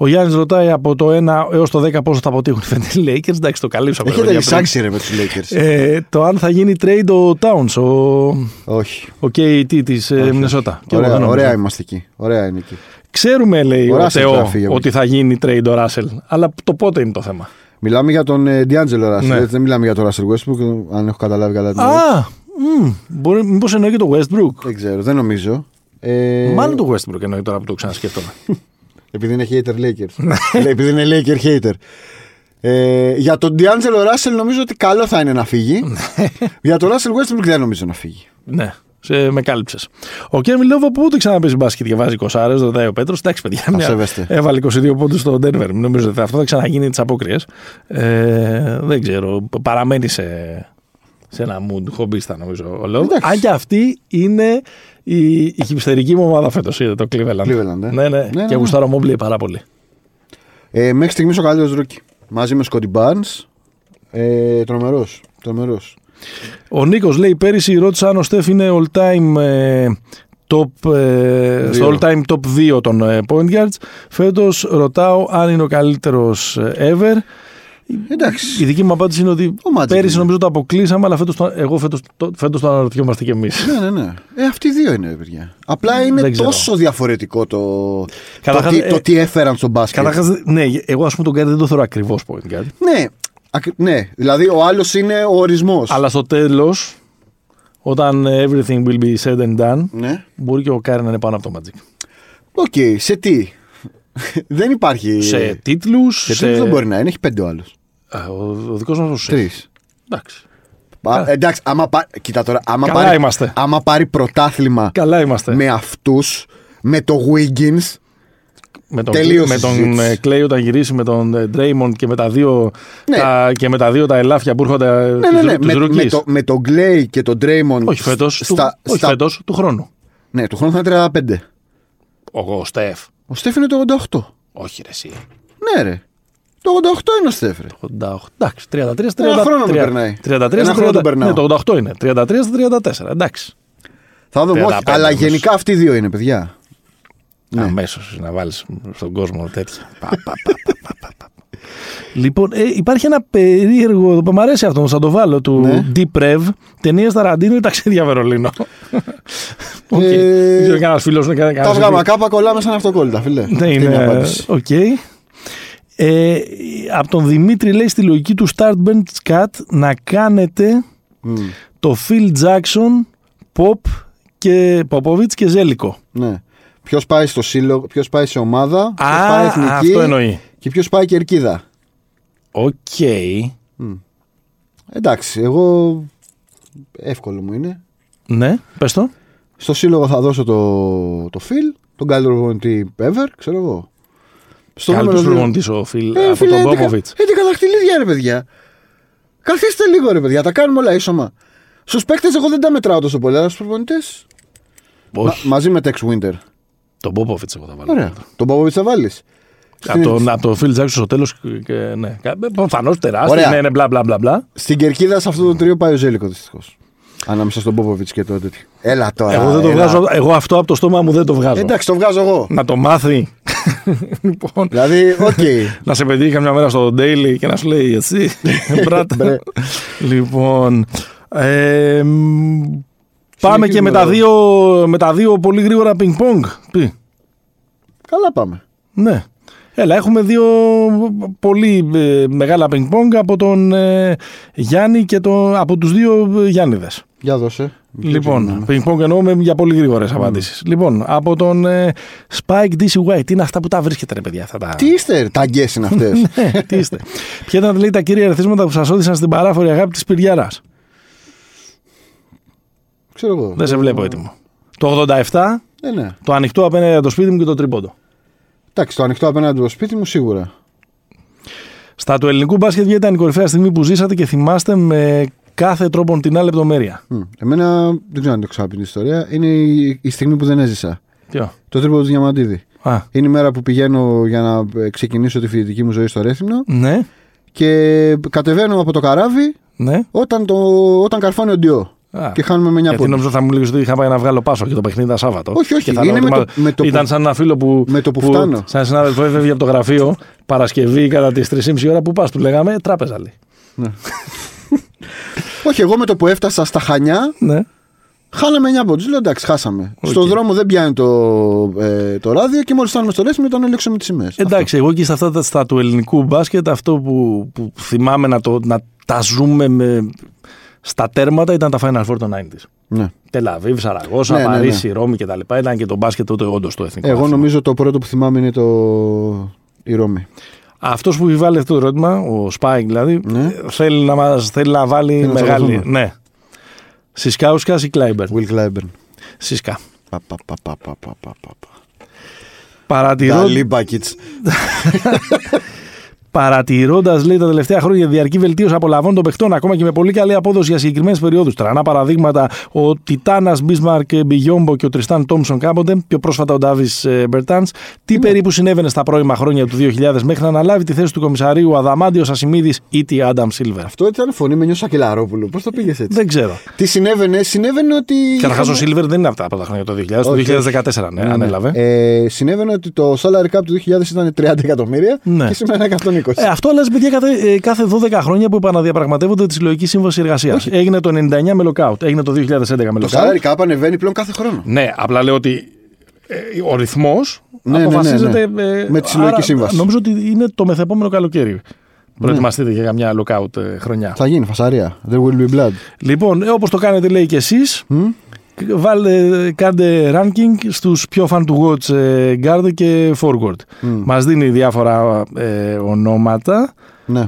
Ο Γιάννης ρωτάει από το 1 έως το 10 πόσο θα αποτύχουν οι φετινοί Lakers; Εντάξει, το καλύψαμε. Έχετε παιδιά, πριν. εισάξει ρε με τους Lakers. Ε, το αν θα γίνει trade ο Towns, ο, Όχι. ο KT της ε, Μινεσότα. Και εγώ Ωραία, δεν νομίζω. ωραία είμαστε εκεί. Ωραία είναι εκεί. Ξέρουμε, λέει Ο ο, Russell Θεό, θα φύγει από ότι θα γίνει trade ο Ράσελ. Αλλά το πότε είναι το θέμα; Μιλάμε για τον ε, D'Angelo Russell. Ναι. έτσι, Δεν μιλάμε για τον Russell Westbrook, αν έχω καταλάβει καλά. την ερώτηση. Α, μ, μπορεί, μήπως εννοεί και το Westbrook. Δεν ξέρω, δεν νομίζω. Ε, Μάλλον το Westbrook εννοεί τώρα που το ξανασκέφτομαι. Επειδή είναι hater Lakers. Λέει, επειδή είναι Laker hater. Ε, για τον D'Angelo Russell νομίζω ότι καλό θα είναι να φύγει. για τον Russell Westbrook δεν νομίζω να φύγει. ναι, σε, με κάλυψες. Ο Κέβιν Λόβ από ούτε ξαναπέζει μπάσκετ και βάζει 20 άρε, ρωτάει ο Πέτρος. Εντάξει, παιδιά, μια, σέβεστε. έβαλε 22 πόντους στο Denver. Νομίζω ότι αυτό θα ξαναγίνει τις απόκριες. Ε, δεν ξέρω. Παραμένει σε, σε ένα mood χομπίστα νομίζω ο Λόβ. Εντάξει. Αν και αυτή είναι η, η χιπστερική μου ομάδα φέτος, το Cleveland. Cleveland, ε. Ναι, ναι, Ναι, ναι, και ναι. γουστάρω Μόμπλεϊ πάρα πολύ. Ε, μέχρι στιγμής ο καλύτερος rookie. Μαζί με Scotty Barnes. Ε, Τρομερός. Τρομερός. Ο Νίκος λέει πέρυσι ρώτησα αν ο Στεφ είναι all time ε, top, ε, Δύο. στο all time top 2 των ε, point guards. Φέτος ρωτάω αν είναι ο καλύτερος ever. Εντάξει. Η δική μου απάντηση είναι ότι Ο Magic πέρυσι είναι. νομίζω το αποκλείσαμε, αλλά φέτος, το- εγώ φέτος, το, φέτος το αναρωτιόμαστε κι εμείς. Ναι, ναι, ναι. Ε, αυτοί οι δύο είναι, παιδιά. Απλά είναι Δεν ξέρω. τόσο διαφορετικό το, Καταρχάς, το, τι, ε, το τι έφεραν στο μπάσκετ. Καταρχάς, ναι, εγώ ας πούμε τον Κάρι δεν το θεωρώ ακριβώς point guard. Ναι, ακ- ναι, δηλαδή ο άλλος είναι ο ορισμός. Αλλά στο τέλος, όταν everything will be said and done, Ναι. μπορεί και ο Κάρι να είναι πάνω από το Magic. Οκ, σε τι; δεν υπάρχει. σε τίτλους, σε τίτλους δεν μπορεί να είναι, έχει πέντε ο άλλος. Α, ο, ο δικός μας ο Στεφ. Τρεις. Εντάξει. εντάξει, άμα πά... κοίτα τώρα, άμα Καλά πάρει, είμαστε. άμα πάρει πρωτάθλημα Καλά είμαστε. με αυτούς, με το Wiggins. Με τον, τελείωσε με η τον συζήτηση. ε, Clay όταν γυρίσει με τον ε, Draymond και με τα δύο, Ναι. τα, και με τα, δύο τα ελάφια που έρχονται ε, Ναι, ναι, ναι. τους, Με, τους με, rookies. το, με τον Clay και τον Draymond. Όχι φέτος, Στα, του, όχι στα- φέτος, του χρόνου. Ναι, του χρόνου θα είναι 35. Ο, ο Στεφ. Ο Στέφ είναι το 88. Όχι ρε εσύ. Ναι, ρε. Το 88 είναι ο Στέφ, ρε. 88. Εντάξει, 33 στα 30. Ένα χρόνο με 30, περνάει. 33 Ένα στα χρόνο 30. τον περνάω. Ναι, το 88 είναι. 33 στα 34. Εντάξει. Θα δούμε, όχι. 35 Αλλά όμως. γενικά αυτοί οι δύο είναι, παιδιά. Ναι. Αμέσως να βάλεις στον κόσμο τέτοια. Πα, πα, πα, πα, πα, πα, πα. Λοιπόν, ε, υπάρχει ένα περίεργο. Μ' αρέσει αυτό, θα το βάλω. Του Ναι. Deep Rev. Ταινίε Ταραντίνο ή ταξίδια Βερολίνο. Οκ. Ε, Δεν ξέρω κανένας φίλος να κάνει. Τα βγάμα κάπα κολλάμε σαν αυτοκόλλητα, φίλε. Ναι, Αυτή η είναι. απάντηση. Οκ. Ε, από τον Δημήτρη λέει στη λογική του Start Bench Cut να κάνετε Μμ, το Phil Jackson, Pop και Popovich και Ζέλικο. Ναι. Ποιος πάει στο σύλλογο, ποιος πάει σε ομάδα, ποιος πάει Α, εθνική αυτό εννοεί. και ποιος πάει κερκίδα. Οκ. Εντάξει, εγώ εύκολο μου είναι. Ναι, πες το. Στο σύλλογο θα δώσω το, το Phil, τον καλύτερο προπονητή ever, ξέρω εγώ. Στο Καλύτερος δύο- προπονητής ο Φιλ Ε, από φίλε, τον 11 Πόποβιτς. 11 δαχτυλίδια ρε παιδιά. Καθίστε λίγο ρε παιδιά, τα κάνουμε όλα ίσωμα. Στους παίκτες εγώ δεν τα μετράω τόσο πολύ, αλλά στους προπονητές. Όχι, μαζί με Tex Winter. Τον Πόποβιτς εγώ θα βάλω. Ωραία. Τον Πόποβιτς θα βάλεις. Από τον, από τον Φιλ Τζάξον στο τέλος και ναι. Προφανώς τεράστιο, Ωραία. ναι, ναι, μπλα μπλα μπλα μπλα. Στην κερκίδα σε αυτό το τρίο πάει ο Ζέλικο δυστυχώς. Ανάμεσα στον Πόποβιτς και το τέτοιο. Έλα τώρα. Εγώ δεν το έλα. βγάζω, εγώ αυτό από το στόμα μου δεν το βγάζω. Εντάξει, το βγάζω εγώ. Να το μάθει. λοιπόν, δηλαδή, οκ. να σε πετύχει καμιά μέρα στο Daily και να σου λέει εσύ, μπράτα. Μπρε. λοιπόν, ε, μ, πάμε και με Συνεχίζουμε τα, εδώ. δύο, με τα δύο πολύ γρήγορα πινγκ-πονγκ. Τι. Καλά πάμε. Ναι. Έλα, έχουμε δύο πολύ ε, μεγάλα πινκ-πονγκ από τον ε, Γιάννη και τον, από τους δύο ε, Γιάννηδες. Για δώσε. Λοιπόν, πινκ-πονγκ εννοώ με για πολύ γρήγορες απαντήσεις. Λοιπόν, από τον ε, Spike DC White. Τι είναι αυτά που τα βρίσκετε, ρε παιδιά, αυτά τα... Τι είστε, ρε, ταγκέ είναι αυτές; Ναι, τι είστε. Ποια ήταν λέει, τα κύρια ερεθίσματα που σας όδησαν στην παράφορη αγάπη της Πυριάρας; Ξέρω εγώ. Δεν σε βλέπω έτοιμο. Το 87, Ε, ναι. το ανοιχτό απέναντι από το σπίτι μου και το τρίποντο. Εντάξει, το ανοιχτό απέναντι από το σπίτι μου σίγουρα. Στα του ελληνικού μπάσκετ ποια ήταν η κορυφαία στιγμή που ζήσατε και θυμάστε με κάθε τρόπο την άλλη λεπτομέρεια. Μμ. Εμένα δεν ξέρω αν το ξαναπεί την ιστορία. Είναι η, η στιγμή που δεν έζησα. Ποιο; Το τρίπο του Διαμαντίδη. Α, Είναι η μέρα που πηγαίνω για να ε, ξεκινήσω τη φοιτητική μου ζωή στο Ρέθινο ναι, και κατεβαίνω από το καράβι ναι. όταν, το, όταν καρφώνει ο Ντιό. Α. Και χάνουμε με 9 Γιατί πόντους. νόμιζα θα μου λέγεις ότι είχα πάει να βγάλω πάσο και το παιχνίδι ήταν Σάββατο. Όχι, όχι, Και θα είναι λέω με ότι το- μα- με το Ήταν που- σαν ένα φίλο που. με το που φτάνω. Σαν συνάδελφο έφευγε από το γραφείο Παρασκευή κατά τις 3.30 ώρα που πας. Του λέγαμε τράπεζα λέει. Όχι, εγώ με το που έφτασα στα Χανιά, Ναι. χάναμε 9 πόντου. Λέω εντάξει, χάσαμε. Οκ. Στον δρόμο δεν πιάνει το, ε, το ράδιο και μόλις φτάνουμε στο Ρέθινο τον έλεξε με τις σημαίες. Εντάξει, εγώ και στα αυτά τα στα του ελληνικού μπάσκετ αυτό που, που θυμάμαι να, το, να τα ζούμε με, Στα τέρματα ήταν τα Final Four των 90s. Ναι. Τελαβίβ, Σαραγώσα, Ναι, ναι, ναι. Παρίσι, Ρώμη κτλ. Ήταν και το μπάσκετ τότε όντως το εθνικό. Εγώ άθλημα. νομίζω το πρώτο που θυμάμαι είναι το. η Ρώμη. Αυτός που έχει βάλει αυτό το ερώτημα, ο Σπάικ δηλαδή, Ναι. θέλει, να μας, θέλει να βάλει Θέλει να μεγάλη. τσακωθούμε. Ναι. Σισκάουσκα ή Κλάιμπερν. Will Clyburn. Σίσκα. Πα, πα, πα, πα, πα, πα, πα, πα. Παρατηρώ, Νταλή Μπάκιτς. Παρατηρώντας, λέει, τα τελευταία χρόνια διαρκή βελτίωση απολαυών των παιχτών, ακόμα και με πολύ καλή απόδοση για συγκεκριμένες περιόδους. Τρανά παραδείγματα, ο Τιτάνας Μπίσμαρκ ε, Μπιγιόμπο και ο Τριστάν Τόμψον κάποτε, πιο πρόσφατα ο Ντάβις ε, Μπερτάνς. Τι ναι. περίπου συνέβαινε στα πρώιμα χρόνια του 2000 μέχρι να αναλάβει τη θέση του κομισαρίου Αδαμάντιο Ασημίδη ή τη Άνταμ Σίλβερ. Αυτό ήταν φωνή με νιό κελάρόπουλο. Πώς το πήγες έτσι; Δεν ξέρω. Τι συνέβαινε, συνέβαινε ότι. Καταρχά ο Σίλβερ δεν είναι αυτά από τα χρόνια του 2000, okay. το 2014 ναι, ναι, ναι, ανέλαβε. Ε, συνέβαινε ότι το salary του 2000 ήταν 30 εκατομμύρια ναι. και σήμερα 120. 20. Ε, αυτό αλλάζει, παιδιά κάθε, ε, κάθε 12 χρόνια που επαναδιαπραγματεύονται τη συλλογική σύμβαση εργασίας. Έγινε το 99 με lockout, έγινε το 2011 με lockout. Το salary cap ανεβαίνει πλέον κάθε χρόνο. Ναι, απλά λέω ότι ε, ο ρυθμός ναι, αποφασίζεται. Ναι, ναι, ναι. Ε, με τη συλλογική άρα, σύμβαση. Νομίζω ότι είναι το μεθεπόμενο καλοκαίρι. Ναι. Προετοιμαστείτε για μια lockout χρονιά. Θα γίνει φασαρία. There will be blood. Λοιπόν, όπως το κάνετε λέει και εσείς, mm? Βάλτε, κάντε ranking στους πιο fan του watch ε, guard και forward. Μας δίνει διάφορα ε, ονόματα. Ναι.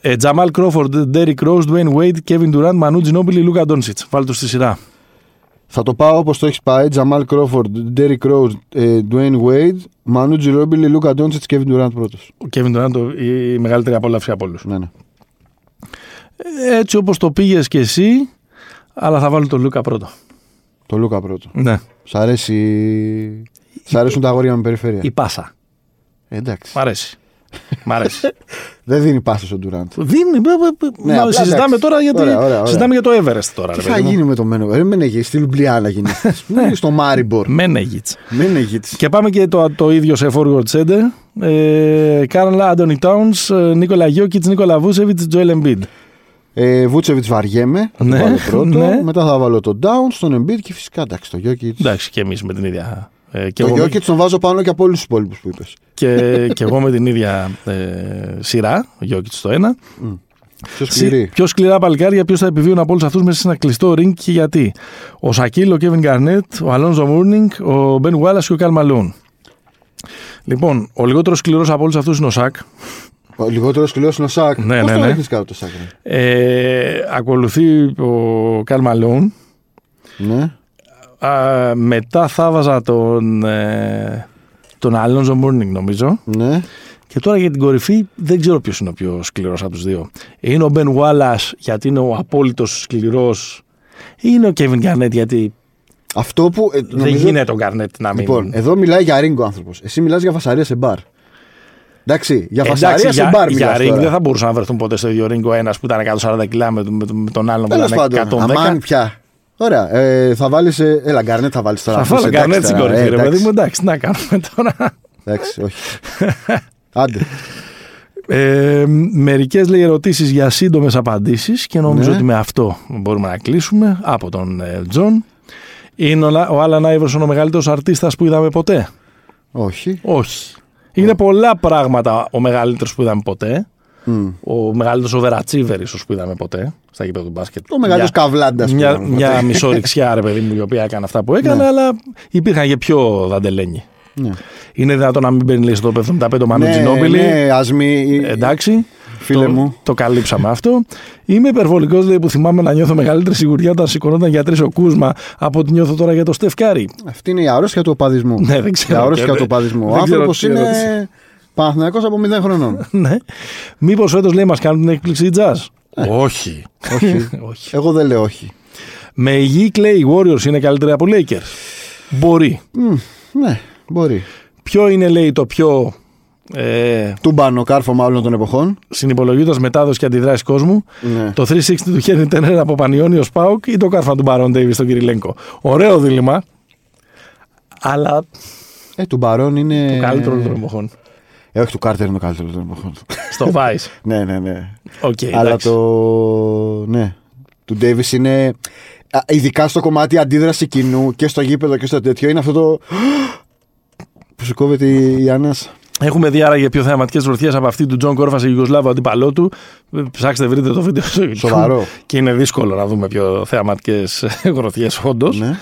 Ε, Τζαμάλ Κρόφορντ, Ντέρι Rose, Dwayne Wade, Kevin Durant, Manu Ginobili, Luka Doncic. Βάλτε τους στη σειρά. Θα το πάω όπως το έχεις πάει. Τζαμάλ Κρόφορντ, Ντέρι Rose, ε, Dwayne Wade, Μανού Τζιρόμπιλι, Λούκα Ντόντσετ και Kevin Durant πρώτος. Ο Kevin Durant το- η μεγαλύτερη απόλαυση από όλους. Ναι, ναι. Ε, Έτσι όπως το πήγες και εσύ, αλλά θα βάλω τον Λούκα πρώτο. Το Λούκα πρώτο. Ναι. Σ' αρέσει. Σ' αρέσουν τα αγόρια με περιφέρεια. Η πάσα. Ε, εντάξει. Μ' αρέσει. Μ' αρέσει. Δεν δίνει πάση στον Durant. Δίνει. μπε, μπε, μπε. Ναι, Μα απλά συζητάμε εντάξει. τώρα γιατί. Ωραία, ωραία, ωραία. Συζητάμε για το Everest τώρα. Τι ρε θα παιδί μου. γίνει με το Μένο. Δεν μένεγε στη Λουμπλιάνα γίνει. Ναι, στο Μάριμπορ. Μένεγιτς. Μένεγε. Και πάμε και το, το ίδιο σε forward center. Ε, Καρλ Άντονι Τάουνς, Νίκολα Γιόκιτς, Νίκολα Βούτσεβιτς, Τζοέλ Εμπίντ. Ε, Βούτσεβιτς βαριέμαι. Θα Ναι, το βάλω πρώτο. ναι. Μετά θα βάλω τον Τάουνς, τον Embiid και φυσικά εντάξει το Jokic. Εντάξει, και εμείς με την ίδια. Ε, και, Το εγώ, με- Jokic τον βάζω πάνω και από όλους τους υπόλοιπους που είπες. και, και εγώ με την ίδια ε, σειρά, ο Γιόκιτς το ένα. Πιο σκληρή. Πιο σκληρά παλικάρια, ποιος θα επιβίωνε από όλους αυτούς μέσα σε ένα κλειστό ring και γιατί. Ο Σακίλ, ο Κέβιν Γκαρνέτ, ο Αλόνζο Μούρνινγκ, ο Μπεν Γουάλας και ο Καρλ Μαλόουν. Λοιπόν, ο λιγότερο σκληρός από όλους αυτούς είναι ο Σακ. Ο λιγότερο σκληρό είναι ο Σάκ. Ναι, Πώς ναι, τον ναι. έχεις κάτω το Σάκ. ρε; Ε, ακολουθεί ο Καλ Μαλούν. Ναι. Α, μετά θα βάζα τον, ε, τον Αλόνζο Μούρνινγκ νομίζω. Ναι. Και τώρα για την κορυφή δεν ξέρω ποιος είναι ο πιο σκληρός από τους δύο. Είναι ο Μπεν Γουάλλα γιατί είναι ο απόλυτος σκληρός. Ή είναι ο Κέβιν Γκαρνέτ γιατί Αυτό που. ε, δεν νομίζω- γίνεται ο Γκαρνέτ να μην. Λοιπόν, εδώ μιλάει για ring ο άνθρωπος. Εσύ μιλάς για φασαρία σε μπαρ. Εντάξει, για Εντάξει, φασαρία σε για, μπαρ για μιλάς ring τώρα. δεν θα μπορούσαν να βρεθούν ποτέ στο ίδιο ring ο ένας που ήταν 140 κιλά με, με, με τον άλλον που Τέλος ήταν πάντων, 110. αμάν πια. Ωραία, ε, θα βάλεις. Έλα, γκάρνετ θα βάλεις τώρα. Θα αυτούς, βάλω εντάξει Γκαρνέτ στην τώρα, κορυφή, ε, ρε εντάξει. παιδί μου. Εντάξει, τι να κάνουμε τώρα. Εντάξει, όχι. Άντε. Ε, Μερικές λέει ερωτήσεις για σύντομες απαντήσεις και νομίζω Ναι. ότι με αυτό μπορούμε να κλείσουμε από τον ε, Τζον. Είναι ο, Λα- ο Άλαν Άιβερσον ο μεγαλύτερος αρτίστας που είδαμε ποτέ; όχι. Όχι. Είναι πολλά πράγματα ο μεγαλύτερος που είδαμε ποτέ. Μμ. Ο μεγαλύτερος overachiever ίσως που είδαμε ποτέ στα γήπεδα του μπάσκετ. Το μεγαλύτερο Μια- καβλάντας. Μια, μια μισόριξιά, ρε παιδί μου, η οποία έκανε αυτά που έκανε, Ναι. αλλά υπήρχαν και πιο δαντελένοι. Ναι, Είναι δυνατόν να μην παίρνει λέει, στο 75 ο Μανού ναι, Τζινόμπιλι. ναι, ας μη... Εντάξει. Φίλε το, μου. Το καλύψαμε αυτό. Είμαι υπερβολικός λέει που θυμάμαι να νιώθω μεγαλύτερη σιγουριά όταν σηκωνόταν για τρεις ο Κούσμα από ότι νιώθω τώρα για το Στεφκάρη. Αυτή είναι η αρρώστια του οπαδισμού. Ναι, δεν ξέρω. Η αρρώστια Δεν- του οπαδισμού. Ο δεν ξέρω άνθρωπος τι είναι ερώτηση. Παναθηναϊκός από 0 χρονών. ναι. Μήπως φέτος λέει μας κάνουν την έκπληξη οι jazz; Όχι. όχι. όχι. Εγώ δεν λέω όχι. Με υγιή Clay οι Warriors είναι καλύτεροι από Lakers; Μπορεί. Μμ, ναι, μπορεί. Ποιο είναι λέει το πιο ε, Τούμπανο κάρφωμα όλων των εποχών. συνυπολογίζοντας μετάδοση και αντιδράσεις κόσμου, Ναι. το 360 του Χένρι Τέρνερ από Πανιόνιος ΠΑΟΚ ή το κάρφωμα του Μπαρόν Ντέιβις στον Κιριλένκο. Ωραίο δίλημμα. Αλλά Ε, του Μπαρόν είναι. το καλύτερο όλων των εποχών. Ε, όχι, του Κάρτερ είναι το καλύτερος των εποχών. Στον Βάις. ναι, ναι, ναι. Οκ, Αλλά εντάξει. το. Ναι. Του Ντέιβις είναι. α, Ειδικά στο κομμάτι αντίδραση κοινού και στο γήπεδο και στο τέτοιο είναι αυτό το. που σου κόβεται η, η ανάσα. Έχουμε δει άραγε πιο θεαματικές γροθιές από αυτή του Τζον Κόρφα, Ιουγκοσλάβο αντίπαλό του. Ψάξτε, βρείτε το βίντεο στο YouTube. Σοβαρό. Και είναι δύσκολο να δούμε πιο θεαματικές γροθιές, όντως. Ναι.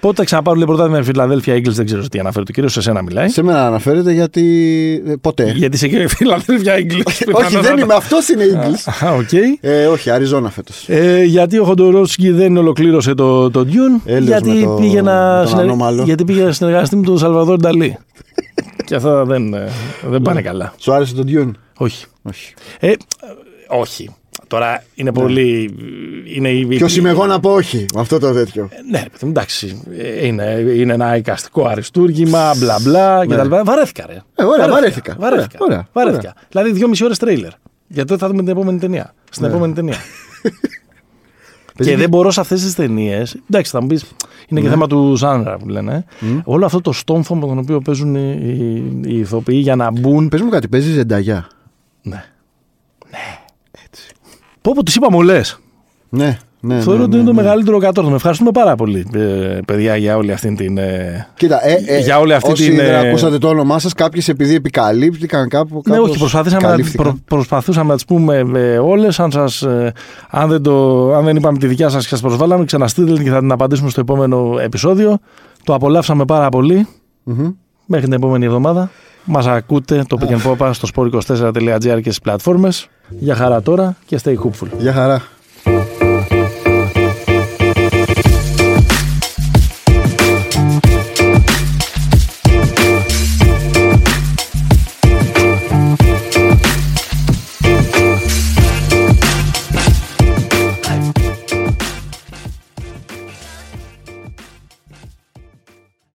Πότε θα ξαναπάρουν λέει, πρωτάθλημα με Φιλαδέλφια Eagles, δεν ξέρω τι αναφέρει. Το κύριος σε σένα μιλάει. Σε μένα αναφέρεται γιατί. ε, Ποτέ. Γιατί είσαι και Φιλαδέλφια Eagles. όχι, δεν είμαι. Αυτός είναι Eagles. Α, οκ. ε, όχι, Αριζόνα φέτος. Ε, γιατί ο Χοντορόφσκι δεν ολοκλήρωσε το, το Dune. Έλεος γιατί, με το- πήγε να με τον συνεργα- ανώμαλο. γιατί πήγε να συνεργαστεί με τον Σαλβαδόρ Νταλί. και αυτά δεν, ε, δεν πάνε καλά. Σου άρεσε το Dune; Όχι. Όχι. Ε, ε, όχι. Τώρα είναι πολύ. Είναι, η- Ποιος είμαι εγώ να πω όχι με αυτό το τέτοιο; Ναι, ρε παιδί μου, εντάξει. Ε, Είναι, είναι ένα εικαστικό αριστούργημα, μπλα μπλα κτλ. Βαρέθηκα, ρε. Ναι. Ε, ωραία, βαρέθηκα. Βαρέθηκα. Ωραία, ωραία, βαρέθηκα. Δηλαδή, δυόμιση ώρες τρέιλερ. Γιατί τότε θα δούμε την επόμενη ταινία. Στην επόμενη ταινία. και δεν μπορώ σε αυτές τις ταινίες. Εντάξει, θα μου πεις, είναι και θέμα του ζάνρα που λένε. Όλο αυτό το στόμφο με τον οποίο παίζουν οι, οι, οι ηθοποιοί για να μπουν. Πες μου κάτι, παίζει ζενταγιά; Ναι. Ναι. Πω πω, τις είπαμε όλες. Ναι, ναι. Θεωρώ ναι, ότι ναι, είναι το ναι. μεγαλύτερο κατόρθωμα. Ευχαριστούμε πάρα πολύ, ε, παιδιά, για όλη αυτή την. ε, Κοίτα, ε, ε, Για όλη αυτή όσοι την, δεν ε, ακούσατε το όνομά σας, κάποιες επειδή επικαλύπτηκαν κάπου. Ναι, κάπως όχι, προσπαθήσαμε, να, καλύφθηκαν. προ, προσπαθούσαμε να τις πούμε ε, όλες. Αν, σας, ε, αν, δεν το, αν δεν είπαμε τη δικιά σας και σας προσβάλαμε, ξαναστείλτε την και θα την απαντήσουμε στο επόμενο επεισόδιο. Το απολαύσαμε πάρα πολύ. Μμμ. Μέχρι την επόμενη εβδομάδα. Μας ακούτε το Pick and Pop στο sport24.gr και στις πλατφόρμες. Για χαρά τώρα και stay hopeful. Γεια χαρά.